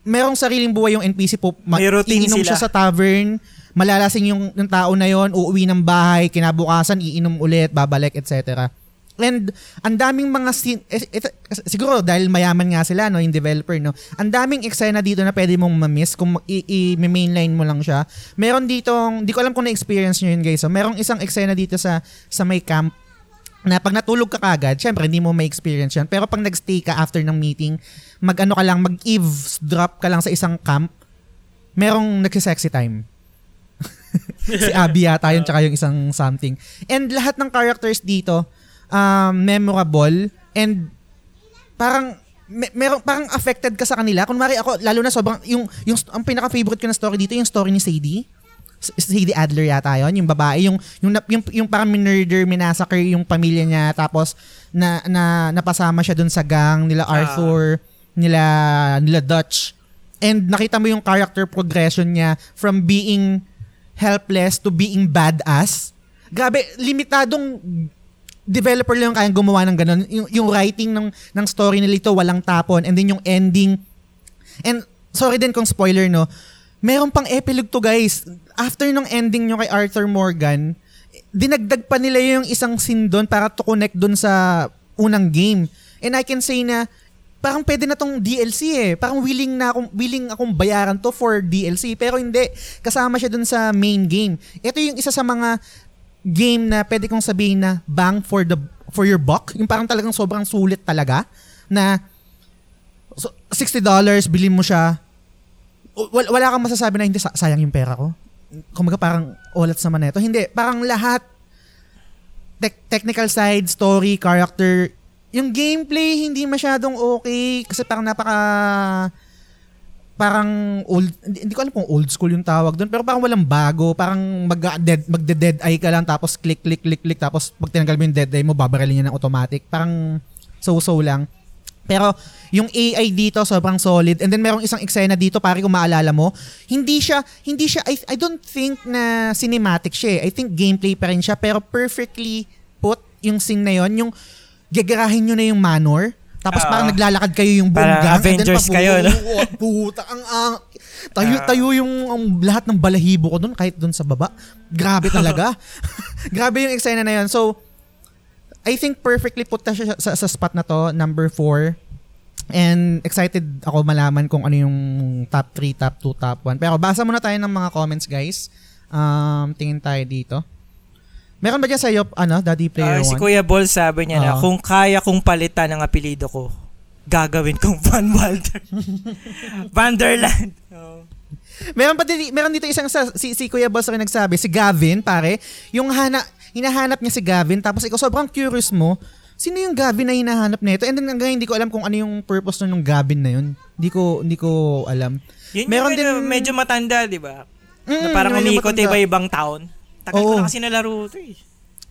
merong sariling buhay yung NPC po. Ma- May routine iinom sila. siya sa tavern, malalasing yung, yung tao na yon uuwi ng bahay, kinabukasan, iinom ulit, babalik, etc. And ang daming mga scene, eh, ito- siguro dahil mayaman nga sila, no, yung developer, no, ang daming eksena dito na pwede mong ma-miss kung i-mainline mo lang siya. Meron dito, di ko alam kung na-experience nyo yun guys, so, merong isang eksena dito sa, sa may camp na pag natulog ka kagad, syempre hindi mo ma-experience yan. Pero pag nag-stay ka after ng meeting, mag-ano ka lang, mag-eavesdrop ka lang sa isang camp, merong nagsisexy time. si Abby yata yun, tsaka yung isang something. And lahat ng characters dito, um, memorable, and parang me- merong parang affected ka sa kanila. Kunwari ako, lalo na sobrang, yung, yung, ang pinaka-favorite ko na story dito, yung story ni Sadie. Sadie Adler yata yon yung babae, yung, yung, yung, yung parang minurder, minasakar yung pamilya niya, tapos na, na, napasama siya dun sa gang nila Arthur, nila, nila Dutch. And nakita mo yung character progression niya from being helpless to being badass. Grabe, limitadong developer lang kayang gumawa ng ganun. Yung, yung writing ng, ng story nila ito, walang tapon. And then yung ending. And sorry din kung spoiler, no? Meron pang epilogue to, guys. After nung ending nyo kay Arthur Morgan, dinagdag pa nila yung isang scene doon para to connect doon sa unang game. And I can say na parang pwede na tong DLC eh. Parang willing na akong willing akong bayaran to for DLC pero hindi kasama siya dun sa main game. Ito yung isa sa mga game na pwede kong sabihin na bang for the for your buck. Yung parang talagang sobrang sulit talaga na so, $60 bilhin mo siya. Wala, wala kang masasabi na hindi sa- sayang yung pera ko. Kumaga parang olat naman na ito. Hindi, parang lahat tech- technical side, story, character, yung gameplay hindi masyadong okay kasi parang napaka parang old hindi, hindi ko alam kung old school yung tawag doon pero parang walang bago parang mag dead magde dead eye ka lang tapos click click click click tapos pag tinanggal mo yung dead eye mo babarilin niya ng automatic. Parang so-so lang. Pero yung AI dito sobrang solid. And then merong isang eksena dito pare kung maalala mo hindi siya hindi siya I, I don't think na cinematic siya eh. I think gameplay pa rin siya pero perfectly put yung scene na yon yung gagarahin nyo na yung manor tapos Oo. parang naglalakad kayo yung buong gang Avengers pag- kayo, no? Oo, puta ang ang tayo Ah. tayo yung ang, lahat ng balahibo ko doon kahit doon sa baba grabe talaga grabe yung eksena na yon so I think perfectly put na siya sa, sa spot na to, number 4. And excited ako malaman kung ano yung top 3, top 2, top 1. Pero basa muna tayo ng mga comments, guys. Um, tingin tayo dito. Meron ba dyan sa iyo, ano, Daddy Player Ah, si 1? Kuya Ball sabi niya na, Oo. kung kaya kong palitan ang apelido ko, gagawin kong Van Walter. Vanderland. Oh. Meron pa dito, meron dito isang sa, si, si Kuya Boss rin nagsabi, si Gavin, pare, yung hana, hinahanap niya si Gavin, tapos ikaw sobrang curious mo, sino yung Gavin na hinahanap nito? And then hanggang hindi ko alam kung ano yung purpose nun ng Gavin na yun. Hindi ko, hindi ko alam. Yun Meron yung din- medyo matanda, di ba? Mm, na parang umiikot matanda. iba-ibang town. Tagal ko Oo. na kasi nalaro ito eh.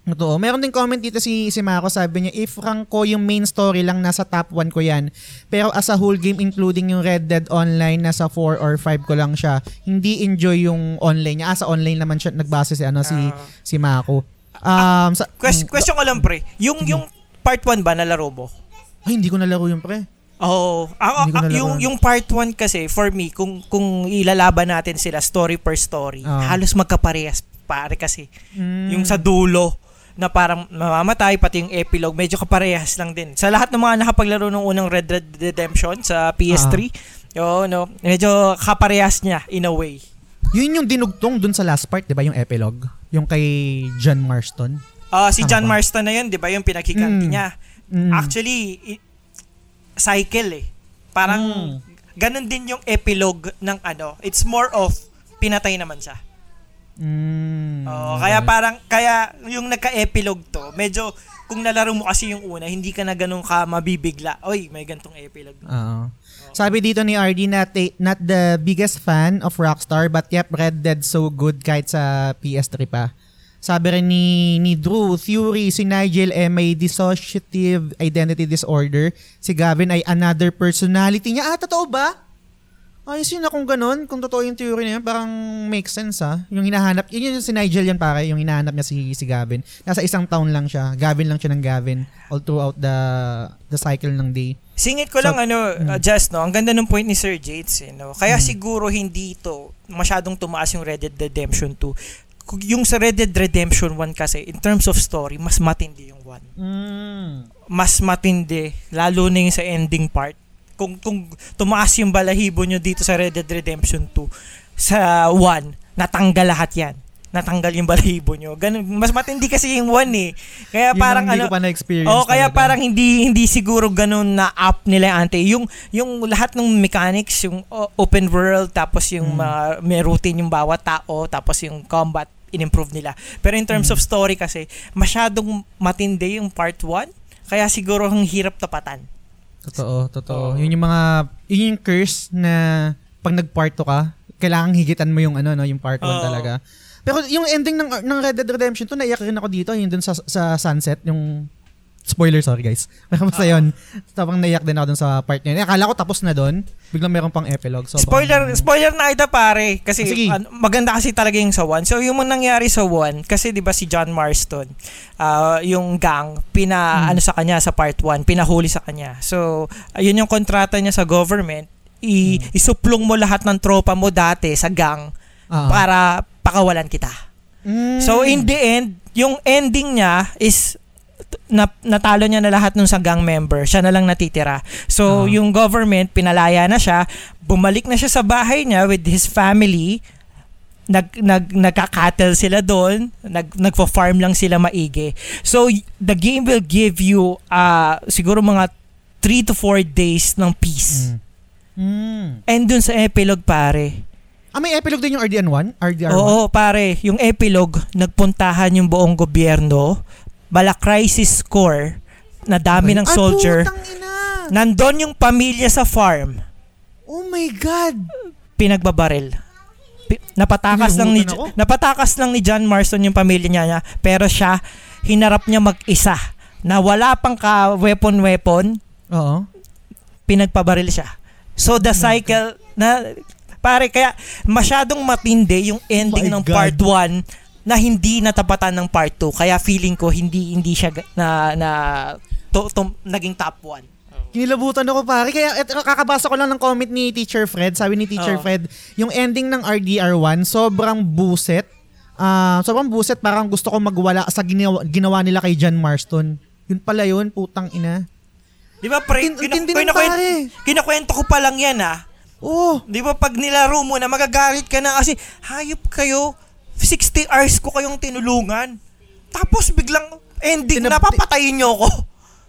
Totoo. Meron din comment dito si si Mako sabi niya if rank ko yung main story lang nasa top 1 ko yan. Pero as a whole game including yung Red Dead Online nasa 4 or 5 ko lang siya. Hindi enjoy yung online niya. Asa online naman siya nagbase si ano si Ah. si Mako. Um sa, Question, question ko lang pre, yung yung part 1 ba nalaro mo? ay hindi ko nalaro yung pre. Oo. Ah, Hindi ko ah, nalaro. yung yung part 1 kasi for me kung kung ilalaban natin sila story per story, Ah. halos magkaparehas pare kasi. Mm. Yung sa dulo na parang mamamatay pati yung epilogue medyo kaparehas lang din. Sa lahat ng mga nakapaglaro ng unang Red Dead Redemption sa PS3, yo no, medyo kaparehas niya in a way. Yun yung dinugtong dun sa last part, 'di ba, yung epilogue, yung kay John Marston. Ah, si Tama John ba? Marston na yun, di ba, yung pinaghiganti Mm. niya. Mm. Actually, i- cycle eh. Parang Mm. ganun din yung epilogue ng ano. It's more of pinatay naman siya. Mm. Oo, kaya parang kaya yung nagka-epilogue to, medyo kung nalaro mo kasi yung una, hindi ka na ganun ka mabibigla. Oy, may gantong epilogue. Oo. Sabi dito ni RD not, not the biggest fan of Rockstar but yep, Red Dead so good kahit sa PS3 pa. Sabi rin ni, ni Drew, Theory, si Nigel ay may dissociative identity disorder. Si Gavin ay another personality niya. Ah, totoo ba? Ayos yun na kung ganun. Kung totoo yung theory na yun, parang makes sense ha. Yung hinahanap, yun yung si Nigel yan pare, yung hinahanap niya si, si Gavin. Nasa isang town lang siya. Gavin lang siya ng Gavin all throughout the the cycle ng day. Singit ko So- lang ano, uh, just no, ang ganda ng point ni Sir Jates, eh, no? Kaya siguro hindi ito masyadong tumaas yung Red Dead Redemption 2. Kung- Yung sa Red Dead Redemption 1 kasi, in terms of story, mas matindi yung 1. Mm. Mas matindi, lalo na yung sa ending part. Kung, kung tumaas yung balahibo nyo dito sa Red Dead Redemption 2, sa 1, natanggal lahat yan. Natanggal yung balahibo nyo. Ganun, mas matindi kasi yung 1 eh. Kaya Yun parang ang hindi ano, ko pa na-experience. Oh, kaya talaga. parang hindi hindi siguro ganun na up nila yung ante. Yung yung lahat ng mechanics, yung o- open world tapos yung Mm. mga may routine yung bawat tao tapos yung combat in-improve nila. Pero in terms Mm. of story kasi, masyadong matindi yung part 1. Kaya siguro ang hirap tapatan. Totoo, totoo. Oo. Yun yung mga, yun yung curse na pag nag-part 2 ka, kailangan higitan mo yung ano, no, yung part 1 Oo. talaga. Pero yung ending ng ng Red Dead Redemption 2, naiyak rin ako dito, yung dun sa, sa sunset, yung spoiler, sorry guys. Pero basta yun, tapang naiyak din ako dun sa part niya. Eh, Akala ko tapos na dun, biglang meron pang epilogue. So, spoiler, baka- spoiler na ita pare kasi Sige. ano, maganda kasi talaga yung sa 1. So yung nangyari sa 1 kasi 'di ba si John Marston, ah, yung gang pina Hmm. ano sa kanya sa part 1, pinahuli sa kanya. So ayun yung kontrata niya sa government, i Hmm. isuplong mo lahat ng tropa mo dati sa gang Ah. para pakawalan kita. Mm. So in the end, yung ending niya is na, natalo niya na lahat nung sa gang member. Siya na lang natitira. So Ah. yung government, pinalaya na siya. Bumalik na siya sa bahay niya with his family. Nag, nag, nagka-cattle sila doon. Nag, nagpo-farm lang sila maigi. So the game will give you uh, siguro mga 3 to 4 days ng peace. Mm. Mm. And dun sa epilogue pare, Ah, may epilogue din yung RDN1? RDR1? Oo, pare, yung epilogue, nagpuntahan yung buong gobyerno, bala crisis score, na dami ng Ay, soldier, nandun yung pamilya sa farm, Oh my God! pinagbabaril. Pi- napatakas lang ni ako. napatakas lang ni John Marston yung pamilya niya, niya pero siya hinarap niya mag-isa na wala pang ka weapon weapon Oo. pinagpabaril siya so the cycle na pare kaya masyadong matindi yung ending My ng God. part 1 na hindi natapatan ng part 2 kaya feeling ko hindi hindi siya na na to, to- naging top 1 Kinilabutan ako pare. Kaya et, kakabasa ko lang ng comment ni Teacher Fred. Sabi ni Teacher Oo. Fred, yung ending ng RDR1, sobrang buset. Ah, sobrang buset. Parang gusto ko magwala sa ginawa, ginawa nila kay John Marston. Yun pala yun, putang ina. Di ba pre, kinu- pare. kinukwento ko pa lang yan ah. Oh, Di ba pag nilaro mo na magagalit ka na kasi hayop kayo, 60 hours ko kayong tinulungan. Tapos biglang ending Tinab- na papatayin nyo ako.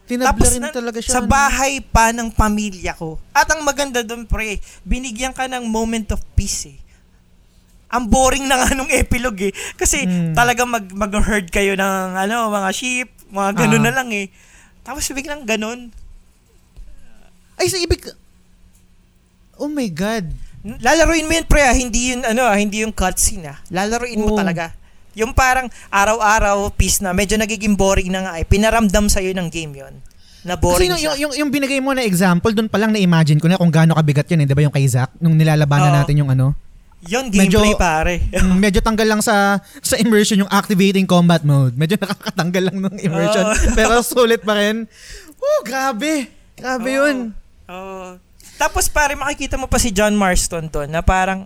tinabla Tapos rin na- talaga siya. sa no? bahay pa ng pamilya ko. At ang maganda doon, pre, binigyan ka ng moment of peace eh. Ang boring na nga nung epilogue eh. Kasi Mm. talaga mag, mag-herd kayo ng ano, mga sheep, mga ganun Ah. na lang eh. Tapos biglang ganun. Ay, sa ibig... Oh my God. Lalaruin mo yun, pre, ah. hindi yun, ano, ah, hindi yung cutscene ah. Lalaruin mo Oo. talaga. Yung parang araw-araw, peace na, medyo nagiging boring na nga eh. Pinaramdam sa'yo ng game yon Na Kasi boring yung, siya. yung, yung, yung binigay mo na example, doon pa lang na-imagine ko na kung gaano kabigat yun, eh, di ba yung kay Zack? Nung nilalabanan Oo. natin yung ano. Yun, medyo- gameplay pare. Mm, medyo tanggal lang sa sa immersion yung activating combat mode. Medyo nakakatanggal lang ng immersion. Oo. pero sulit pa rin. Oh, grabe. Grabe Oo. yun. Oo. Tapos pare makikita mo pa si John Marston doon na parang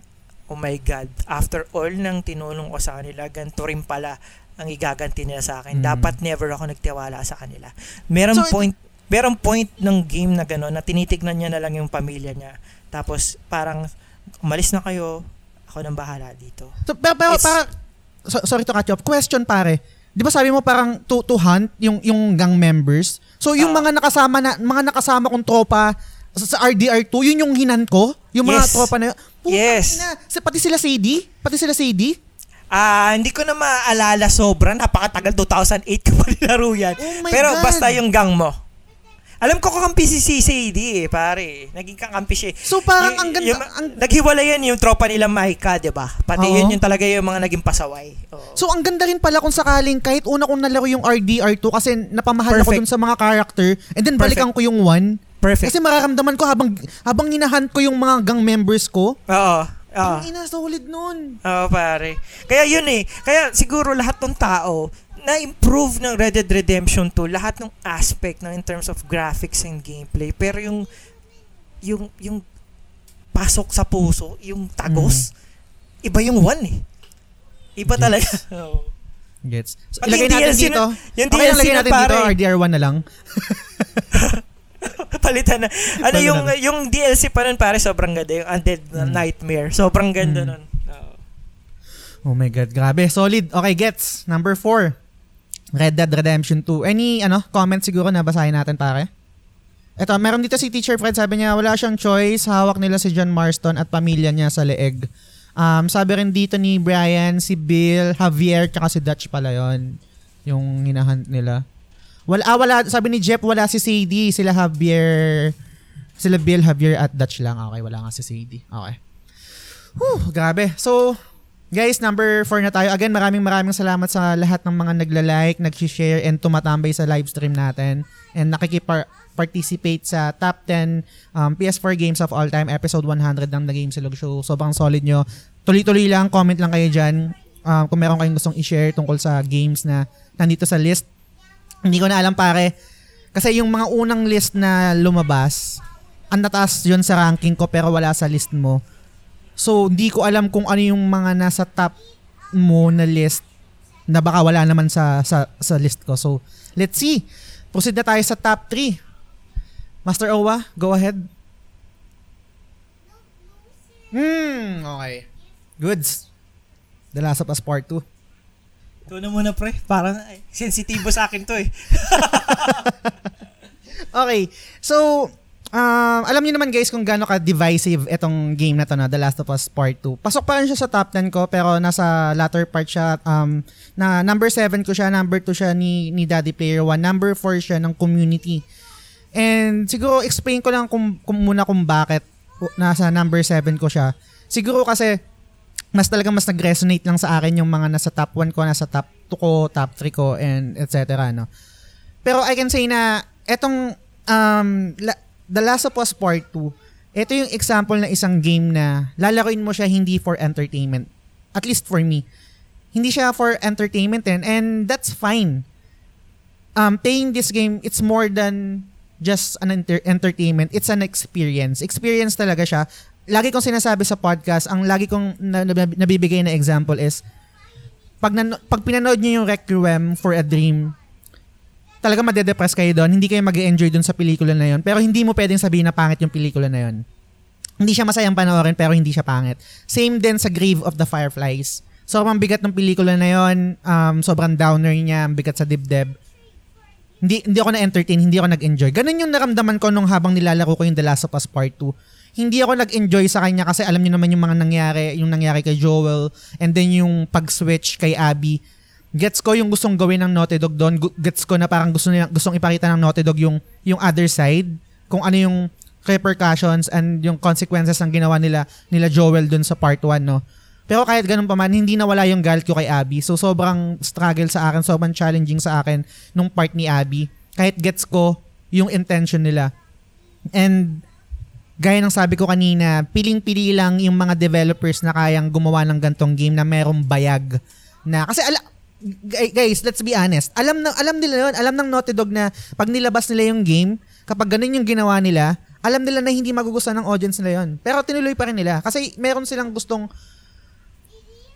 oh my god, after all ng tinulong ko sa kanila, ganito rin pala ang igaganti nila sa akin. Mm. Dapat never ako nagtiwala sa kanila. Meron So, point merong point ng game na gano'n na tinitignan niya na lang yung pamilya niya. Tapos parang umalis na kayo, ako nang bahala dito. So, pero, pero para, so- sorry to cut you off. Question pare. 'di ba sabi mo parang to, to hunt yung yung gang members. So yung Ah. mga nakasama na mga nakasama kong tropa sa, sa RDR2, yun yung hinan ko, yung mga Yes. tropa na yun. Putang Yes. sa- pati sila CD, pati sila CD. Ah, hindi ko na maalala sobra. Napakatagal 2008 ko pa nilaro yan. Oh Pero God. basta yung gang mo. Alam ko kakampi si CCD eh, pare. Naging kakampi siya. eh. So parang Y- ang ganda, yung- ang- naghiwalay yan yung tropa nila Maika, di ba? Pati Oo. yun yung talaga yung mga naging pasaway. Oo. So ang ganda rin pala kung sakaling kahit una kong nalaro yung RDR2 kasi napamahal ako Perfect. dun sa mga character and then balikan ko yung 1. Perfect. Kasi mararamdaman ko habang habang hinahunt ko yung mga gang members ko. Oo. Oo. Ang ina, solid nun. Oo, pare. Kaya yun eh. Kaya siguro lahat ng tao na-improve ng Red Dead Redemption 2 lahat ng aspect ng in terms of graphics and gameplay. Pero yung yung yung pasok sa puso, yung tagos, iba yung one eh. Iba Yes. talaga. Gets. So, Pag ilagay natin DLC dito. na- yung okay, DLC ilagay na natin dito, pare. RDR1 na lang. Palitan na. Ano Palitan yung na. yung DLC pa nun pare sobrang ganda yung Undead Mm. Nightmare. Sobrang ganda Mm. nun. Oo. Oh my God, grabe. Solid. Okay, gets. Number 4. Red Dead Redemption 2. Any, ano, comment siguro na basahin natin, pare? Ito, meron dito si Teacher Fred, sabi niya, wala siyang choice, hawak nila si John Marston at pamilya niya sa leeg. Um, sabi rin dito ni Brian, si Bill, Javier, tsaka si Dutch pala yon yung hinahunt nila. Wala, ah, wala, sabi ni Jeff, wala si Sadie, sila Javier, sila Bill, Javier at Dutch lang. Okay, wala nga si Sadie. Okay. Whew, grabe. So, guys, number 4 na tayo. Again, maraming maraming salamat sa lahat ng mga nagla-like, nag-share, and tumatambay sa live stream natin. And nakikipar-participate sa top 10 um, PS4 games of all time, episode 100 ng The Game Silog Show. Sobrang solid nyo. Tuloy-tuloy lang, comment lang kayo dyan. Um, kung meron kayong gustong i-share tungkol sa games na nandito sa list. Hindi ko na alam pare. Kasi yung mga unang list na lumabas, ang nataas yun sa ranking ko pero wala sa list mo. So, hindi ko alam kung ano yung mga nasa top mo na list na baka wala naman sa sa, sa list ko. So, let's see. Proceed na tayo sa top 3. Master Owa, go ahead. Hmm, okay. Goods. The Last of Us Part 2. Ito na muna pre. Parang ay, sensitibo sa akin to eh. Okay. So, um, alam niyo naman guys kung gaano ka-divisive itong game na to na The Last of Us Part 2. Pasok pa rin siya sa top 10 ko pero nasa latter part siya. Um, na number 7 ko siya, number 2 siya ni, ni Daddy Player 1, number 4 siya ng community. And siguro explain ko lang kung, kung muna kung bakit nasa number 7 ko siya. Siguro kasi mas talaga mas nag-resonate lang sa akin yung mga nasa top 1 ko, nasa top 2 ko, top 3 ko, and etc. No? Pero I can say na etong um, la- The Last of Us Part 2, ito yung example na isang game na lalaroin mo siya hindi for entertainment. At least for me. Hindi siya for entertainment din, and that's fine. Um, playing this game, it's more than just an enter- entertainment. It's an experience. Experience talaga siya. Lagi kong sinasabi sa podcast, ang lagi kong na- nab- nabibigay na example is, pag, nan- pag pinanood niyo yung Requiem for a Dream, talaga madedepress kayo doon. Hindi kayo mag enjoy doon sa pelikula na yon. Pero hindi mo pwedeng sabihin na pangit yung pelikula na yon. Hindi siya masayang panoorin pero hindi siya pangit. Same din sa Grave of the Fireflies. Sobrang bigat ng pelikula na yon. Um, sobrang downer niya. Ang bigat sa dibdib. Hindi, hindi ako na-entertain, hindi ako nag-enjoy. Ganun yung naramdaman ko nung habang nilalaro ko yung The Last of Us Part 2. Hindi ako nag-enjoy sa kanya kasi alam niyo naman yung mga nangyari, yung nangyari kay Joel, and then yung pag-switch kay Abby gets ko yung gustong gawin ng Naughty Dog doon. Gets ko na parang gusto nila, gustong ipakita ng Naughty Dog yung, yung other side. Kung ano yung repercussions and yung consequences ng ginawa nila nila Joel doon sa part 1, no? Pero kahit ganun pa man, hindi nawala yung galit ko kay Abby. So sobrang struggle sa akin, sobrang challenging sa akin nung part ni Abby. Kahit gets ko yung intention nila. And gaya ng sabi ko kanina, piling-pili lang yung mga developers na kayang gumawa ng gantong game na merong bayag na kasi ala, Gu- guys, let's be honest. Alam na alam nila 'yon, alam ng Naughty Dog na pag nilabas nila yung game, kapag ganun yung ginawa nila, alam nila na hindi magugustuhan ng audience nila 'yon. Pero tinuloy pa rin nila kasi meron silang gustong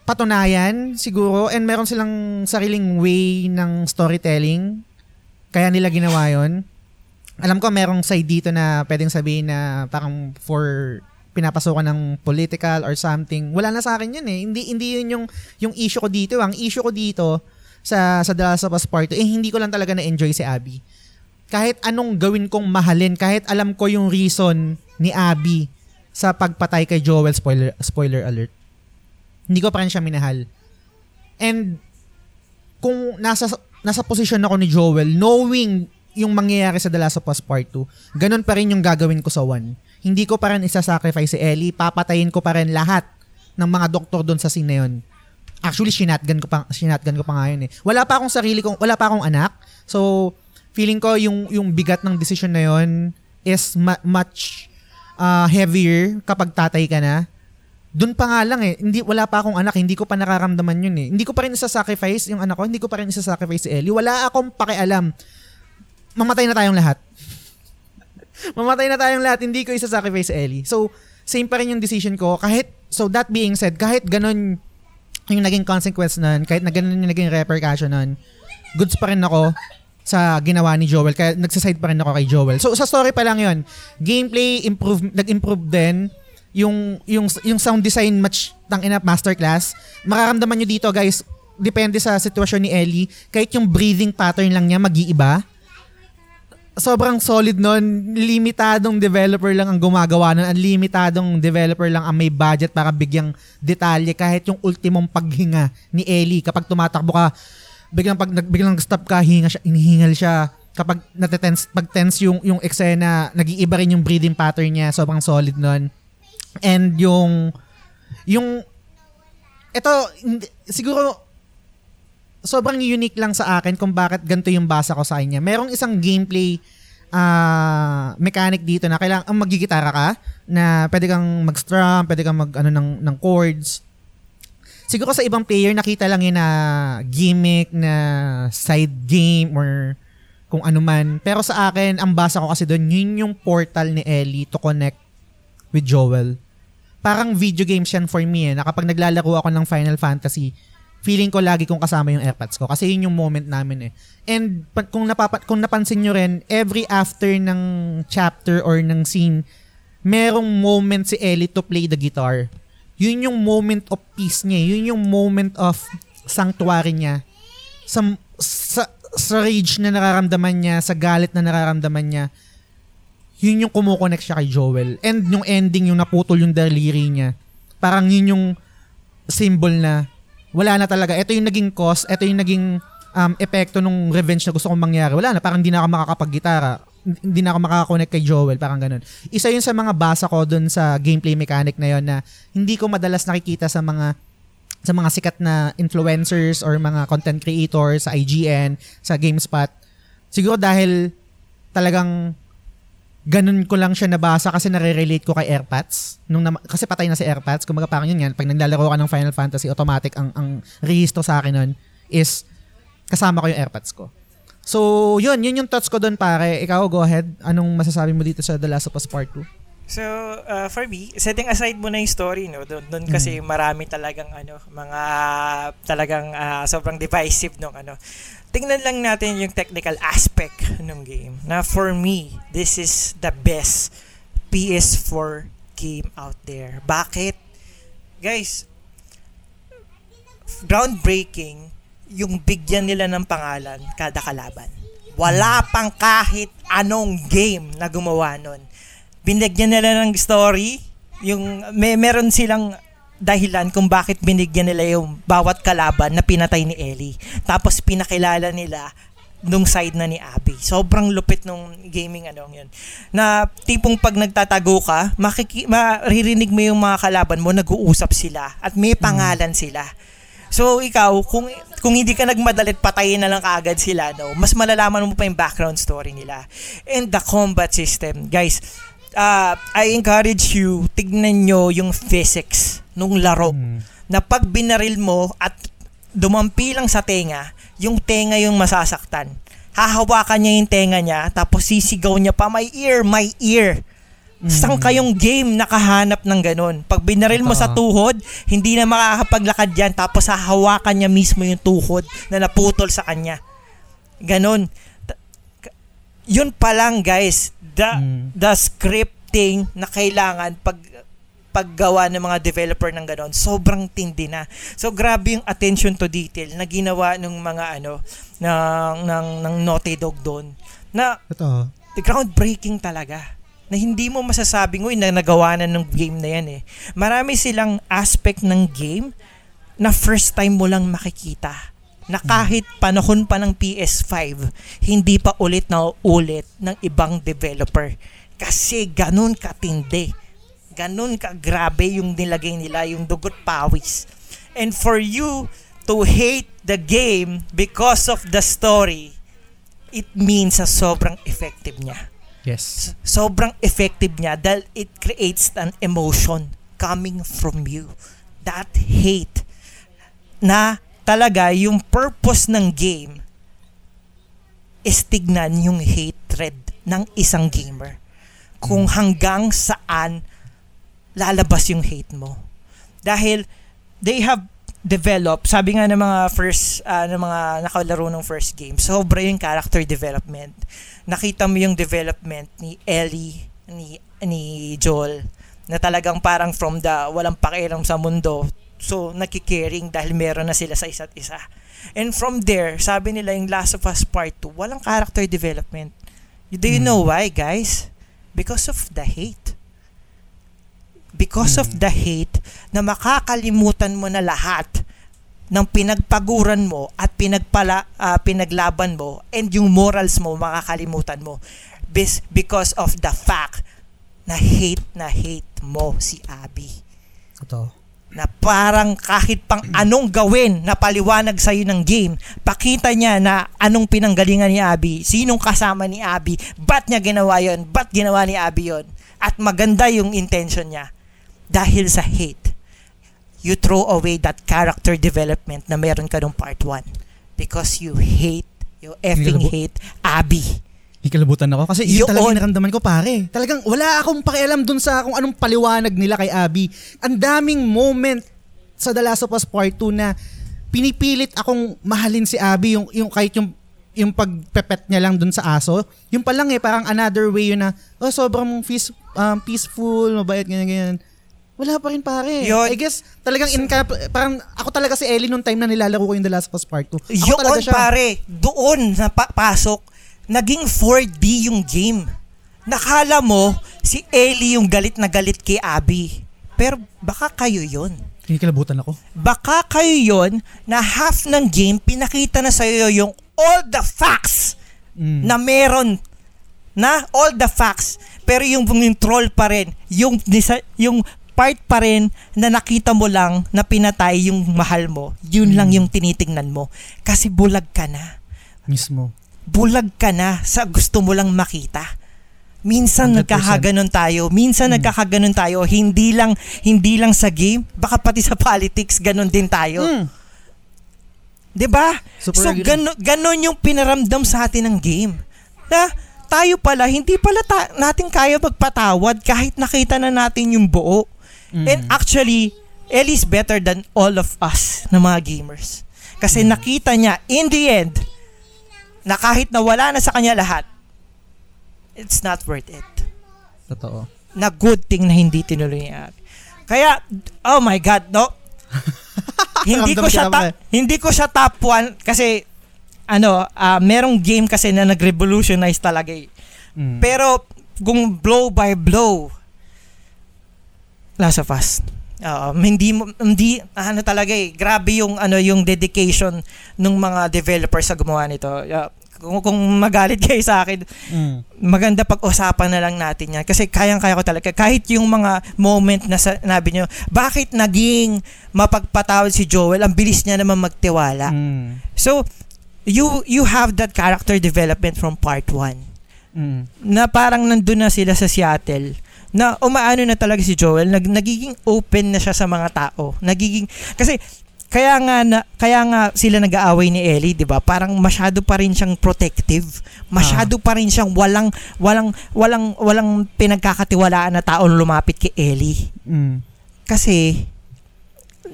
patunayan siguro and meron silang sariling way ng storytelling. Kaya nila ginawa 'yon. Alam ko merong side dito na pwedeng sabihin na parang for pinapasukan ng political or something. Wala na sa akin yun eh. Hindi hindi yun yung yung issue ko dito. Ang issue ko dito sa sa The Last of Us Part 2, eh hindi ko lang talaga na-enjoy si Abby. Kahit anong gawin kong mahalin, kahit alam ko yung reason ni Abby sa pagpatay kay Joel, spoiler spoiler alert. Hindi ko pa rin siya minahal. And kung nasa nasa posisyon ako ni Joel, knowing yung mangyayari sa The Last of Us Part 2, ganun pa rin yung gagawin ko sa 1. Hindi ko pa rin isa-sacrifice si Ellie, papatayin ko pa rin lahat ng mga doktor doon sa scene na yun. Actually, shinatgun ko pa, shinatgun ko pa nga yun eh. Wala pa akong sarili kong, wala pa akong anak. So, feeling ko yung, yung bigat ng decision na yun is ma- much uh, heavier kapag tatay ka na. Doon pa nga lang eh, hindi, wala pa akong anak, hindi ko pa nararamdaman yun eh. Hindi ko pa rin isa-sacrifice yung anak ko, hindi ko pa rin isa-sacrifice si Ellie. Wala akong pakialam. Mamatay na tayong lahat. Mamatay na tayong lahat, hindi ko isa-sacrifice si Ellie. So, same pa rin yung decision ko. Kahit, so that being said, kahit ganun yung naging consequence nun, kahit na ganun yung naging repercussion nun, goods pa rin ako sa ginawa ni Joel. Kaya nagsaside pa rin ako kay Joel. So, sa story pa lang yon Gameplay, improve, nag-improve din. Yung, yung, yung sound design match tang ina masterclass. Makaramdaman nyo dito guys, depende sa sitwasyon ni Ellie, kahit yung breathing pattern lang niya mag-iiba sobrang solid nun. Limitadong developer lang ang gumagawa nun. Unlimitadong developer lang ang may budget para bigyang detalye kahit yung ultimong paghinga ni Ellie. Kapag tumatakbo ka, biglang pag biglang stop ka, hinga siya, inihingal siya. Kapag natetense, pag tense yung, yung eksena, nag-iiba rin yung breathing pattern niya. Sobrang solid nun. And yung, yung, ito, siguro, sobrang unique lang sa akin kung bakit ganito yung basa ko sa kanya. Merong isang gameplay uh, mechanic dito na kailangan ang magigitara ka na pwede kang mag-strum, pwede kang mag ano ng ng chords. Siguro sa ibang player nakita lang yun na gimmick na side game or kung ano man. Pero sa akin, ang basa ko kasi doon, yun yung portal ni Ellie to connect with Joel. Parang video games yan for me eh, na kapag naglalaro ako ng Final Fantasy, feeling ko lagi kong kasama yung airpods ko kasi yun yung moment namin eh. And kung napapa, kung napansin nyo rin, every after ng chapter or ng scene, merong moment si Ellie to play the guitar. Yun yung moment of peace niya. Eh. Yun yung moment of sanctuary niya. Sa, sa, sa rage na nararamdaman niya, sa galit na nararamdaman niya, yun yung kumukonect siya kay Joel. And yung ending, yung naputol yung daliri niya. Parang yun yung symbol na wala na talaga. Ito yung naging cause, ito yung naging um, epekto nung revenge na gusto kong mangyari. Wala na, parang hindi na ako makakapag-gitara. Hindi na ako makakakonect kay Joel, parang ganun. Isa yun sa mga basa ko dun sa gameplay mechanic na yon na hindi ko madalas nakikita sa mga sa mga sikat na influencers or mga content creators sa IGN, sa GameSpot. Siguro dahil talagang ganun ko lang siya nabasa kasi nare-relate ko kay AirPods. Nung na, kasi patay na si AirPods, kumaga parang yun yan, pag naglalaro ka ng Final Fantasy, automatic ang, ang rehistro sa akin nun is kasama ko yung AirPods ko. So, yun, yun yung thoughts ko doon pare. Ikaw, go ahead. Anong masasabi mo dito sa The Last of Us Part 2? So, uh, for me, setting aside mo na yung story, no? Doon, doon kasi mm. marami talagang ano, mga talagang uh, sobrang divisive nung ano tingnan lang natin yung technical aspect ng game. Na for me, this is the best PS4 game out there. Bakit? Guys, groundbreaking yung bigyan nila ng pangalan kada kalaban. Wala pang kahit anong game na gumawa nun. Binigyan nila ng story, yung may meron silang dahilan kung bakit binigyan nila yung bawat kalaban na pinatay ni Ellie. Tapos pinakilala nila nung side na ni Abby. Sobrang lupit nung gaming ano yun. Na tipong pag nagtatago ka, makiki- maririnig mo yung mga kalaban mo, nag-uusap sila at may hmm. pangalan mm. sila. So ikaw, kung kung hindi ka nagmadalit, patayin na lang kaagad sila, no? Mas malalaman mo pa yung background story nila. And the combat system, guys, uh, I encourage you, tignan nyo yung physics nung laro. Mm. Na pag binaril mo at dumampi lang sa tenga, yung tenga yung masasaktan. Hahawakan niya yung tenga niya, tapos sisigaw niya pa, my ear, my ear. Mm. Saan kayong game nakahanap ng ganun? Pag binaril mo sa tuhod, hindi na makakapaglakad yan, tapos hahawakan niya mismo yung tuhod na naputol sa kanya. Ganon. Yun pa lang guys, the, mm. the scripting na kailangan pag paggawa ng mga developer ng ganon, sobrang tindi na. So grabe yung attention to detail na ginawa ng mga ano ng ng ng Naughty Dog doon. Na Totoo. groundbreaking talaga. Na hindi mo masasabing, uy, na nagawa na ng game na yan eh. Marami silang aspect ng game na first time mo lang makikita. Na kahit panahon pa ng PS5, hindi pa ulit na ulit ng ibang developer. Kasi ganun katindi. Ganun kagrabe yung nilagay nila, yung dugot pawis. And for you to hate the game because of the story, it means sa sobrang effective niya. Yes. Sobrang effective niya dahil it creates an emotion coming from you. That hate na talaga yung purpose ng game is tignan yung hatred ng isang gamer. Kung hanggang saan lalabas yung hate mo. Dahil they have developed, sabi nga ng mga first, uh, ng mga nakalaro ng first game, sobra yung character development. Nakita mo yung development ni Ellie, ni, ni Joel, na talagang parang from the walang pakialam sa mundo, so nakikaring dahil meron na sila sa isa't isa. And from there, sabi nila yung Last of Us Part 2, walang character development. Do you Mm. know why, guys? Because of the hate. Because of Mm. the hate na makakalimutan mo na lahat ng pinagpaguran mo at pinagpala ah, pinaglaban mo and yung morals mo makakalimutan mo Bis- because of the fact na hate na hate mo si Abby Totoo. Na parang kahit pang anong gawin na paliwanag sa'yo ng game, pakita niya na anong pinanggalingan ni Abby, sinong kasama ni Abby, ba't niya ginawa yon, ba't ginawa ni Abby yon, at maganda yung intention niya. Dahil sa hate, you throw away that character development na meron ka nung part 1 because you hate, you effing hate Abby. Hikalabutan ako kasi yun talaga yung naramdaman ko pare. Talagang wala akong pakialam dun sa kung anong paliwanag nila kay Abby. Ang daming moment sa The Last of Us Part 2 na pinipilit akong mahalin si Abby yung, yung kahit yung yung pagpepet niya lang dun sa aso. Yung pa lang eh, parang another way yun na, oh, sobrang peace, um, peaceful, mabait, ganyan, ganyan. Wala pa rin pare. Yun. I guess talagang in parang ako talaga si Ellie nung time na nilalaro ko yung The Last of Us Part 2. Ako Yun talaga siya. pare, doon na pa- pasok, naging 4D yung game. Nakala mo si Ellie yung galit na galit kay Abby. Pero baka kayo yon. Hikalabutan ako. Baka kayo yon na half ng game pinakita na sa'yo yung all the facts Mm. na meron na all the facts pero yung yung troll pa rin yung yung part pa rin na nakita mo lang na pinatay yung mahal mo yun lang Mm. yung tinitingnan mo kasi bulag ka na Mismo. Bulag ka na sa gusto mo lang makita minsan 100%. nagkakaganon tayo minsan Mm. nagkakaganon tayo hindi lang hindi lang sa game baka pati sa politics ganon din tayo Mm. 'Di ba? So agree. gano, ganon yung pinaramdam sa atin ng game. Na tayo pala hindi pala ta- natin kaya magpatawad kahit nakita na natin yung buo. Mm. And actually, Ellie's better than all of us na mga gamers. Kasi Mm. nakita niya in the end na kahit nawala na sa kanya lahat, it's not worth it. Totoo. Na good thing na hindi tinuloy niya. Kaya, oh my God, no? hindi ko siya ta- hindi ko siya top 1 kasi ano, ah, merong game kasi na nag-revolutionize talaga eh. Mm. Pero kung blow by blow Last of Us. Oo, hindi hindi ano talaga eh. Grabe yung ano yung dedication ng mga developers sa gumawa nito. Yeah, kung, kung magalit kayo sa akin, Mm. maganda pag-usapan na lang natin yan. Kasi kayang-kaya ko talaga. Kahit yung mga moment na sabi nyo, bakit naging mapagpatawad si Joel? Ang bilis niya naman magtiwala. Mm. So, you you have that character development from part 1 Mm. na parang nandun na sila sa Seattle na umaano na talaga si Joel nag, nagiging open na siya sa mga tao. Nagiging kasi kaya nga na, kaya nga sila nag-aaway ni Ellie 'di ba? Parang masyado pa rin siyang protective. Masyado pa rin siyang walang walang walang walang pinagkakatiwalaan na tao lumapit kay Ellie. Mm. kasi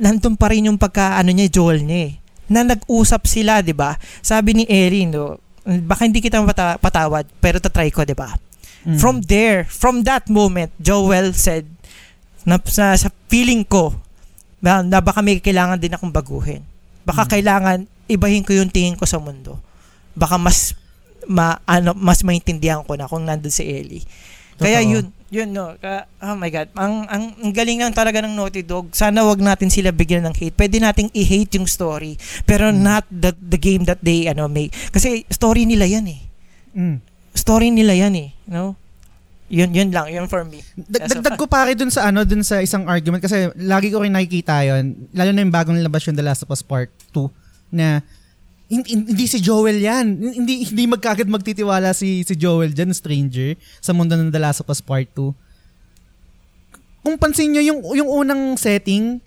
nandun pa rin yung pagka ano niya Joel niya eh. na nag-usap sila 'di ba? Sabi ni Ellie no baka hindi kita mapata- patawad pero tatry ko 'di ba Mm. From there, from that moment, Joel said, Na, sa, sa feeling ko, na, na baka may kailangan din akong baguhin. Baka Mm. kailangan ibahin ko yung tingin ko sa mundo. Baka mas ma, ano, mas maintindihan ko na kung nandun si Ellie. Kaya Totoo. yun, yun no. Ka, oh my God. Ang, ang, ang galing lang talaga ng Naughty Dog. Sana wag natin sila bigyan ng hate. Pwede nating i-hate yung story. Pero Mm. not the, the game that they ano make. Kasi story nila yan eh. Mm. Story nila yan eh. No? Yun, yun lang. Yun for me. Dag- Dagdag ko pare dun sa ano, dun sa isang argument kasi lagi ko rin nakikita yon lalo na yung bagong labas yung The Last of Us Part 2 na hin- hindi si Joel yan. Hindi hindi magkagad magtitiwala si si Joel diyan, stranger sa mundo ng The Last of Us Part 2. Kung pansin nyo yung yung unang setting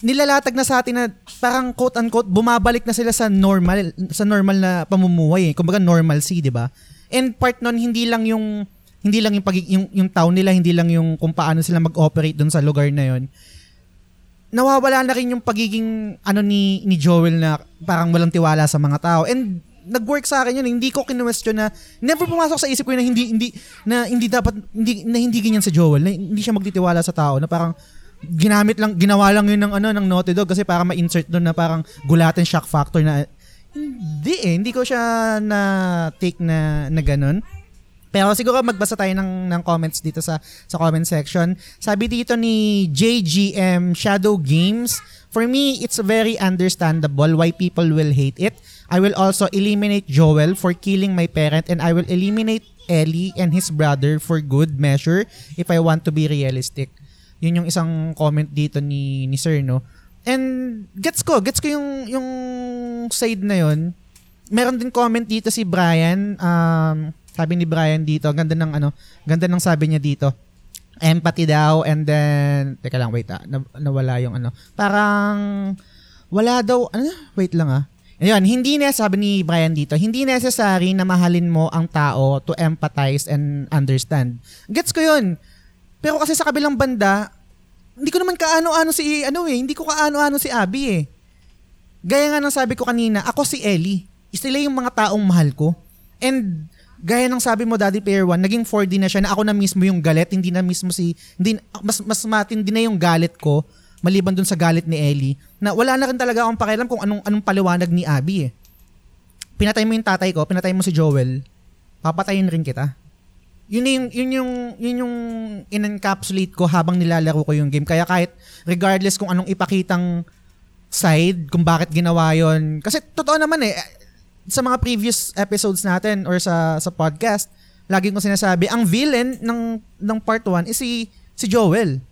nilalatag na sa atin na parang quote unquote bumabalik na sila sa normal sa normal na pamumuhay eh. Kumbaga normalcy, 'di ba? And part nun hindi lang yung hindi lang yung, pag, yung yung town nila, hindi lang yung kung paano sila mag-operate doon sa lugar na yon. Nawawala na rin yung pagiging ano ni ni Joel na parang walang tiwala sa mga tao. And nag-work sa akin yun. Hindi ko kinwestiyon na never pumasok sa isip ko na hindi hindi na hindi dapat hindi na hindi ganyan sa Joel. Na hindi siya magtitiwala sa tao na parang ginamit lang ginawa lang yun ng ano ng Naughty Dog kasi para ma-insert doon na parang gulatin shock factor na hindi eh hindi ko siya na take na na ganun. Pero siguro magbasa tayo ng, ng comments dito sa sa comment section. Sabi dito ni JGM Shadow Games, For me, it's very understandable why people will hate it. I will also eliminate Joel for killing my parent and I will eliminate Ellie and his brother for good measure if I want to be realistic. Yun yung isang comment dito ni ni Sir, no? And gets ko, gets ko yung yung side na yun. Meron din comment dito si Brian, um, sabi ni Brian dito, ganda ng ano, ganda ng sabi niya dito. Empathy daw and then teka lang wait ah, na, nawala yung ano. Parang wala daw ano, wait lang ah. Ayun, hindi na sabi ni Brian dito, hindi necessary na mahalin mo ang tao to empathize and understand. Gets ko 'yun. Pero kasi sa kabilang banda, hindi ko naman kaano-ano si ano eh, hindi ko kaano-ano si Abby eh. Gaya nga ng sabi ko kanina, ako si Ellie. Sila yung mga taong mahal ko. And gaya ng sabi mo Daddy Player One, naging 4D na siya na ako na mismo yung galit, hindi na mismo si hindi mas mas matindi na yung galit ko maliban dun sa galit ni Ellie na wala na rin talaga akong pakialam kung anong anong paliwanag ni Abby eh. Pinatay mo yung tatay ko, pinatay mo si Joel, papatayin rin kita. Yun yung yun yung yun yung in-encapsulate ko habang nilalaro ko yung game. Kaya kahit regardless kung anong ipakitang side kung bakit ginawa yon kasi totoo naman eh sa mga previous episodes natin or sa sa podcast lagi ko sinasabi ang villain ng ng part 1 is si si Joel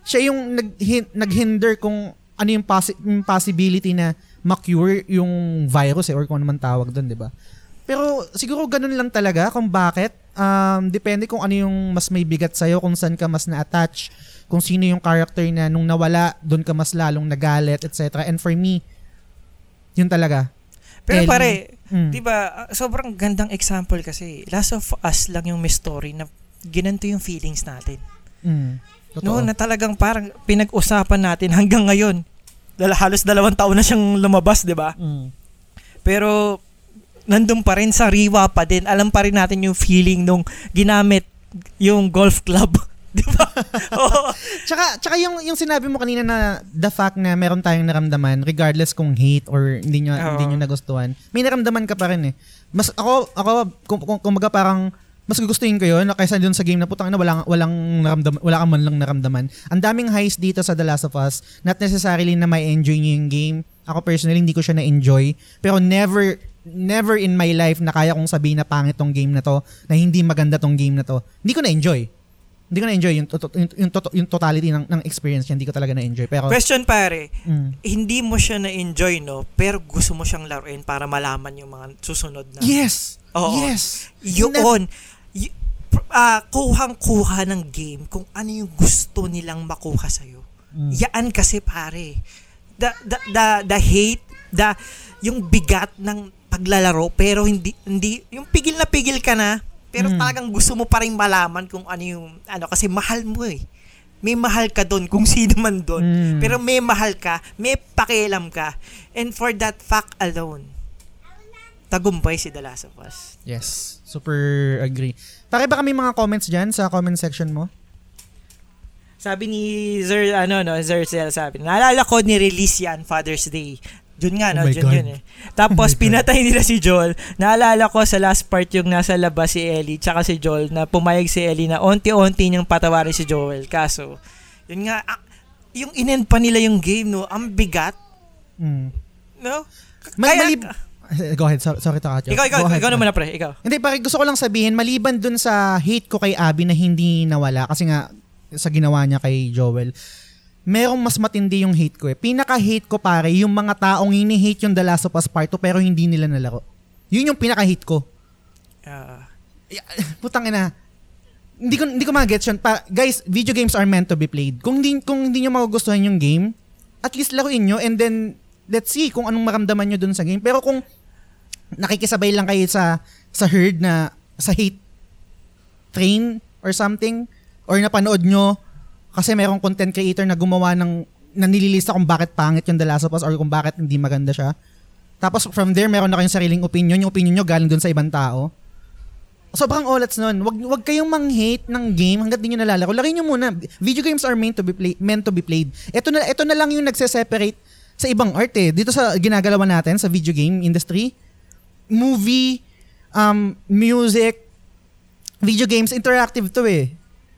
siya yung nag naghinder kung ano yung, possi- yung possibility na ma-cure yung virus eh or kung ano man tawag doon, 'di ba? Pero siguro ganun lang talaga kung bakit. Um, depende kung ano yung mas may bigat sa'yo, kung saan ka mas na-attach, kung sino yung character na nung nawala, doon ka mas lalong nagalit, etc. And for me, yun talaga. Pero Ellie. pare, Mm. 'di ba, ah, sobrang gandang example kasi. Last of Us lang yung may story na ginanto yung feelings natin. Mm. Totoo. No, na talagang parang pinag-usapan natin hanggang ngayon. Dahil halos dalawang taon na siyang lumabas, 'di ba? Mm. Pero nandun pa rin sa riwa pa din. Alam pa rin natin yung feeling nung ginamit yung golf club. 'Di ba? Oo. Tsaka, tsaka yung, yung sinabi mo kanina na the fact na meron tayong naramdaman regardless kung hate or hindi nyo, Oo. hindi nyo nagustuhan, may naramdaman ka pa rin eh. Mas ako, ako kung, kung, kumbaga parang mas gugustuhin ko yun kaysa dun sa game na putang na walang, walang naramdaman, wala ka man lang naramdaman. Ang daming highs dito sa The Last of Us, not necessarily na may enjoy nyo yung game. Ako personally, hindi ko siya na-enjoy. Pero never, never in my life na kaya kong sabihin na pangit tong game na to, na hindi maganda tong game na to. Hindi ko na-enjoy hindi ko na-enjoy yung, to- yung, yung, to- yung totality ng, ng experience niya. Hindi ko talaga na-enjoy. Pero, Question pare, mm. hindi mo siya na-enjoy, no? Pero gusto mo siyang laruin para malaman yung mga susunod na. yes! Oo. Yes! Yun. Y- ah, kuhang-kuha ng game kung ano yung gusto nilang makuha sa'yo. Mm. Yaan kasi pare. The, the, the, the hate, the, yung bigat ng paglalaro pero hindi hindi yung pigil na pigil ka na pero Mm. talagang gusto mo pa rin malaman kung ano yung ano kasi mahal mo eh may mahal ka doon kung sino man doon Mm. pero may mahal ka may pakialam ka and for that fact alone tagumpay si The Last of Us Yes. Super agree. Pare ba kami mga comments dyan sa comment section mo? Sabi ni Zer, ano, no, Zerzel, sabi, naalala ko ni-release yan, Father's Day. June nga, no? Oh God. yun eh. Tapos, Oh my God. pinatay nila si Joel. Naalala ko sa last part yung nasa labas si Ellie, tsaka si Joel, na pumayag si Ellie na onti-onti niyang patawarin si Joel. Kaso, yun nga, ah, yung inend pa nila yung game, no? Ang bigat, Mm. no? Ma- Kaya- malib- Go ahead, sorry, sorry you. ikaw, ikaw, Go ahead, ikaw naman na pre, ikaw. Hindi, pare, gusto ko lang sabihin, maliban dun sa hate ko kay Abby na hindi nawala, kasi nga, sa ginawa niya kay Joel, merong mas matindi yung hate ko eh. Pinaka-hate ko pare, yung mga taong hini-hate yung The Last of Us Part 2 pero hindi nila nalaro. Yun yung pinaka-hate ko. Ah, Putang ina. Hindi ko hindi ko ma-gets yun. Pa, guys, video games are meant to be played. Kung hindi kung hindi niyo magugustuhan yung game, at least laruin nyo and then let's see kung anong maramdaman nyo dun sa game. Pero kung nakikisabay lang kayo sa sa herd na sa hate train or something or napanood nyo kasi merong content creator na gumawa ng nanililista kung bakit pangit yung The Last of Us or kung bakit hindi maganda siya. Tapos from there, meron na kayong sariling opinion. Yung opinion nyo galing dun sa ibang tao. Sobrang olats nun. Wag, wag kayong mang-hate ng game hanggat di nyo nalalaro. Laki nyo muna. Video games are meant to be, play, meant to be played. Ito na, ito na lang yung nagse-separate sa ibang art eh. Dito sa ginagalawan natin sa video game industry, movie, um, music, video games, interactive to eh.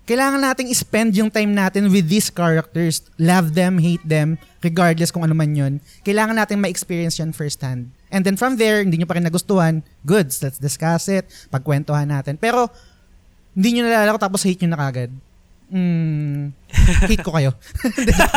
Kailangan nating spend yung time natin with these characters. Love them, hate them, regardless kung ano man yun. Kailangan natin ma-experience yan firsthand. And then from there, hindi nyo pa rin nagustuhan, goods, let's discuss it, pagkwentuhan natin. Pero, hindi nyo nalalaro tapos hate nyo na kagad. Mm, hate ko kayo.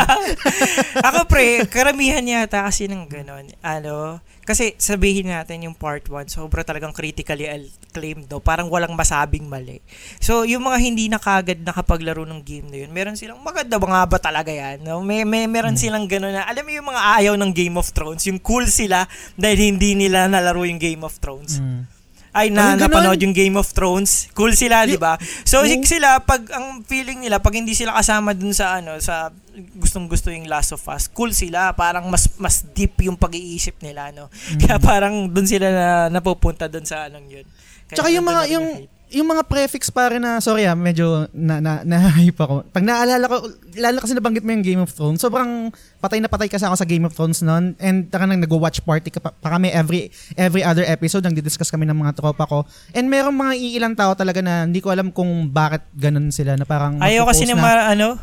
Ako pre, karamihan yata kasi ng ganon. Ano, kasi sabihin natin yung part 1, sobra talagang critically acclaimed, no? Parang walang masabing mali. So, yung mga hindi na kagad nakapaglaro ng game na yun, meron silang, maganda ba nga ba talaga yan? No? May, may, meron silang ganon na, alam mo yung mga ayaw ng Game of Thrones, yung cool sila dahil hindi nila nalaro yung Game of Thrones Mm. ay na Ay, napanood yung Game of Thrones. Cool sila, Di- ba? So Oo. sila pag ang feeling nila pag hindi sila kasama dun sa ano sa gustong-gusto yung Last of Us, cool sila, parang mas mas deep yung pag-iisip nila, no. Kaya parang dun sila na napupunta dun sa anong 'yun. Kaya Tsaka yung mga na yung yung mga prefix pare na sorry ah, medyo na na, na-hype ako. Pag naalala ko, lalo kasi nabanggit mo yung Game of Thrones, sobrang patay na patay kasi ako sa Game of Thrones noon and taka nang nag-watch party ka pa, pa kami every every other episode nang didiscuss kami ng mga tropa ko. And merong mga iilang tao talaga na hindi ko alam kung bakit ganun sila na parang Ayaw kasi ng ma- ano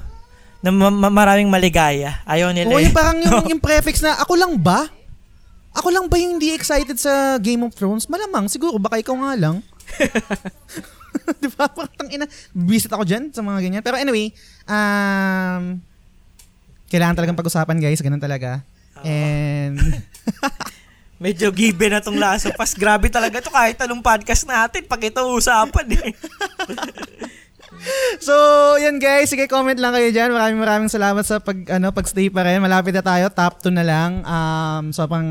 na ma- ma- maraming maligaya. Ayaw nila. Oo, eh. yung parang yung, yung prefix na ako lang ba? Ako lang ba yung hindi excited sa Game of Thrones? Malamang, siguro, baka ikaw nga lang. Di ba? Parang ina, visit ako dyan sa mga ganyan. Pero anyway, um, kailangan talagang pag-usapan guys, ganun talaga. Oo. And, Medyo given na tong Last of Us. Grabe talaga to kahit anong podcast natin pag ito usapan eh. so, yan guys, sige comment lang kayo dyan. Maraming maraming salamat sa pag, ano, pag-stay pa rin. Malapit na tayo, top 2 na lang. Um, so, pang,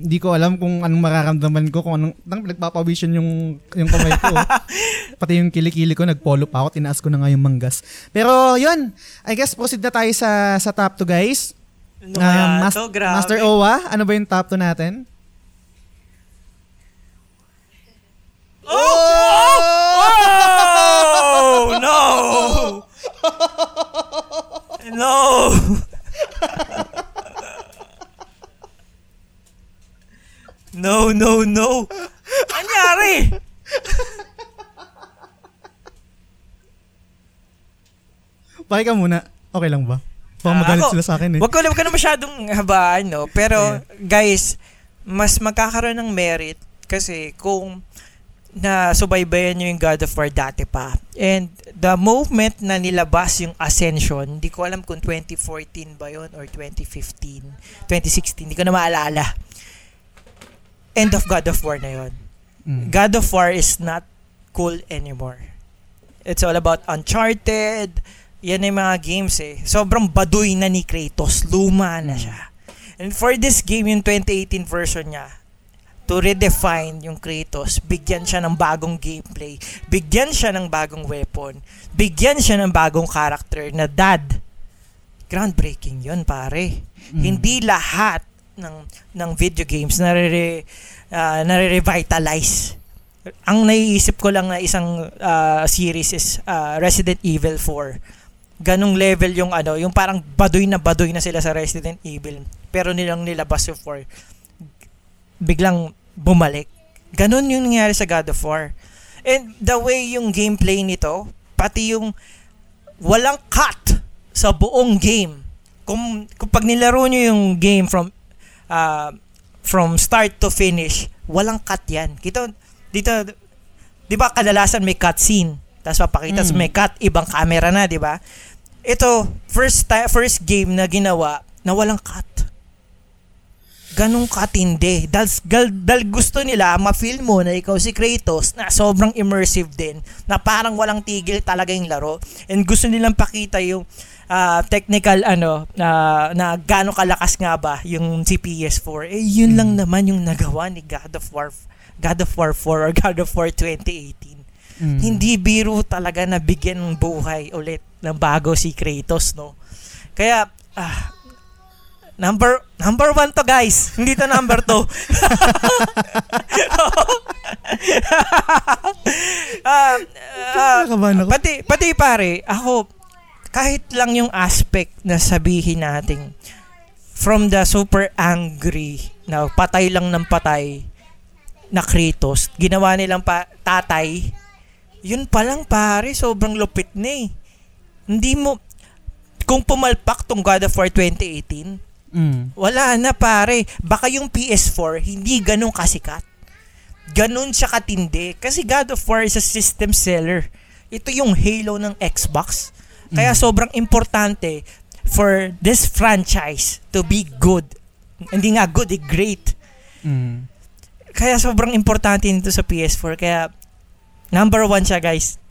hindi ko alam kung anong mararamdaman ko, kung anong, nang nagpapavision yung, yung kamay ko. Pati yung kilikili ko, nag-follow pa ako, tinaas ko na nga yung manggas. Pero, yun, I guess proceed na tayo sa, sa top 2 guys. Ano Um, kaya Mas- to? Grabe. Master Owa, ano ba yung top 2 natin? Oh! No! No! No, no, no. Anyari? Pakay ka muna. Okay lang ba? Baka magalit Ah, ako- sila sa akin eh. Wag ko, wag ko na masyadong habaan, no? Pero, guys, mas magkakaroon ng merit kasi kung na subaybayan nyo yung God of War dati pa. And the moment na nilabas yung Ascension, hindi ko alam kung 2014 ba yon or 2015, 2016, hindi ko na maalala. End of God of War na yon. Mm. God of War is not cool anymore. It's all about Uncharted. Yan yung mga games eh. Sobrang baduy na ni Kratos. Luma na siya. And for this game, yung 2018 version niya, to redefine yung Kratos, bigyan siya ng bagong gameplay, bigyan siya ng bagong weapon, bigyan siya ng bagong character na dad. Groundbreaking yun, pare. Mm. Hindi lahat ng ng video games nare uh, nare-revitalize. Ang naiisip ko lang na isang uh, series is uh, Resident Evil 4. ganong level yung ano, yung parang badoy na badoy na sila sa Resident Evil. Pero nilang nilabas yung 4. Biglang bumalik. Ganon yung nangyari sa God of War. And the way yung gameplay nito, pati yung walang cut sa buong game. Kung, kung pag nilaro nyo yung game from uh, from start to finish, walang cut yan. Kita, dito, di ba kadalasan may cut scene, tapos papakita, mm. may cut, ibang camera na, di ba? Ito, first, ta- first game na ginawa na walang cut. Ganong katindi. Dahil, dahil gusto nila ma-feel mo na ikaw si Kratos na sobrang immersive din. Na parang walang tigil talaga yung laro. And gusto nilang pakita yung uh, technical ano na na gaano kalakas nga ba yung si PS4 eh yun mm. lang naman yung nagawa ni God of War God of War 4 or God of War 2018 mm. hindi biro talaga na bigyan ng buhay ulit ng bago si Kratos no kaya ah, Number number one to guys. Hindi to number two. uh, uh, pati pati pare, ako kahit lang yung aspect na sabihin natin from the super angry na patay lang ng patay na Kratos, ginawa nilang pa tatay, yun pa lang pare, sobrang lupit na eh. Hindi mo, kung pumalpak tong God of War 2018, mm. wala na pare. Baka yung PS4, hindi ganun kasikat. Ganun siya katindi. Kasi God of War is a system seller. Ito yung Halo ng Xbox kaya mm. sobrang importante for this franchise to be good. Hindi nga good, eh, great. Mm. Kaya sobrang importante nito sa PS4. Kaya number one siya, guys.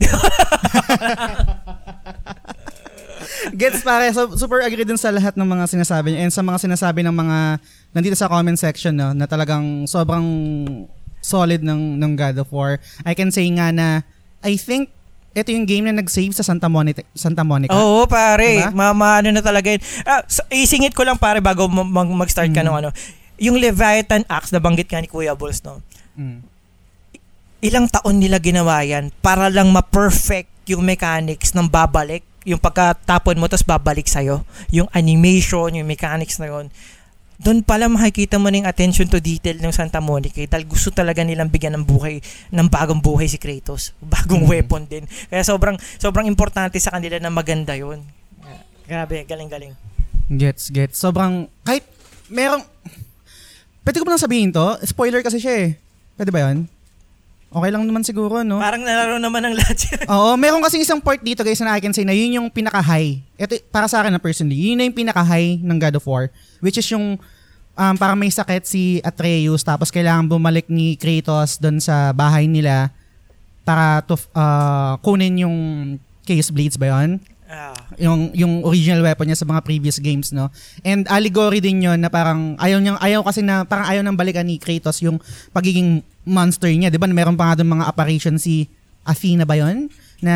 Gets pare, so, super agree dun sa lahat ng mga sinasabi niya and sa mga sinasabi ng mga nandito sa comment section no, na talagang sobrang solid ng ng God of War. I can say nga na I think ito yung game na nag-save sa Santa Monica. Santa Monica. Oo, pare. Diba? Mama, ano na talaga yun. Ah, isingit ko lang pare bago mag- mag-start ka mm. ng ano. Yung Leviathan Axe, nabanggit ka ni Kuya Bulls, no? Mm. Ilang taon nila ginawa yan para lang ma-perfect yung mechanics ng babalik. Yung pagkatapon mo, tapos babalik sa'yo. Yung animation, yung mechanics na yun. Doon pala makikita mo ng attention to detail ng Santa Monica eh, dahil gusto talaga nilang bigyan ng buhay ng bagong buhay si Kratos. Bagong mm-hmm. weapon din. Kaya sobrang sobrang importante sa kanila na maganda yon grabe galing-galing. Gets gets. Sobrang kahit merong pwede ko ba nang sabihin to? Spoiler kasi siya eh. Pwede ba yon Okay lang naman siguro, no? Parang nalaro naman ng lahat yan. Oo, meron kasi isang part dito guys na I can say na yun yung pinaka-high. Ito, para sa akin na personally, yun na yung pinaka-high ng God of War. Which is yung um, parang may sakit si Atreus tapos kailangan bumalik ni Kratos doon sa bahay nila para to uh, kunin yung Chaos Blades ba yun? Ah. Yung yung original weapon niya sa mga previous games no. And allegory din 'yon na parang ayaw niyang ayaw kasi na parang ayaw nang balikan ni Kratos yung pagiging monster niya, 'di ba? Meron pa nga doon mga apparition si Athena ba 'yon? Na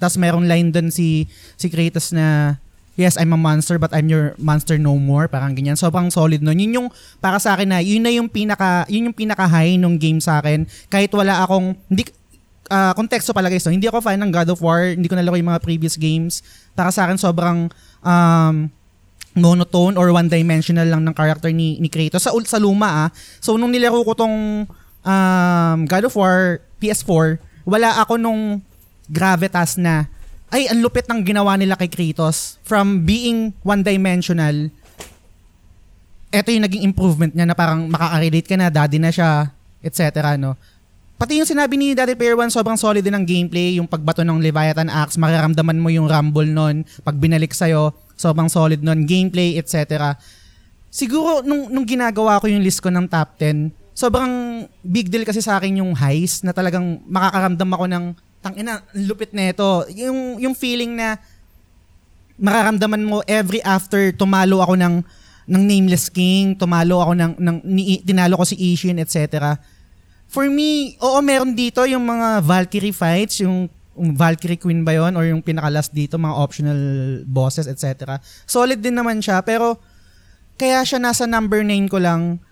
tapos merong line doon si si Kratos na Yes, I'm a monster but I'm your monster no more. Parang ganyan. Sobrang solid nun. Yun yung, para sa akin na, yun na yung pinaka, yun yung pinaka high nung game sa akin. Kahit wala akong, hindi, uh, konteksto pala guys, no? hindi ako fan ng God of War, hindi ko nalaro yung mga previous games. Para sa akin, sobrang um, monotone or one-dimensional lang ng character ni, ni Kratos. Sa, sa luma ah. So, nung nilaro ko tong um, God of War PS4, wala ako nung gravitas na ay, ang lupit ng ginawa nila kay Kratos. From being one-dimensional, eto yung naging improvement niya na parang makaka-relate ka na, daddy na siya, etc. No? Pati yung sinabi ni Daddy Player One, sobrang solid din ng gameplay. Yung pagbato ng Leviathan Axe, mararamdaman mo yung rumble nun. Pag binalik sa'yo, sobrang solid nun. Gameplay, etc. Siguro, nung, nung ginagawa ko yung list ko ng top 10, sobrang big deal kasi sa akin yung highs na talagang makakaramdam ako ng tangina, lupit na ito. Yung, yung feeling na mararamdaman mo every after tumalo ako ng ng Nameless King, tumalo ako ng, ng ni, tinalo ko si Ishin, etc For me, oo, meron dito yung mga Valkyrie fights, yung, yung Valkyrie Queen ba yon or yung pinaka-last dito, mga optional bosses, etc. Solid din naman siya, pero kaya siya nasa number 9 ko lang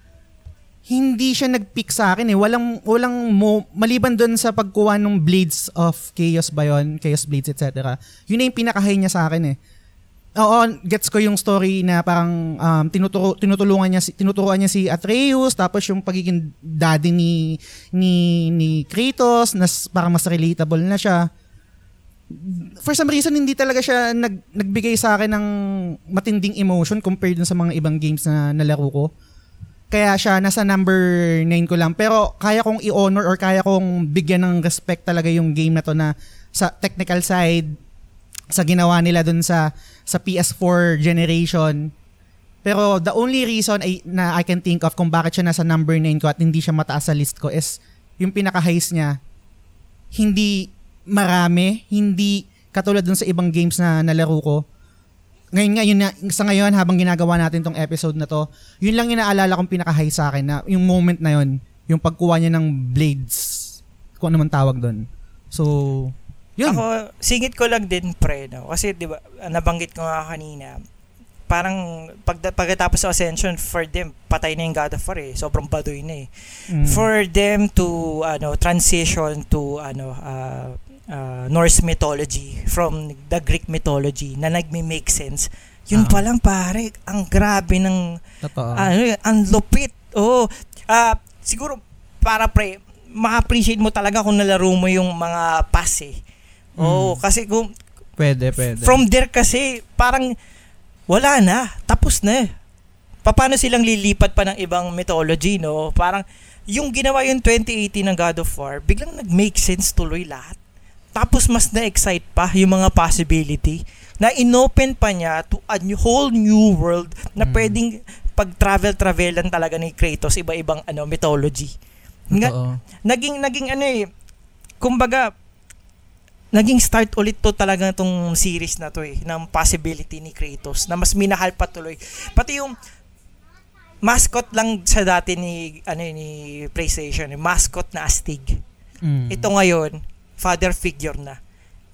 hindi siya nag-pick sa akin eh. Walang, walang mo, maliban doon sa pagkuha ng Blades of Chaos ba yun? Chaos Blades, etc. Yun na yung pinaka-high niya sa akin eh. Oo, gets ko yung story na parang um, tinuturo, tinutulungan niya si tinuturuan niya si Atreus tapos yung pagiging daddy ni ni ni Kratos na parang mas relatable na siya. For some reason hindi talaga siya nag nagbigay sa akin ng matinding emotion compared dun sa mga ibang games na nalaro ko. Kaya siya nasa number 9 ko lang pero kaya kong i-honor or kaya kong bigyan ng respect talaga yung game na to na sa technical side sa ginawa nila dun sa sa PS4 generation. Pero the only reason ay, na I can think of kung bakit siya nasa number 9 ko at hindi siya mataas sa list ko is yung pinaka-highs niya hindi marami, hindi katulad dun sa ibang games na nalaro ko. Ngayon nga, yun na, sa ngayon habang ginagawa natin tong episode na to, yun lang inaalala kong pinaka-high sa akin na yung moment na yun, yung pagkuha niya ng blades, kung ano man tawag doon. So, yun. Ako, singit ko lang din pre, no? Kasi, di ba, nabanggit ko nga kanina, parang pag, pagkatapos sa Ascension, for them, patay na yung God of War eh. Sobrang baduy na eh. Mm. For them to, ano, transition to, ano, uh, uh, Norse mythology from the Greek mythology na nagme-make sense, yun Ah. pa lang pare, ang grabe ng Totoo. ano yun, ang lupit. Oo. Ah, siguro para pre, ma-appreciate mo talaga kung nalaro mo yung mga pass eh. Oo, Mm. kasi kung pwede, pwede. from there kasi parang wala na, tapos na. Paano silang lilipat pa ng ibang mythology, no? Parang yung ginawa yung 2018 ng God of War, biglang nag-make sense tuloy lahat. Tapos mas na-excite pa yung mga possibility na inopen pa niya to a new, whole new world na Mm. pwedeng pag-travel-travelan talaga ni Kratos iba-ibang ano mythology. Nga, Totoo. naging naging ano eh kumbaga naging start ulit to talaga tong series na to eh ng possibility ni Kratos na mas minahal pa tuloy pati yung mascot lang sa dati ni ano eh, ni PlayStation eh, mascot na astig Mm. ito ngayon father figure na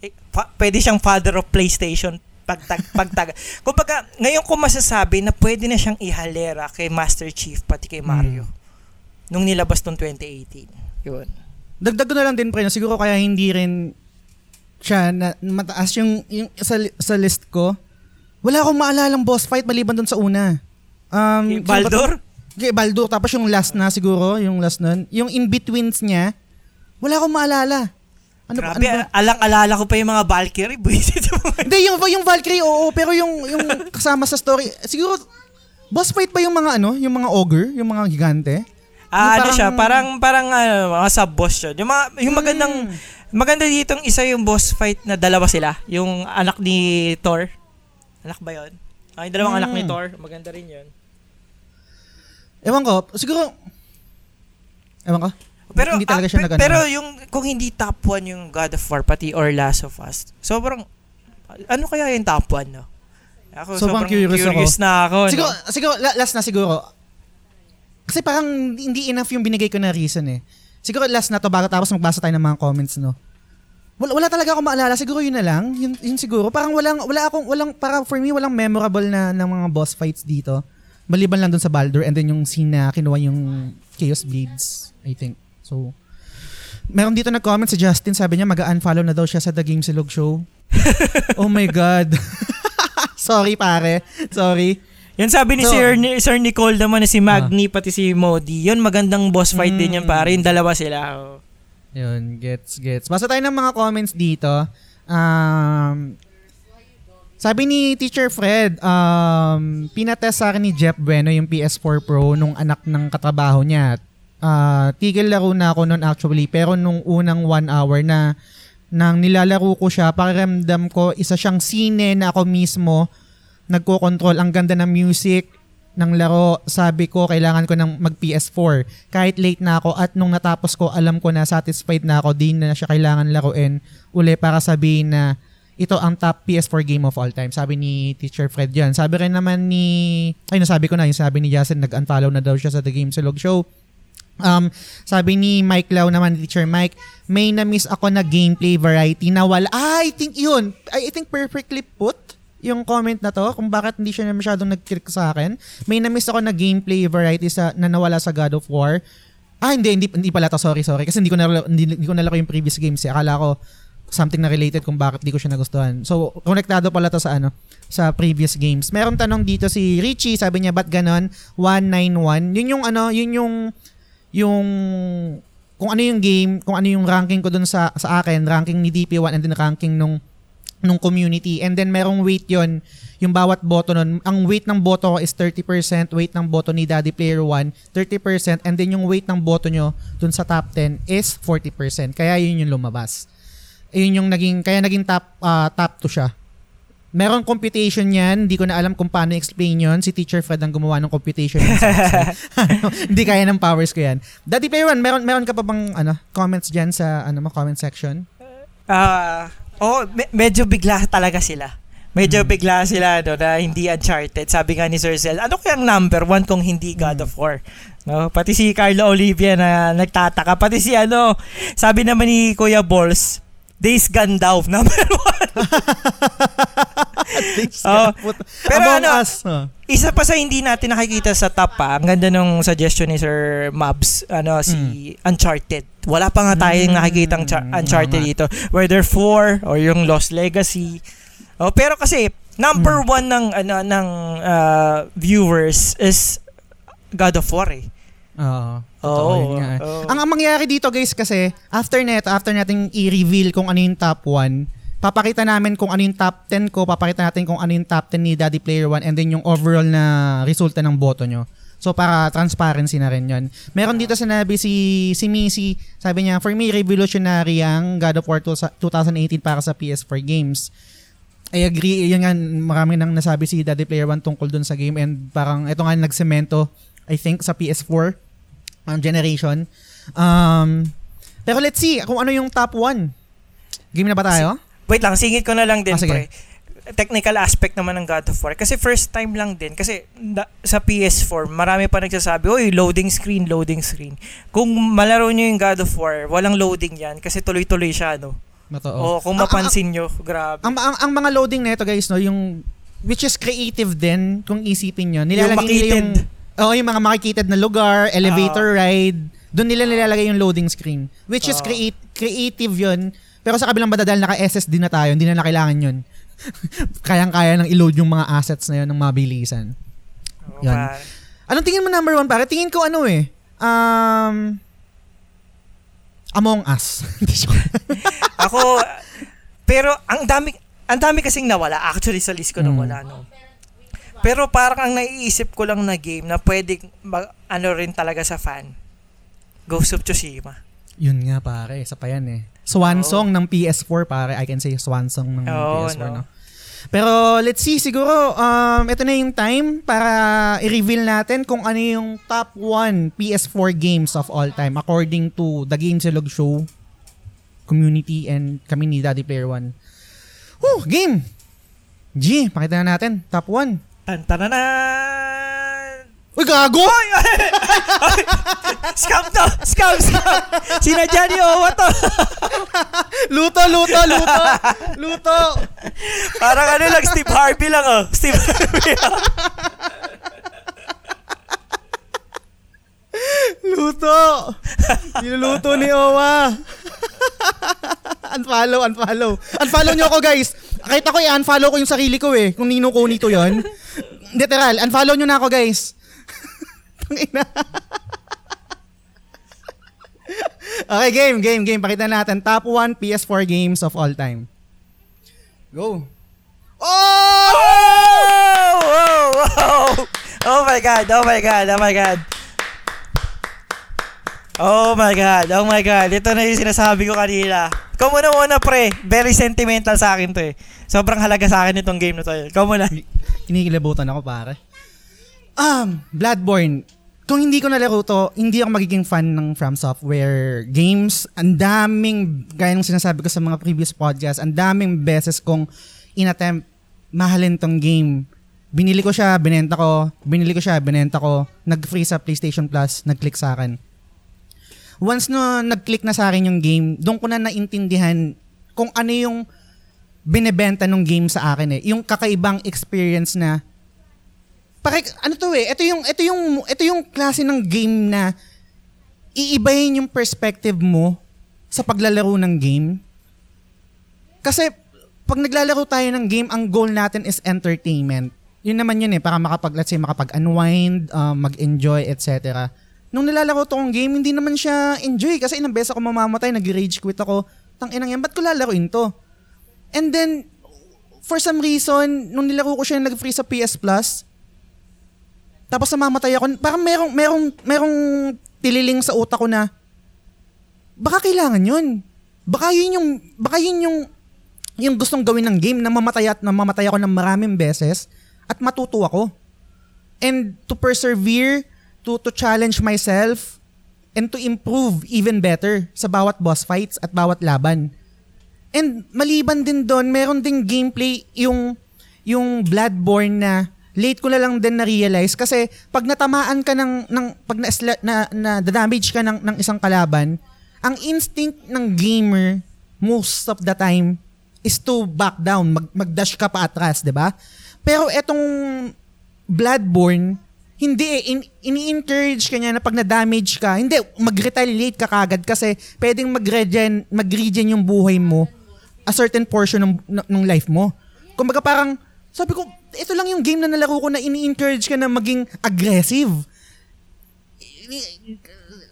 eh, fa- pwede siyang father of PlayStation pagtag pagtag kumbaga ngayon ko masasabi na pwede na siyang ihalera kay Master Chief pati kay Mario nung nilabas tong 2018 yun Dagdag ko na lang din pre, no, siguro kaya hindi rin siya na mataas yung, yung sa, sa list ko. Wala akong maalalang boss fight maliban doon sa una. Um, Kay? Baldur? Kay Baldur. Tapos yung last na siguro, yung last nun. Yung in-betweens niya, wala akong maalala. Ano, ba- Grabe, ano ba? alang-alala ko pa yung mga Valkyrie. Hindi, yung, yung Valkyrie, oo. Pero yung, yung kasama sa story, siguro, boss fight pa yung mga ano, yung mga ogre, yung mga gigante. ah, ano parang- siya, parang, parang, ano, mga sub-boss yun. Yung, mga, yung magandang, Mm. maganda ditong isa yung boss fight na dalawa sila. Yung anak ni Thor. Anak ba yun? Ah, yung dalawang Mm. anak ni Thor. Maganda rin yun. Ewan ko, siguro, ewan ko. Pero, hindi talaga ah, siya pe- nag- Pero yung, kung hindi top 1 yung God of War, pati or Last of Us, sobrang, ano kaya yung top 1, no? Ako, Sobrang sobrang, curious curious, ako. na ako. Siguro, no? siguro, la- last na siguro. Kasi parang hindi enough yung binigay ko na reason eh. Siguro last na to bago tapos magbasa tayo ng mga comments, no? Wala, wala talaga akong maalala. Siguro yun na lang. Yun, yun siguro. Parang walang, wala akong, walang, para for me, walang memorable na ng mga boss fights dito. Maliban lang dun sa Baldur and then yung scene na kinuha yung Chaos Blades, I think. So, meron dito nag-comment si Justin, sabi niya mag-unfollow na daw siya sa The Game Silog Show. oh my God. Sorry pare. Sorry. Yan sabi ni So- Sir, ni Sir Nicole naman na si Magni pati si Modi. Yun magandang boss fight din yan Mm. pare. Yung dalawa sila. oh. Yun, gets, gets. Basta tayo ng mga comments dito. Um, sabi ni Teacher Fred, um, pinatest sa akin ni Jeff Bueno yung PS4 Pro nung anak ng katrabaho niya. Ah, tigil laro na ako noon actually, pero nung unang one hour na nang nilalaro ko siya, pakiramdam ko isa siyang sine na ako mismo nagko-control. Ang ganda ng music, ng laro, sabi ko, kailangan ko ng mag PS4. Kahit late na ako at nung natapos ko, alam ko na satisfied na ako, di na siya kailangan laruin uli para sabihin na ito ang top PS4 game of all time. Sabi ni Teacher Fred yan. Sabi rin naman ni, ay nasabi ko na, yung sabi ni Jason, nag-unfollow na daw siya sa The Game Silog Show. Um, sabi ni Mike Lau naman, Teacher Mike, may na-miss ako na gameplay variety na wala. Ah, I think yun. I, think perfectly put. yung comment na to kung bakit hindi siya masyadong nag-click sa akin. May na-miss ako na gameplay variety sa na nawala sa God of War. Ah, hindi, hindi, hindi pala to. Sorry, sorry. Kasi hindi ko na hindi, hindi ko nalaro yung previous games. Eh. Akala ko something na related kung bakit di ko siya nagustuhan. So, konektado pala to sa ano, sa previous games. Meron tanong dito si Richie, sabi niya, ba't ganon? 191. Yun yung ano, yun yung yung kung ano yung game, kung ano yung ranking ko dun sa sa akin, ranking ni DP1 and then ranking nung nung community. And then merong weight yon yung bawat boto nun. Ang weight ng boto ko is 30%, weight ng boto ni Daddy Player 1, 30%, and then yung weight ng boto nyo dun sa top 10 is 40%. Kaya yun yung lumabas. Ayun yung naging, kaya naging top, uh, top 2 siya. Meron computation yan, hindi ko na alam kung paano explain yon Si Teacher Fred ang gumawa ng computation. ano, hindi kaya ng powers ko yan. Daddy Player 1, meron, meron ka pa bang ano, comments dyan sa ano mo, comment section? Ah, uh, oh, me- medyo bigla talaga sila. Medyo hmm. bigla sila no, na hindi Uncharted. Sabi nga ni Sir Zell, ano kayang number one kung hindi God hmm. of War? No, pati si Carlo Olivia na nagtataka. Pati si ano, sabi naman ni Kuya Balls, Days Gone daw, number one. Days oh, pero Among ano, us. Huh? isa pa sa hindi natin nakikita sa top pa, ang ganda nung suggestion ni Sir Mabs, ano, si mm. Uncharted. Wala pa nga tayong mm. nakikita ng Uncharted dito. Whether 4 or yung Lost Legacy. Oh, pero kasi, number mm. one ng, ano, ng uh, viewers is God of War eh. Oo. Oo. Oh, nga. Oh. Ang, ang mangyayari dito guys kasi, after net, after nating i-reveal kung ano yung top 1, papakita namin kung ano yung top 10 ko, papakita natin kung ano yung top 10 ni Daddy Player 1 and then yung overall na resulta ng boto nyo. So para transparency na rin 'yon. Meron dito sinabi si si Missy, sabi niya, for me revolutionary ang God of War 2018 para sa PS4 games. I agree, yun nga, marami nang nasabi si Daddy Player 1 tungkol dun sa game and parang ito nga nagsemento, I think, sa PS4 ang generation. Um, pero let's see kung ano yung top 1. Game na ba tayo? Wait lang, singit ko na lang din, ah, pre. Technical aspect naman ng God of War. Kasi first time lang din. Kasi da, sa PS4, marami pa nagsasabi, Uy, loading screen, loading screen. Kung malaro nyo yung God of War, walang loading yan. Kasi tuloy-tuloy siya, no? Totoo. O kung mapansin nyo, grabe. Ang, ang, ang mga loading nito guys, no, yung which is creative din kung isipin nyo. Nilalagay yung nila yung Oo, yung mga makikitad na lugar, elevator uh, ride, doon nila nilalagay yung loading screen. Which is create, creative yun. Pero sa kabilang banda dahil naka-SSD na tayo, hindi na, na kailangan yun. Kayang-kaya nang i-load yung mga assets na yun ng mabilisan. Oh, yun. Anong tingin mo number one, pare? Tingin ko ano eh. Um, Among Us. Ako, pero ang dami, ang dami kasing nawala. Actually, sa list ko mm. nawala, no? Pero parang ang naiisip ko lang na game na pwede mag, ano rin talaga sa fan. Ghost of Tsushima. Yun nga pare, isa pa yan eh. Swan oh. song ng PS4 pare. I can say swan song ng oh, PS4 no. no. Pero let's see, siguro um, ito na yung time para i-reveal natin kung ano yung top 1 PS4 games of all time according to the Gamesilog Show community and kami ni Daddy Player 1. Woo, game! G, pakita na natin. Top 1. Tantananan! Uy, gago! Oy, scam to! Scam, scam! Sinadya ni Owa to! luto, luto, luto! Luto! Parang ano lang, Steve Harvey lang oh. Steve Harvey Luto! Niluluto ni Owa. unfollow, unfollow. Unfollow nyo ako guys. Kahit ako i-unfollow ko yung sarili ko eh. Kung nino ko nito yon. Literal, unfollow nyo na ako guys. Tangina. okay, game, game, game. Pakita natin. Top 1 PS4 games of all time. Go. Oh! Oh! Oh! Oh my God! Oh my God! Oh my God! Oh my God, oh my God. Ito na yung sinasabi ko kanina. Ikaw muna muna, pre. Very sentimental sa akin to eh. Sobrang halaga sa akin itong game na to. Ikaw muna. Kinikilabutan ako, pare. Um, Bloodborne. Kung hindi ko nalaro to, hindi ako magiging fan ng From Software games. Ang daming, gaya ng sinasabi ko sa mga previous podcasts, ang daming beses kong inattempt mahalin tong game. Binili ko siya, binenta ko. Binili ko siya, binenta ko. Nag-free sa PlayStation Plus, nag-click sa akin once no nag-click na sa akin yung game, doon ko na naintindihan kung ano yung binebenta ng game sa akin eh. Yung kakaibang experience na pare ano to eh, ito yung ito yung ito yung klase ng game na iibahin yung perspective mo sa paglalaro ng game. Kasi pag naglalaro tayo ng game, ang goal natin is entertainment. Yun naman yun eh, para makapag, let's say, makapag-unwind, um, mag-enjoy, etc. Nung nilalaro tong game, hindi naman siya enjoy kasi ilang beses ako mamamatay, nag-rage quit ako. Tang inang yan, ba't ko lalaroin to? And then, for some reason, nung nilaro ko siya nag-free sa PS Plus, tapos namamatay ako, parang merong, merong, merong tililing sa utak ko na, baka kailangan yun. Baka yun yung, baka yun yung yung gustong gawin ng game na mamatay at na mamatay ako ng maraming beses at matuto ako. And to persevere, to to challenge myself and to improve even better sa bawat boss fights at bawat laban. And maliban din doon, meron ding gameplay yung yung Bloodborne na late ko na lang din na-realize kasi pag natamaan ka ng, ng pag na, na, na damage ka ng, ng isang kalaban, ang instinct ng gamer most of the time is to back down, mag, mag-dash ka pa atras, 'di ba? Pero etong Bloodborne, hindi eh, in, ini-encourage ka niya na pag na-damage ka, hindi, mag-retaliate ka kagad kasi pwedeng mag-regen, mag-regen yung buhay mo a certain portion ng, ng life mo. Kumbaga parang, sabi ko, ito lang yung game na nalaro ko na ini-encourage ka na maging aggressive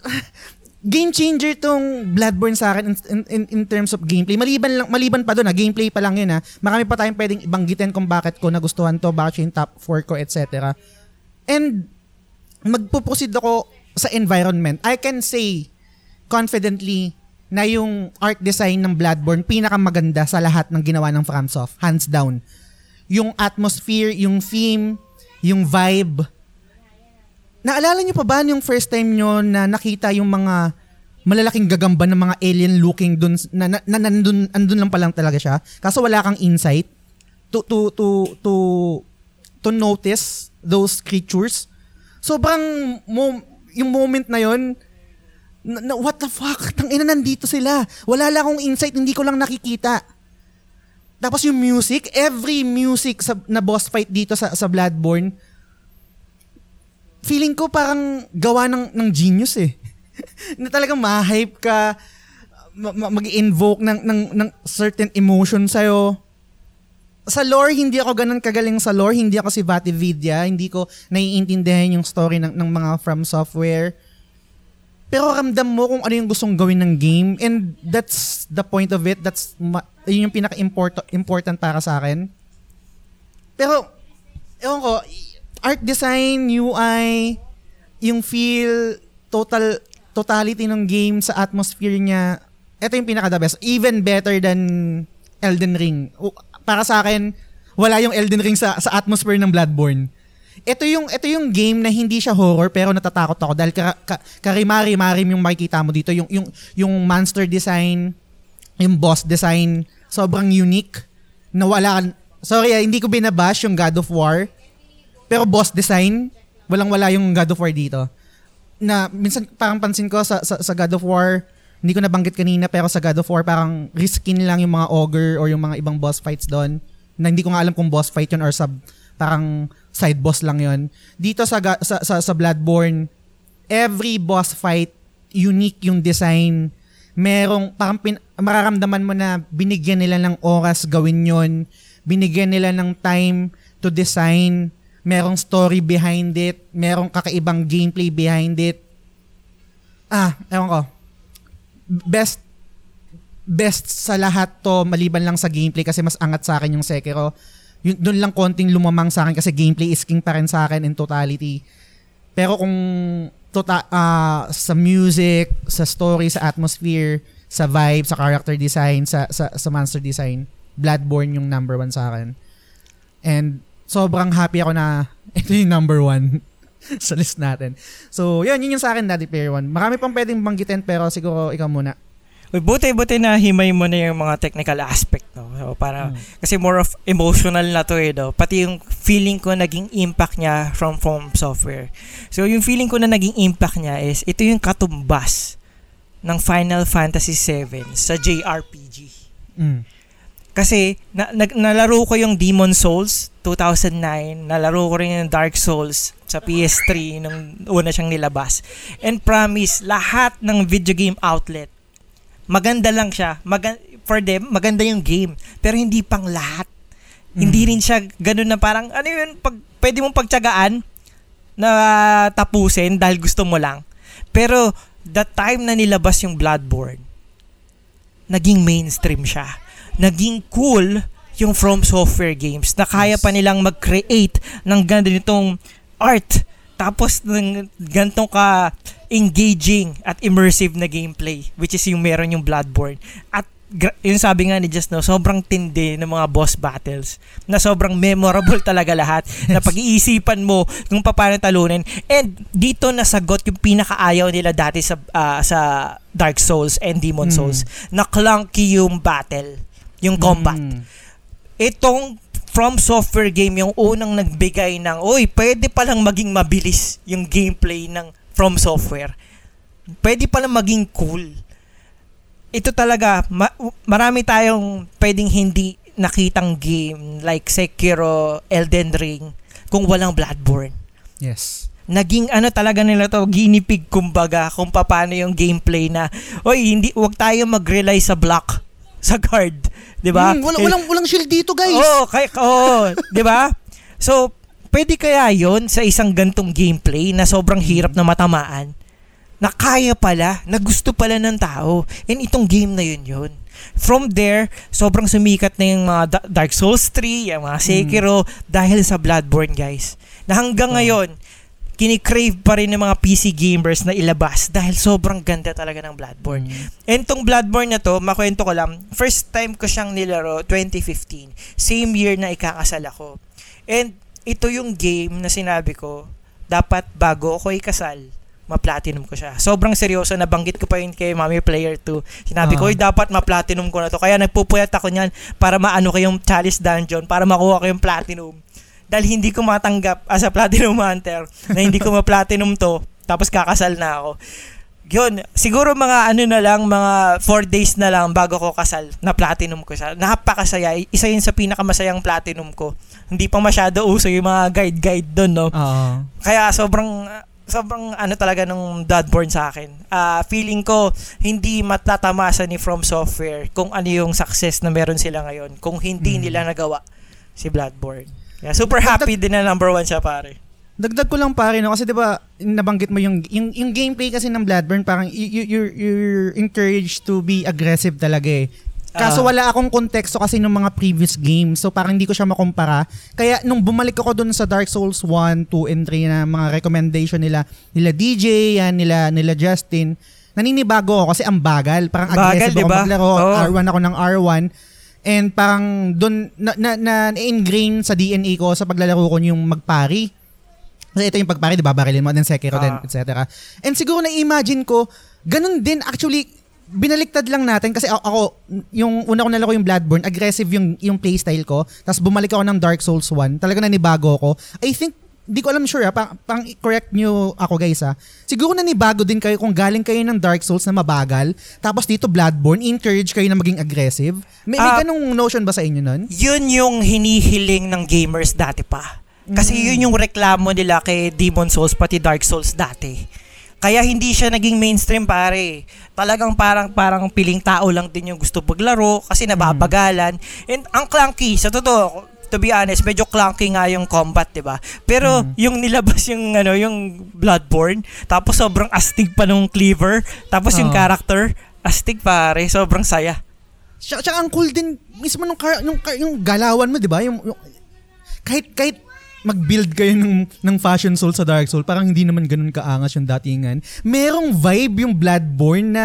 game changer tong Bloodborne sa akin in, in, in terms of gameplay. Maliban lang maliban pa doon, ha, gameplay pa lang 'yun ha. Marami pa tayong pwedeng ibanggitin kung bakit ko nagustuhan to, bakit yung top 4 ko, etc. And magpo-proceed ako sa environment. I can say confidently na yung art design ng Bloodborne pinakamaganda sa lahat ng ginawa ng FromSoft, hands down. Yung atmosphere, yung theme, yung vibe, Naalala niyo pa ba yung first time nyo na nakita yung mga malalaking gagamba ng mga alien looking dun na, na, na nandun, andun lang pa lang talaga siya. Kaso wala kang insight to to to to to notice those creatures. Sobrang mo, yung moment na yon na, na, what the fuck? Tang ina nandito sila. Wala lang akong insight, hindi ko lang nakikita. Tapos yung music, every music sa, na boss fight dito sa sa Bloodborne, feeling ko parang gawa ng, ng genius eh. na talagang ma-hype ka, ma- mag-invoke ng, ng, ng certain emotion sa'yo. Sa lore, hindi ako ganun kagaling sa lore. Hindi ako si Vatividya. Hindi ko naiintindihan yung story ng, ng mga From Software. Pero ramdam mo kung ano yung gustong gawin ng game. And that's the point of it. That's yun yung pinaka-important para sa akin. Pero, ewan ko, art design, UI, yung feel, total totality ng game sa atmosphere niya, ito yung pinaka the best. Even better than Elden Ring. Para sa akin, wala yung Elden Ring sa sa atmosphere ng Bloodborne. Ito yung ito yung game na hindi siya horror pero natatakot ako dahil ka, ka, karimari-marim yung makikita mo dito yung yung yung monster design, yung boss design, sobrang unique na wala Sorry, ah, hindi ko binabash yung God of War pero boss design, walang-wala yung God of War dito. Na minsan parang pansin ko sa, sa, sa God of War, hindi ko nabanggit kanina pero sa God of War parang riskin lang yung mga ogre or yung mga ibang boss fights doon. Na hindi ko nga alam kung boss fight yun or sub parang side boss lang yon. Dito sa, sa sa sa Bloodborne, every boss fight unique yung design. Merong parang pin, mararamdaman mo na binigyan nila ng oras gawin yon. Binigyan nila ng time to design merong story behind it, merong kakaibang gameplay behind it. Ah, ewan ko. Best best sa lahat to maliban lang sa gameplay kasi mas angat sa akin yung Sekiro. Yun, doon lang konting lumamang sa akin kasi gameplay is king pa rin sa akin in totality. Pero kung tota, uh, sa music, sa story, sa atmosphere, sa vibe, sa character design, sa sa, sa monster design, Bloodborne yung number one sa akin. And sobrang happy ako na ito yung number one sa list natin. So, yun, yun yung sa akin, Daddy Player One. Marami pang pwedeng banggitin, pero siguro ikaw muna. Uy, buti, buti na himay mo na yung mga technical aspect, no? So, para, hmm. kasi more of emotional na to eh, no? Pati yung feeling ko naging impact niya from Foam Software. So, yung feeling ko na naging impact niya is, ito yung katumbas ng Final Fantasy VII sa JRPG. Mm. Kasi na, na, nalaro ko yung Demon Souls 2009, nalaro ko rin yung Dark Souls sa PS3 nung una siyang nilabas. And promise, lahat ng video game outlet, maganda lang siya. Maga- for them, maganda yung game. Pero hindi pang lahat. Hindi rin siya ganun na parang, ano yun, pag, pwede mong pagtsagaan na tapusin dahil gusto mo lang. Pero, the time na nilabas yung Bloodborne, naging mainstream siya. Naging cool yung From Software games na kaya pa nilang mag-create ng ganitong art. Tapos ng ganitong ka engaging at immersive na gameplay which is yung meron yung Bloodborne. At yung sabi nga ni Just no, sobrang tindi ng mga boss battles na sobrang memorable talaga lahat na pag-iisipan mo kung paano talunin. And dito nasagot yung pinakaayaw nila dati sa ah, sa Dark Souls and Demon Mm. Souls na clunky yung battle yung combat Mm. itong From Software game yung unang nagbigay ng, oy, pwede palang maging mabilis yung gameplay ng From Software. Pwede palang maging cool. Ito talaga, ma- marami tayong pwedeng hindi nakitang game like Sekiro, Elden Ring, kung walang Bloodborne. Yes. Naging ano talaga nila to, ginipig kumbaga kung paano yung gameplay na, oy, hindi, wag tayo mag-rely sa block, sa guard. 'di ba? Mm, wala, Eh, walang, walang shield dito, guys. Oo, kay oo, 'di ba? So, pwede kaya 'yon sa isang gantong gameplay na sobrang hirap na matamaan? Na kaya pala, na gusto pala ng tao. And itong game na yun yun. From there, sobrang sumikat na yung mga Da- Dark Souls 3, yung mga Sekiro, dahil sa Bloodborne, guys. Na hanggang Oo. ngayon, kinikrave pa rin ng mga PC gamers na ilabas dahil sobrang ganda talaga ng Bloodborne. Mm. And tong Bloodborne na to, makwento ko lang, first time ko siyang nilaro, 2015. Same year na ikakasal ako. And ito yung game na sinabi ko, dapat bago ako ikasal, ma-platinum ko siya. Sobrang seryoso, nabanggit ko pa yun kay Mami Player 2. Sinabi ko, Ah. "Uy, dapat ma-platinum ko na to. Kaya nagpupuyat ako niyan para maano ko yung Chalice Dungeon, para makuha ko yung platinum. Dahil hindi ko matanggap as a platinum hunter na hindi ko ma-platinum to, tapos kakasal na ako yun, siguro mga ano na lang, mga 4 days na lang bago ko kasal, na platinum ko siya. Napakasaya. Isa yun sa pinakamasayang platinum ko. Hindi pa masyado uso yung mga guide-guide doon, no? Oo. Kaya sobrang sobrang ano talaga nung Bloodborne sa akin. Ah, feeling ko hindi matatamasa ni From Software kung ano yung success na meron sila ngayon kung hindi Mm. nila nagawa si Bloodborne. Yeah, super happy din na number one siya pare. Dagdag ko lang pare no kasi 'di ba nabanggit mo yung yung, yung gameplay kasi ng Bloodborne parang you, you, you're, you're encouraged to be aggressive talaga eh. Kaso Ah. wala akong konteksto kasi ng mga previous games so parang hindi ko siya makumpara. Kaya nung bumalik ako dun sa Dark Souls 1, 2, and 3 na mga recommendation nila, nila DJ, yan, nila, nila Justin, naninibago ako kasi ang bagal. Parang Bagal, aggressive di ako maglaro. Oo. R1 ako ng R1. And parang doon na, na, na, ingrain sa DNA ko sa paglalaro ko yung magpari. Kasi ito yung pagpari, di ba? Barilin mo, then Sekiro, then Ah. etc. And siguro na-imagine ko, ganun din actually, binaliktad lang natin kasi ako, yung una ko nalaro yung Bloodborne, aggressive yung yung playstyle ko. Tapos bumalik ako ng Dark Souls 1. Talaga nanibago ako. I think di ko alam sure ha, pang, pang correct nyo ako guys ha. Siguro nanibago din kayo kung galing kayo ng Dark Souls na mabagal, tapos dito Bloodborne, encourage kayo na maging aggressive. May, may Ah. ganong notion ba sa inyo nun? Yun yung hinihiling ng gamers dati pa. Kasi Mm. yun yung reklamo nila kay Demon Souls pati Dark Souls dati. Kaya hindi siya naging mainstream pare. Talagang parang parang piling tao lang din yung gusto paglaro kasi nababagalan. And ang clunky, sa totoo, to be honest, medyo clunky nga yung combat, 'di ba? Pero Mm. yung nilabas yung ano, yung Bloodborne, tapos sobrang astig pa nung cleaver, tapos yung Oo. character, astig pare, sobrang saya. Tsaka, tsaka ang cool din mismo nung, car, nung car- yung galawan mo, 'di ba? Yung, yung kahit kahit mag-build kayo ng ng fashion soul sa Dark Soul, parang hindi naman ganun kaangas yung datingan. Merong vibe yung Bloodborne na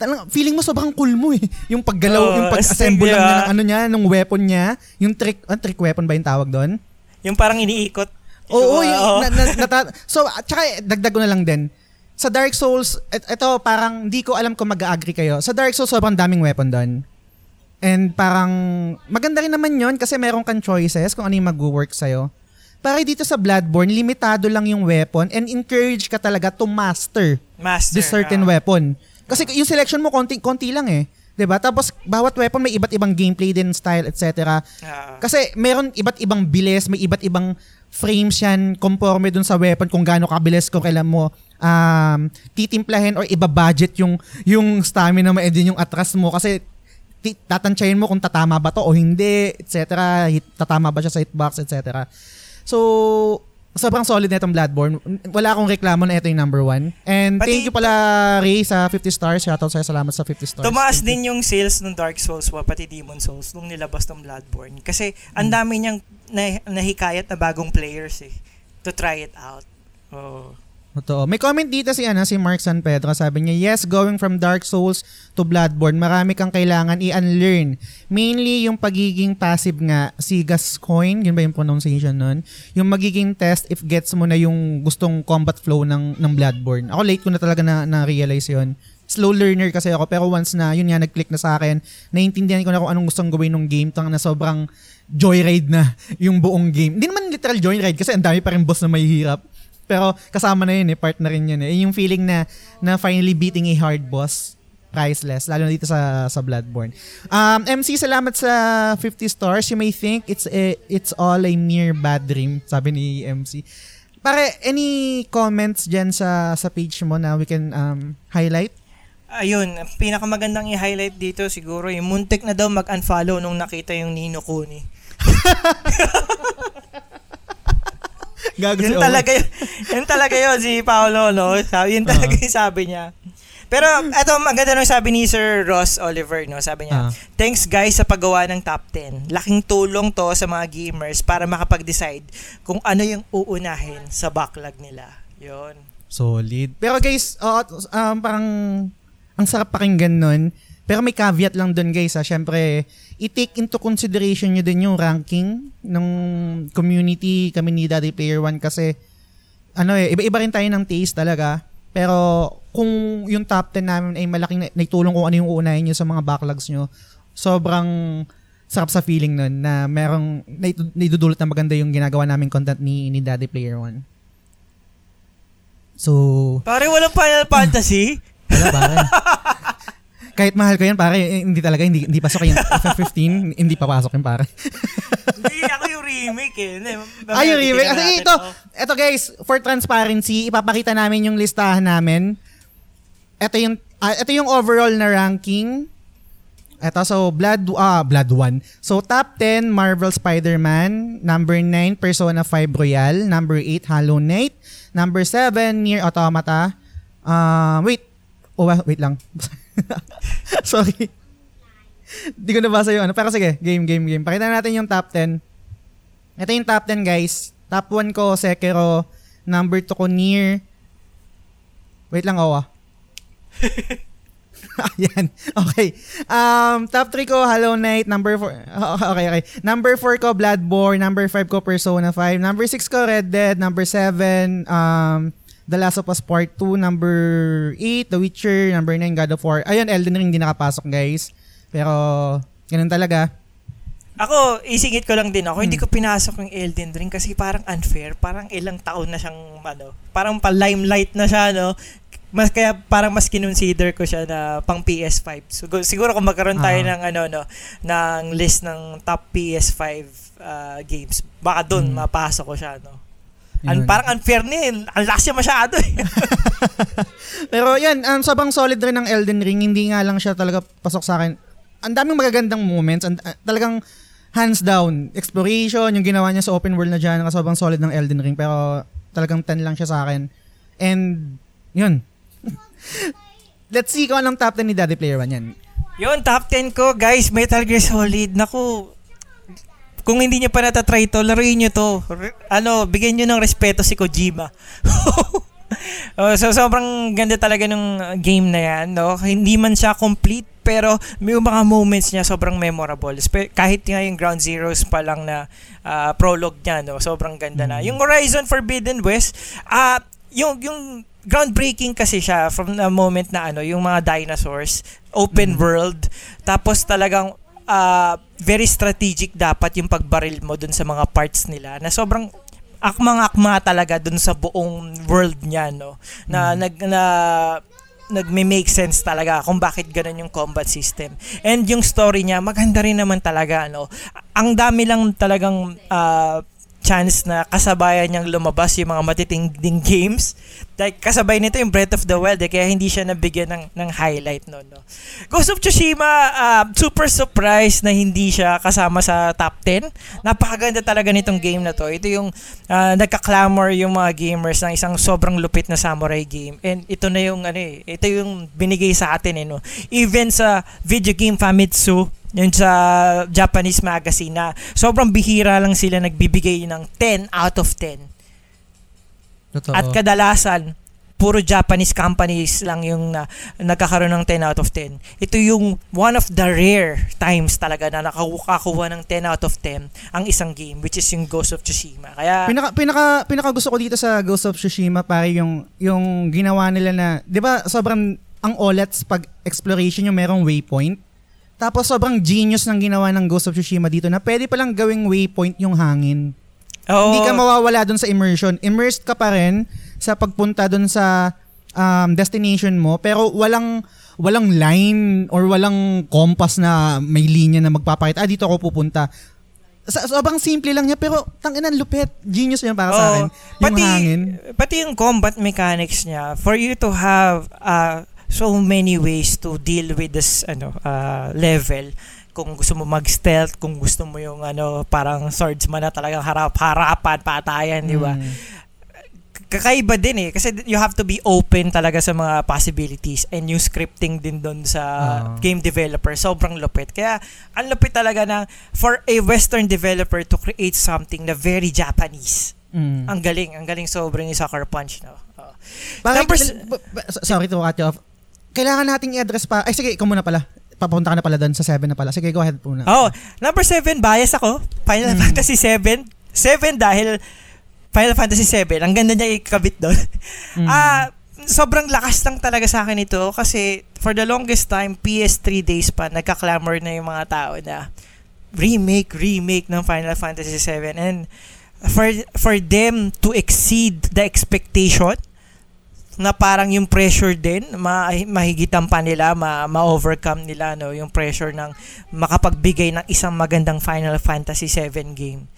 talagang feeling mo sobrang cool mo eh. Yung paggalaw, Oo, yung pag-assemble lang niya ng ano niya, ng weapon niya, yung trick, ah, trick weapon ba yung tawag doon? Yung parang iniikot. Oo, Diba? yung, Oo. na, na, nata- so, at saka dagdag ko na lang din. Sa Dark Souls, et, ito parang di ko alam kung mag-agree kayo. Sa Dark Souls, sobrang daming weapon doon. And parang maganda rin naman yon kasi meron kang choices kung ano yung mag-work sa'yo. Para dito sa Bloodborne, limitado lang yung weapon and encourage ka talaga to master Master. this certain ah. weapon. Kasi yung selection mo konti konti lang eh. 'Di ba? Tapos bawat weapon may iba't ibang gameplay din style, etc. Ah. Kasi meron iba't ibang bilis, may iba't ibang frames yan conforme dun sa weapon kung gaano kabilis kung kailan mo um, titimplahin or iba-budget yung yung stamina mo and din yung atras mo kasi tatansyahin mo kung tatama ba to o hindi, etc. Hit, tatama ba siya sa hitbox, etc. So, sobrang solid na itong Bloodborne. Wala akong reklamo na ito yung number one. And Pati- thank you pala, Ray, sa 50 stars. Shoutout sa'yo. Salamat sa 50 stars. Tumaas Thank you. din yung sales ng Dark Souls wa pati Demon Souls nung nilabas ng Bloodborne. Kasi ang Hmm. dami niyang na- nahikayat na bagong players eh to try it out. Oh. Totoo. May comment dito si ano si Mark San Pedro. Sabi niya, yes, going from Dark Souls to Bloodborne, marami kang kailangan i-unlearn. Mainly yung pagiging passive nga, si Gascoigne, yun ba yung pronunciation nun? Yung magiging test if gets mo na yung gustong combat flow ng, ng Bloodborne. Ako late ko na talaga na, na-realize yun. Slow learner kasi ako, pero once na, yun nga, nag-click na sa akin, naiintindihan ko na kung anong gustong gawin ng game, tang na sobrang joyride na yung buong game. Hindi naman literal joyride kasi ang dami pa rin boss na may hirap. Pero kasama na yun eh, part na rin yun eh. Yung feeling na, na finally beating a hard boss, priceless. Lalo na dito sa, sa Bloodborne. Um, MC, salamat sa 50 stars. You may think it's a, it's all a mere bad dream, sabi ni MC. Pare, any comments dyan sa, sa page mo na we can um, highlight? Ayun, ang pinakamagandang i-highlight dito siguro yung muntik na daw mag-unfollow nung nakita yung Nino Kuni. Gago Yun si talaga yun, yun talaga yun si Paolo, no? Sabi, yun talaga Ah. yung sabi niya. Pero eto maganda nung sabi ni Sir Ross Oliver, no? Sabi niya, Ah. thanks guys sa paggawa ng top 10. Laking tulong to sa mga gamers para makapag-decide kung ano yung uunahin sa backlog nila. Yun. Solid. Pero guys, oo, um, parang ang sarap pakinggan nun. Pero may caveat lang dun guys ha. Siyempre, i-take into consideration nyo din yung ranking ng community kami ni Daddy Player One kasi ano eh, iba-iba rin tayo ng taste talaga. Pero kung yung top 10 namin ay malaking na- naitulong kung ano yung uunahin nyo sa mga backlogs nyo, sobrang sarap sa feeling nun na merong naidudulot na maganda yung ginagawa naming content ni, ni Daddy Player One. So, Pare, walang Final Fantasy? wala pare. Kahit mahal ko yan, pare, eh, hindi talaga, hindi, hindi pasok yung FF15, hindi papasok yung pare. Hindi, ako yung remake eh. Ay, yung remake. Kasi natin ito, to. ito guys, for transparency, ipapakita namin yung listahan namin. Ito yung, ah, ito yung overall na ranking. Ito, so, Blood, ah, Blood 1. So, top 10, Marvel Spider-Man. Number 9, Persona 5 Royal. Number 8, Hollow Knight. Number 7, Nier Automata. Ah, wait. Oh, wa- wait lang. Sorry. Hindi ko nabasa yung ano. Pero sige, game, game, game. Pakita natin yung top 10. Ito yung top 10 guys. Top 1 ko, Sekiro. Number 2 ko, Nier. Wait lang, Owa. Ayan. Okay. Um, top 3 ko, Hollow Knight. Number 4, okay, okay. Number 4 ko, Bloodborne. Number 5 ko, Persona 5. Number 6 ko, Red Dead. Number 7, um, The Last of Us Part 2. Number 8, The Witcher. Number 9, God of War. Ayun, Elden Ring, hindi nakapasok, guys. Pero, ganun talaga. Ako, isingit ko lang din ako, hindi Hmm. ko pinasok yung Elden Ring kasi parang unfair. Parang ilang taon na siyang, ano, parang pa-limelight na siya, no? Mas, kaya parang mas kinonsider ko siya na pang PS5. Siguro, siguro kung magkaroon tayo Ah. ng, ano, no, ng list ng top PS5 uh, games, baka doon Hmm. mapasok ko siya, no? An, Yun. parang unfair na eh. Ang lakas niya masyado eh. Pero yan, um, sobrang solid rin ng Elden Ring. Hindi nga lang siya talaga pasok sa akin. Ang daming magagandang moments. And, uh, talagang hands down. Exploration, yung ginawa niya sa open world na dyan. Sobrang solid ng Elden Ring. Pero talagang 10 lang siya sa akin. And, yun. Let's see kung anong top 10 ni Daddy Player One yan. Yun, top 10 ko, guys, Metal Gear Solid. Naku, kung hindi nyo pa natatry to, laruin nyo to. Re- ano, bigyan nyo ng respeto si Kojima. oh, so, sobrang ganda talaga ng game na yan. No? Hindi man siya complete, pero may mga moments niya sobrang memorable. Spe- kahit nga yung Ground Zeroes pa lang na ah, prologue niya, no? sobrang ganda na. Mm. Yung Horizon Forbidden West, ah yung, yung groundbreaking kasi siya from the moment na ano, yung mga dinosaurs, open Mm. world, tapos talagang ah, very strategic dapat yung pagbaril mo dun sa mga parts nila na sobrang akmang-akma talaga dun sa buong world niya no na Mm. nag na nagme-make sense talaga kung bakit ganun yung combat system. And yung story niya, maganda rin naman talaga, ano. Ang dami lang talagang uh, chance na kasabayan niyang lumabas yung mga matitinding games. Like, kasabay nito yung Breath of the Wild, eh, kaya hindi siya nabigyan ng, ng highlight no, no. Ghost of Tsushima, uh, super surprised na hindi siya kasama sa top 10. Napakaganda talaga nitong game na to. Ito yung uh, nagka-clamor yung mga gamers ng isang sobrang lupit na samurai game. And ito na yung, ano eh, ito yung binigay sa atin, eh, no. Even sa video game Famitsu, yun sa Japanese magazine na sobrang bihira lang sila nagbibigay ng 10 out of 10. Totoo. At kadalasan, puro Japanese companies lang yung na, nagkakaroon ng 10 out of 10. Ito yung one of the rare times talaga na nakakuha ng 10 out of 10 ang isang game which is yung Ghost of Tsushima. Kaya pinaka pinaka pinaka gusto ko dito sa Ghost of Tsushima pare yung yung ginawa nila na 'di ba sobrang ang OLEDs pag exploration yung merong waypoint tapos sobrang genius ng ginawa ng Ghost of Tsushima dito na pwede palang gawing waypoint yung hangin. Oo. Hindi ka mawawala doon sa immersion. Immersed ka pa rin sa pagpunta doon sa um, destination mo pero walang walang line or walang compass na may linya na magpapakita. Ah, dito ako pupunta. Sa, sobrang simple lang niya pero tanginan lupit. Genius yan para sa akin. Yung pati, hangin. Pati yung combat mechanics niya, for you to have uh, so many ways to deal with this ano uh, level kung gusto mo mag-stealth, kung gusto mo yung ano parang swordsman na talagang harap-harapan, patayan, di ba? Mm. Kakaiba din eh kasi you have to be open talaga sa mga possibilities and yung scripting din doon sa Ah. game developer sobrang lupit. Kaya ang lupit talaga na for a western developer to create something na very Japanese. Mm. Ang galing, ang galing sobrang yung Sucker Punch no. Oh. Bakit, b- sorry to cut you off. Kailangan nating i-address pa. Ay sige, ikaw muna pala. Papunta ka na pala doon sa 7 na pala. Sige, go ahead po na. Oh, number 7 bias ako. Final Mm. Fantasy 7. 7 dahil Final Fantasy 7. Ang ganda niya ikabit doon. Mm. Ah, sobrang lakas lang talaga sa akin ito kasi for the longest time PS3 days pa nagka-clamor na yung mga tao na remake remake ng Final Fantasy 7 and for for them to exceed the expectation na parang yung pressure din ma mahigitan pa nila ma, ma-overcome nila no yung pressure ng makapagbigay ng isang magandang Final Fantasy 7 game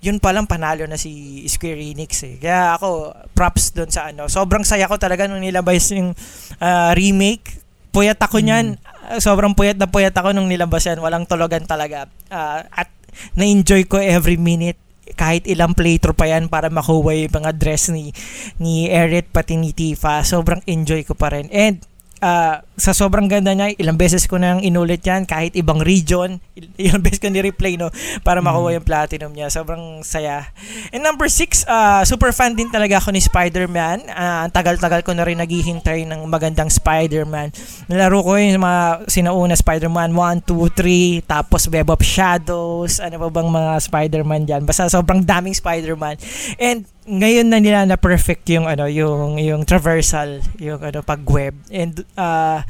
yun palang panalo na si Square Enix eh. Kaya ako, props doon sa ano. Sobrang saya ko talaga nung nilabas yung ah, remake. Puyat ako niyan. Ah, Sobrang puyat na puyat ako nung nilabas yan. Walang tulogan talaga. Ah, at na-enjoy ko every minute kahit ilang playthrough pa yan para makuha yung mga dress ni ni Eret pati ni Tifa. Sobrang enjoy ko pa rin. And ah, sa sobrang ganda niya, ilang beses ko nang inulit yan kahit ibang region. il- Ilang beses ko ni-replay no para makuha yung platinum niya. Sobrang saya. And number six, uh, super fan din talaga ako ni Spider-Man. Ah, ang tagal-tagal ko na rin naghihintay ng magandang Spider-Man. Nalaro ko yung mga sinauna Spider-Man 1, 2, 3, tapos Web of Shadows, ano pa bang mga Spider-Man dyan. Basta sobrang daming Spider-Man. And ngayon na nila na perfect yung ano yung yung traversal yung ano pag web and uh,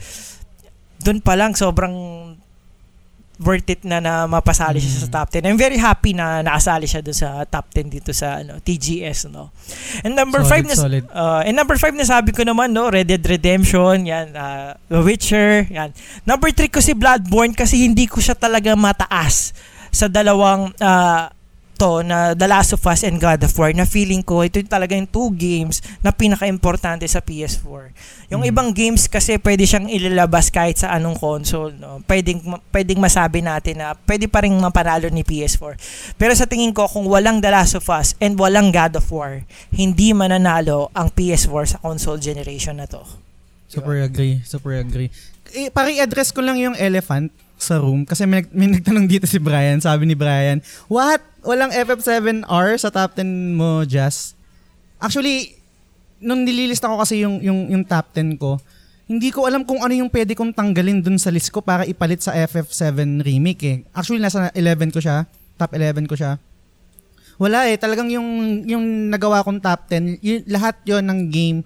doon pa lang sobrang worth it na na mapasali siya sa Mm. top 10. I'm very happy na nakasali siya doon sa top 10 dito sa ano TGS no. And number 5 Solid, na solid. uh, and number 5 na sabi ko naman no, Red Dead Redemption, yan, uh, The Witcher, yan. Number 3 ko si Bloodborne kasi hindi ko siya talaga mataas sa dalawang uh, to na The Last of Us and God of War na feeling ko ito yung talaga yung two games na pinaka-importante sa PS4. Yung Mm. ibang games kasi pwede siyang ilalabas kahit sa anong console, no. Pwedeng pwedeng masabi natin na pwede pa ring mapanalo ni PS4. Pero sa tingin ko kung walang The Last of Us and walang God of War, hindi mananalo ang PS4 sa console generation na to. Super agree. Super agree. Eh, pare address ko lang yung elephant sa room kasi may, may nagtanong dito si Brian. Sabi ni Brian, what? Walang FF7R sa top 10 mo, Jazz? Actually, nung nililista ko kasi yung, yung, yung top 10 ko, hindi ko alam kung ano yung pwede kong tanggalin dun sa list ko para ipalit sa FF7 remake eh. Actually, nasa 11 ko siya. Top 11 ko siya. Wala eh. Talagang yung, yung nagawa kong top 10, yun, lahat yon ng game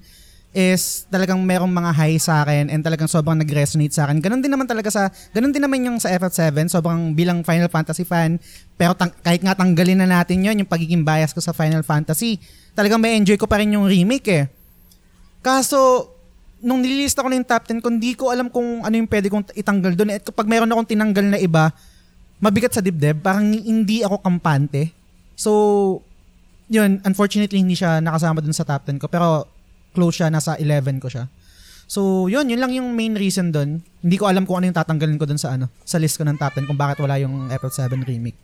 is talagang merong mga high sa akin and talagang sobrang nag-resonate sa akin. Ganon din naman talaga sa, ganon din naman yung sa FF7, sobrang bilang Final Fantasy fan, pero tang- kahit nga tanggalin na natin yon yung pagiging bias ko sa Final Fantasy, talagang may enjoy ko pa rin yung remake eh. Kaso, nung nililista ko na yung top 10 ko, hindi ko alam kung ano yung pwede kong itanggal doon. At kapag meron akong tinanggal na iba, mabigat sa dibdib, parang hindi ako kampante. So, yun, unfortunately, hindi siya nakasama dun sa top 10 ko. Pero, close siya, nasa 11 ko siya. So, yun, yun lang yung main reason doon. Hindi ko alam kung ano yung tatanggalin ko doon sa ano, sa list ko ng top 10 kung bakit wala yung Episode 7 remake.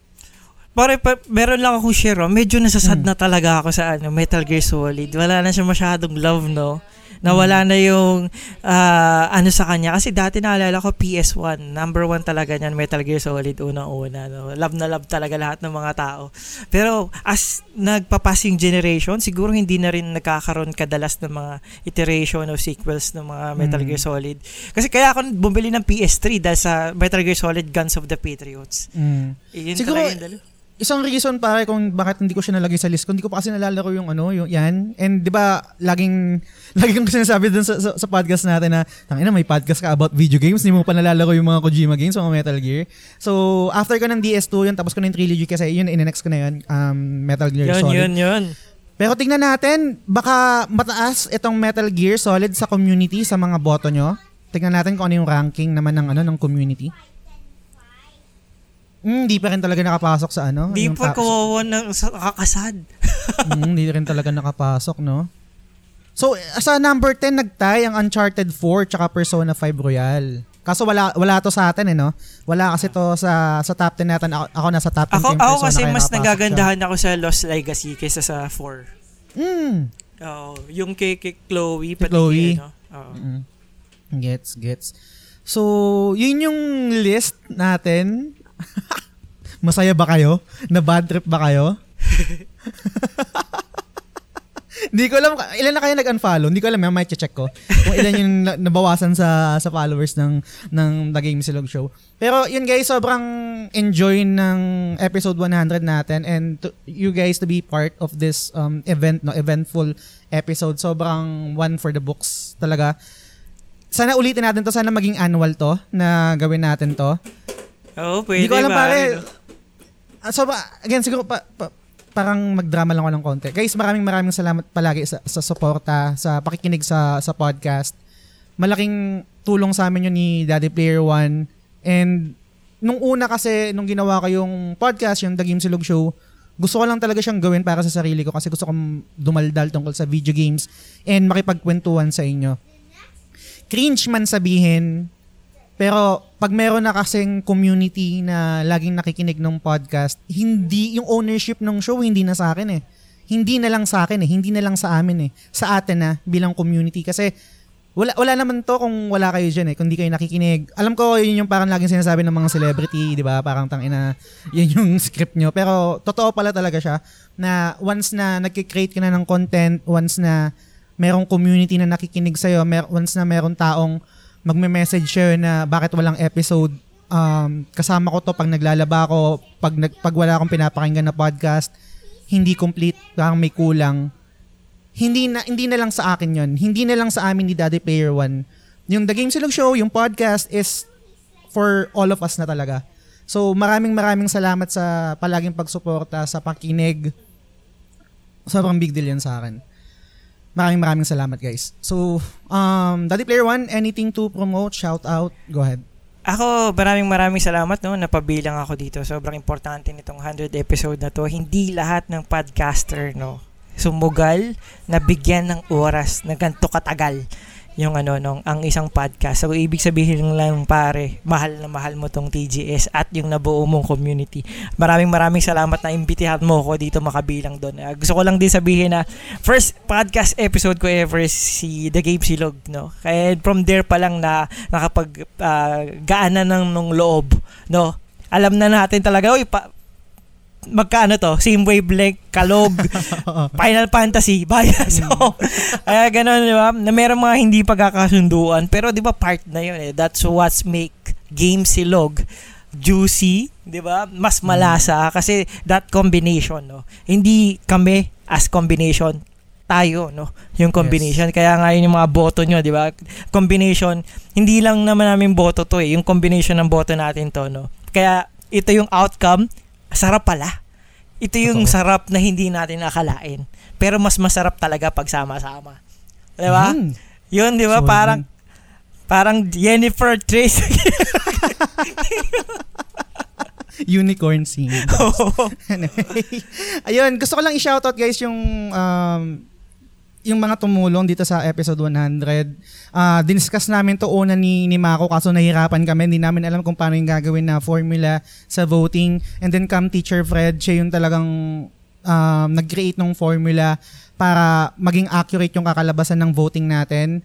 Pare, pa, meron lang akong share, oh. medyo nasasad Mm. na talaga ako sa ano, Metal Gear Solid. Wala na siya masyadong love, no? Nawala na yung ah, ano sa kanya. Kasi dati naalala ko PS1. Number one talaga niyan, Metal Gear Solid, unang-una. No? Love na love talaga lahat ng mga tao. Pero as nagpapassing generation, siguro hindi na rin nagkakaroon kadalas ng mga iteration o sequels ng mga Metal Mm. Gear Solid. Kasi kaya ako bumili ng PS3 dahil sa Metal Gear Solid Guns of the Patriots. Mm. Yun Siguro, talaga yung dalawa. Isang reason pare kung bakit hindi ko siya nalagay sa list ko, hindi ko pa kasi nalalaro yung ano, yung yan. And 'di ba, laging lagi kong sinasabi dun sa, sa, sa podcast natin na tangina may podcast ka about video games, hindi mo pa nalalaro yung mga Kojima games, mga Metal Gear. So, after ko ng DS2 yun, tapos ko ng trilogy kasi yun, in-next ko na yun, um, Metal Gear Yun, Solid. yun, yun. Pero tingnan natin, baka mataas itong Metal Gear Solid sa community, sa mga boto nyo. Tingnan natin kung ano yung ranking naman ng ano ng community. Hmm, Hindi pa rin talaga nakapasok sa ano. Di yung pa kawawa ng sa- kakasad. Mm, Hindi rin talaga nakapasok, no? So, sa number 10 nagtay ang Uncharted 4 tsaka Persona 5 Royal. Kaso wala wala to sa atin eh, no? Wala kasi to sa sa top 10 natin. Ako, ako nasa top 10 Ako, ako kasi mas nagagandahan ako sa Lost Legacy kaysa sa 4. siya. Mm. Oo, yung kay, kay Chloe, pati Chloe. kay, ano, oo. Mm. Gets, gets. So, yun yung list natin. Masaya ba kayo? Na bad trip ba kayo? Hindi ko alam, ilan na kayo nag-unfollow? Hindi ko alam, may check ko. Kung ilan yung na- nabawasan sa sa followers ng ng The Game Silog Show. Pero yun guys, sobrang enjoy ng episode 100 natin and to, you guys to be part of this um, event, no eventful episode. Sobrang one for the books talaga. Sana ulitin natin to, sana maging annual to na gawin natin to. Oo, pwede Hindi ko alam pare. Ano? Ah, So, again, siguro pa, pa- parang magdrama lang ako ng konti. Guys, maraming maraming salamat palagi sa, sa suporta, sa pakikinig sa sa podcast. Malaking tulong sa amin yun ni Daddy Player One. And nung una kasi, nung ginawa ko yung podcast, yung The Game Silog Show, gusto ko lang talaga siyang gawin para sa sarili ko kasi gusto kong dumaldal tungkol sa video games and makipagkwentuhan sa inyo. Cringe man sabihin, pero pag meron na kasing community na laging nakikinig ng podcast, hindi yung ownership ng show hindi na sa akin eh. Hindi na lang sa akin eh, hindi na lang sa amin eh. Sa atin na bilang community kasi wala wala naman to kung wala kayo diyan eh, kung di kayo nakikinig. Alam ko yun yung parang laging sinasabi ng mga celebrity, 'di ba? Parang tangina yun yung script nyo. Pero totoo pala talaga siya na once na nagki-create ka na ng content, once na merong community na nakikinig sa'yo, mer- once na merong taong magme-message siya na bakit walang episode, um, kasama ko to pag naglalaba ako, pag, nag, pag wala akong pinapakinggan na podcast, hindi complete, parang may kulang. Hindi na, hindi na lang sa akin yon Hindi na lang sa amin ni Daddy Player One. Yung The Game Silog Show, yung podcast is for all of us na talaga. So maraming maraming salamat sa palaging pagsuporta, sa pakinig. Sobrang big deal yan sa akin. Maraming maraming salamat guys. So, um, Daddy Player One, anything to promote, shout out, go ahead. Ako, maraming maraming salamat no, napabilang ako dito. Sobrang importante nitong 100 episode na to. Hindi lahat ng podcaster no, sumugal na bigyan ng oras na ganito katagal yung ano nung ang isang podcast. So ibig sabihin lang pare, mahal na mahal mo tong TGS at yung nabuo mong community. Maraming maraming salamat na imbitihan mo ko dito makabilang doon. Uh, gusto ko lang din sabihin na first podcast episode ko ever si The Game Silog no. Kaya from there pa lang na nakapag uh, gaana ng nung loob no. Alam na natin talaga, oy, pa, magkaano to, same wavelength, kalog, Final Fantasy, bias. So, kaya ganun, di ba? Na meron mga hindi pagkakasunduan. Pero di ba part na yun eh. That's what's make game silog juicy, di ba? Mas malasa kasi that combination, no? Hindi kami as combination tayo, no? Yung combination. Kaya nga yun yung mga boto nyo, di ba? Combination, hindi lang naman namin boto to eh. Yung combination ng boto natin to, no? Kaya ito yung outcome, sarap pala. Ito yung Totoo. sarap na hindi natin nakalain. Pero mas masarap talaga pag sama-sama. Di ba? Mhm. Yun, di ba? So, parang, parang Jennifer Trace. Unicorn scene. Anyway, ayun, gusto ko lang i-shoutout guys yung um, yung mga tumulong dito sa episode 100. Ah, diniscuss namin to una ni, ni Mako kaso nahirapan kami. Hindi namin alam kung paano yung gagawin na formula sa voting. And then come Teacher Fred, siya yung talagang um, nag-create ng formula para maging accurate yung kakalabasan ng voting natin.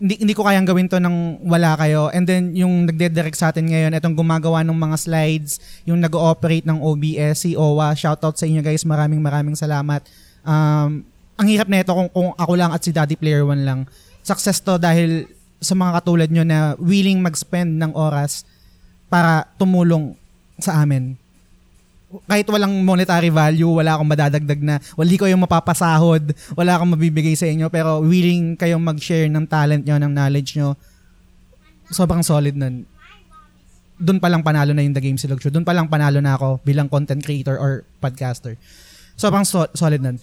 Hindi, hindi ko kayang gawin to nang wala kayo. And then yung nagde-direct sa atin ngayon, itong gumagawa ng mga slides, yung nag-ooperate ng OBS, si OWA. Shoutout sa inyo guys, maraming maraming salamat. Um, ang hirap na ito kung, kung ako lang at si Daddy Player One lang. Success to dahil sa mga katulad nyo na willing mag-spend ng oras para tumulong sa amin. Kahit walang monetary value, wala akong madadagdag na, wali ko yung mapapasahod, wala akong mabibigay sa inyo, pero willing kayong mag-share ng talent nyo, ng knowledge nyo. Sobrang solid nun. Doon pa lang panalo na yung The Game Silog Show. Doon pa lang panalo na ako bilang content creator or podcaster. Sobrang so- solid nun.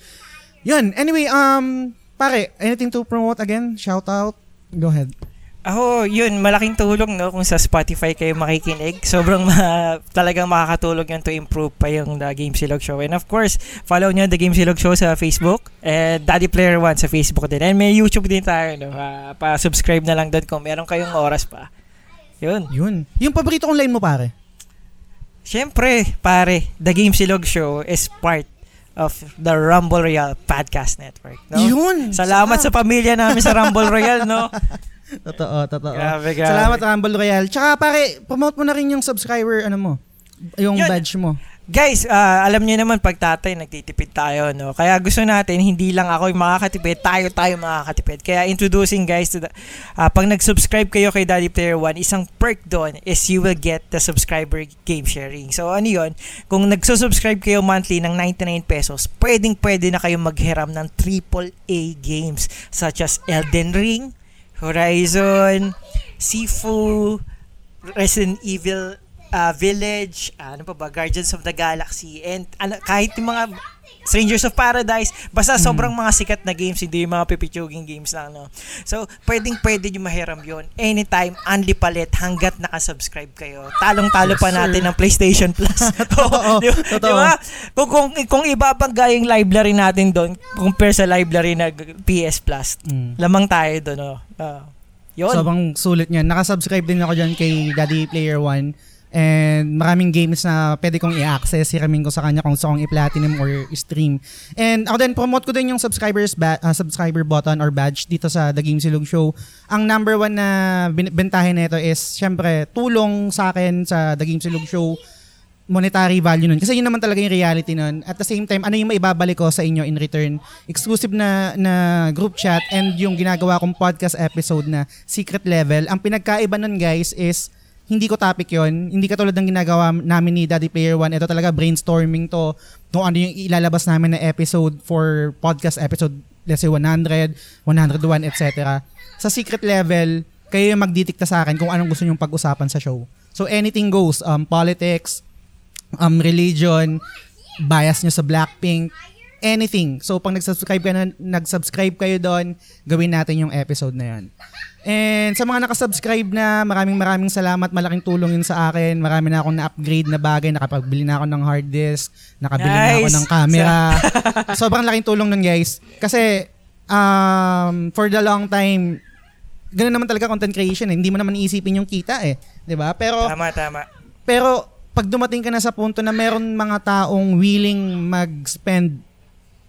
Yun. Anyway, um, pare, anything to promote again? Shout out? Go ahead. Ako, yun, malaking tulong no kung sa Spotify kayo makikinig. Sobrang ma- talagang makakatulong yun to improve pa yung The Game Silog Show. And of course, follow nyo The Game Silog Show sa Facebook and Daddy Player One sa Facebook din. And may YouTube din tayo. No? Ah, pa-subscribe na lang doon kung meron kayong oras pa. Yun. Yun. Yung paborito kong line mo, pare. Siyempre, pare, The Game Silog Show is part of the Rumble Royale Podcast Network. No? Yun. Salamat sa pamilya namin sa Rumble Royale, no? Totoo, totoo. Grabe, grabe. Salamat, Rumble Royale. Tsaka, pare, promote mo na rin yung subscriber, ano mo, yung Yun. badge mo. Guys, ah, alam niyo naman pag tatay nagtitipid tayo, no? Kaya gusto natin hindi lang ako yung makakatipid, tayo tayo makakatipid. Kaya introducing guys to the ah, pag nag-subscribe kayo kay Daddy Player One, isang perk doon is you will get the subscriber game sharing. So ano 'yon? Kung nagso-subscribe kayo monthly ng 99 pesos, pwedeng pwede na kayong maghiram ng AAA games such as Elden Ring, Horizon, Sifu, Resident Evil uh, Village, ano pa ba, Guardians of the Galaxy, and ano, kahit yung mga Strangers of Paradise, basta sobrang mga sikat na games, hindi yung mga pipichuging games lang, no? So, pwedeng pwede nyo mahiram yon anytime, unli palit, hanggat nakasubscribe kayo. Talong-talo pa Yes, sir. natin ng PlayStation Plus. Totoo, di, totoo. di ba? Kung, kung, kung iba pang gayang library natin doon, compare sa library na PS Plus, Mm. lamang tayo doon, no? Ah, yun. Sobrang sulit niyan. Nakasubscribe din ako dyan kay Daddy Player One. And maraming games na pwede kong i-access. Hiramin ko sa kanya kung gusto i-platinum or i-stream. And ako din, promote ko din yung subscribers ba- ah, subscriber button or badge dito sa The Game Silog Show. Ang number one na bin- bentahin nito is, syempre, tulong sa akin sa The Game Silog Show monetary value nun. Kasi yun naman talaga yung reality nun. At the same time, ano yung maibabalik ko sa inyo in return? Exclusive na, na group chat and yung ginagawa kong podcast episode na secret level. Ang pinagkaiba nun guys is hindi ko topic yon Hindi katulad ng ginagawa namin ni Daddy Player One. Ito talaga brainstorming to. Kung ano yung ilalabas namin na episode for podcast episode, let's say 100, 101, etc. Sa secret level, kayo yung magdidikta sa akin kung anong gusto nyong pag-usapan sa show. So anything goes. Um, politics, um, religion, bias nyo sa Blackpink, anything. So pag nag-subscribe ka na, nag-subscribe kayo doon, gawin natin yung episode na yan. And sa mga nakasubscribe na, maraming maraming salamat. Malaking tulong yun sa akin. Marami na akong na-upgrade na bagay. Nakapagbili na ako ng hard disk. Nakabili na ako Nice. ng camera. Sobrang laking tulong nun guys. Kasi um, for the long time, ganun naman talaga content creation eh. Hindi mo naman iisipin yung kita eh. 'Di ba Pero Tama, tama. pero pag dumating ka na sa punto na meron mga taong willing mag-spend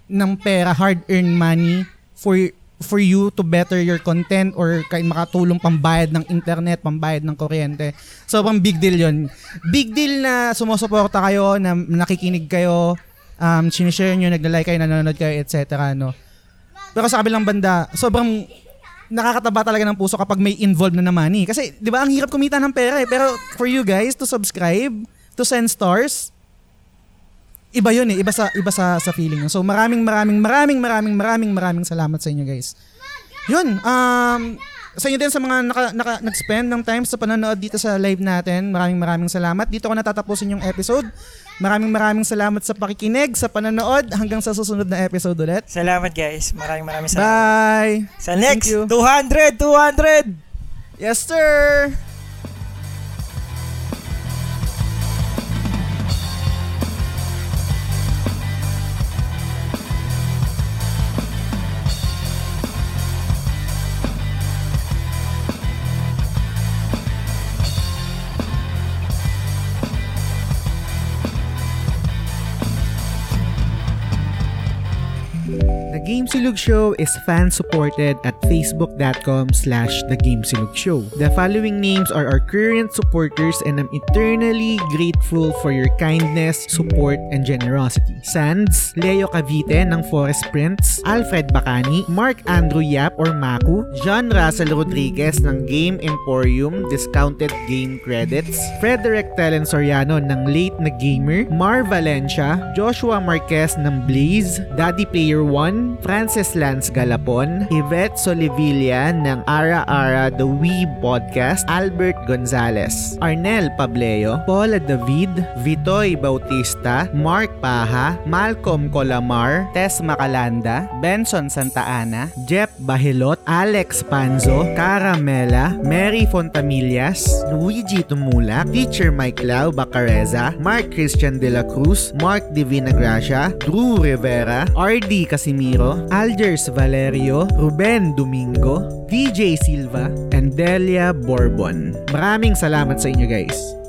ng pera, hard-earned money for for you to better your content or kay makatulong pambayad ng internet, pambayad ng kuryente. Sobrang big deal yon. Big deal na sumusuporta kayo, na nakikinig kayo, um, sinishare nyo, nagla-like kayo, nanonood kayo, etc. No? Pero sa kabilang banda, sobrang nakakataba talaga ng puso kapag may involved na na money. Kasi, di ba, ang hirap kumita ng pera eh. Pero for you guys to subscribe, to send stars, iba yun eh. Iba sa, iba sa, sa feeling. yun. So, maraming, maraming, maraming, maraming, maraming, maraming salamat sa inyo guys. Yun, um, sa inyo din sa mga naka, naka, nag-spend ng time sa panonood dito sa live natin. Maraming maraming salamat. Dito ko natatapusin yung episode. Maraming maraming salamat sa pakikinig, sa panonood. Hanggang sa susunod na episode ulit. Salamat guys. Maraming maraming salamat. Bye! Sa next, Thank you. 200, 200! Yes, sir! The Game Silug Show is fan-supported at facebook.com slash The Show. The following names are our current supporters and I'm eternally grateful for your kindness, support, and generosity. Sands, Leo Cavite ng Forest Prince, Alfred Bacani, Mark Andrew Yap or Maku, John Russell Rodriguez ng Game Emporium Discounted Game Credits, Frederick Telen Soriano ng Late na Gamer, Mar Valencia, Joshua Marquez ng Blaze, Daddy Player 1, Francis Lance Galapon, Yvette Solivilla ng Ara Ara The Wee Podcast, Albert Gonzalez, Arnel Pableo, Paula David, Vitoy Bautista, Mark Paha, Malcolm Colamar, Tess Macalanda, Benson Santa Ana, Jeff Bahilot, Alex Panzo, Caramela, Mary Fontamillas, Luigi Tumulak, Teacher Mike Lau Bacareza, Mark Christian De La Cruz, Mark Divina Gracia, Drew Rivera, RD Casimiro, Algers Valerio, Ruben Domingo, DJ Silva, and Delia Bourbon. Maraming salamat sa inyo guys.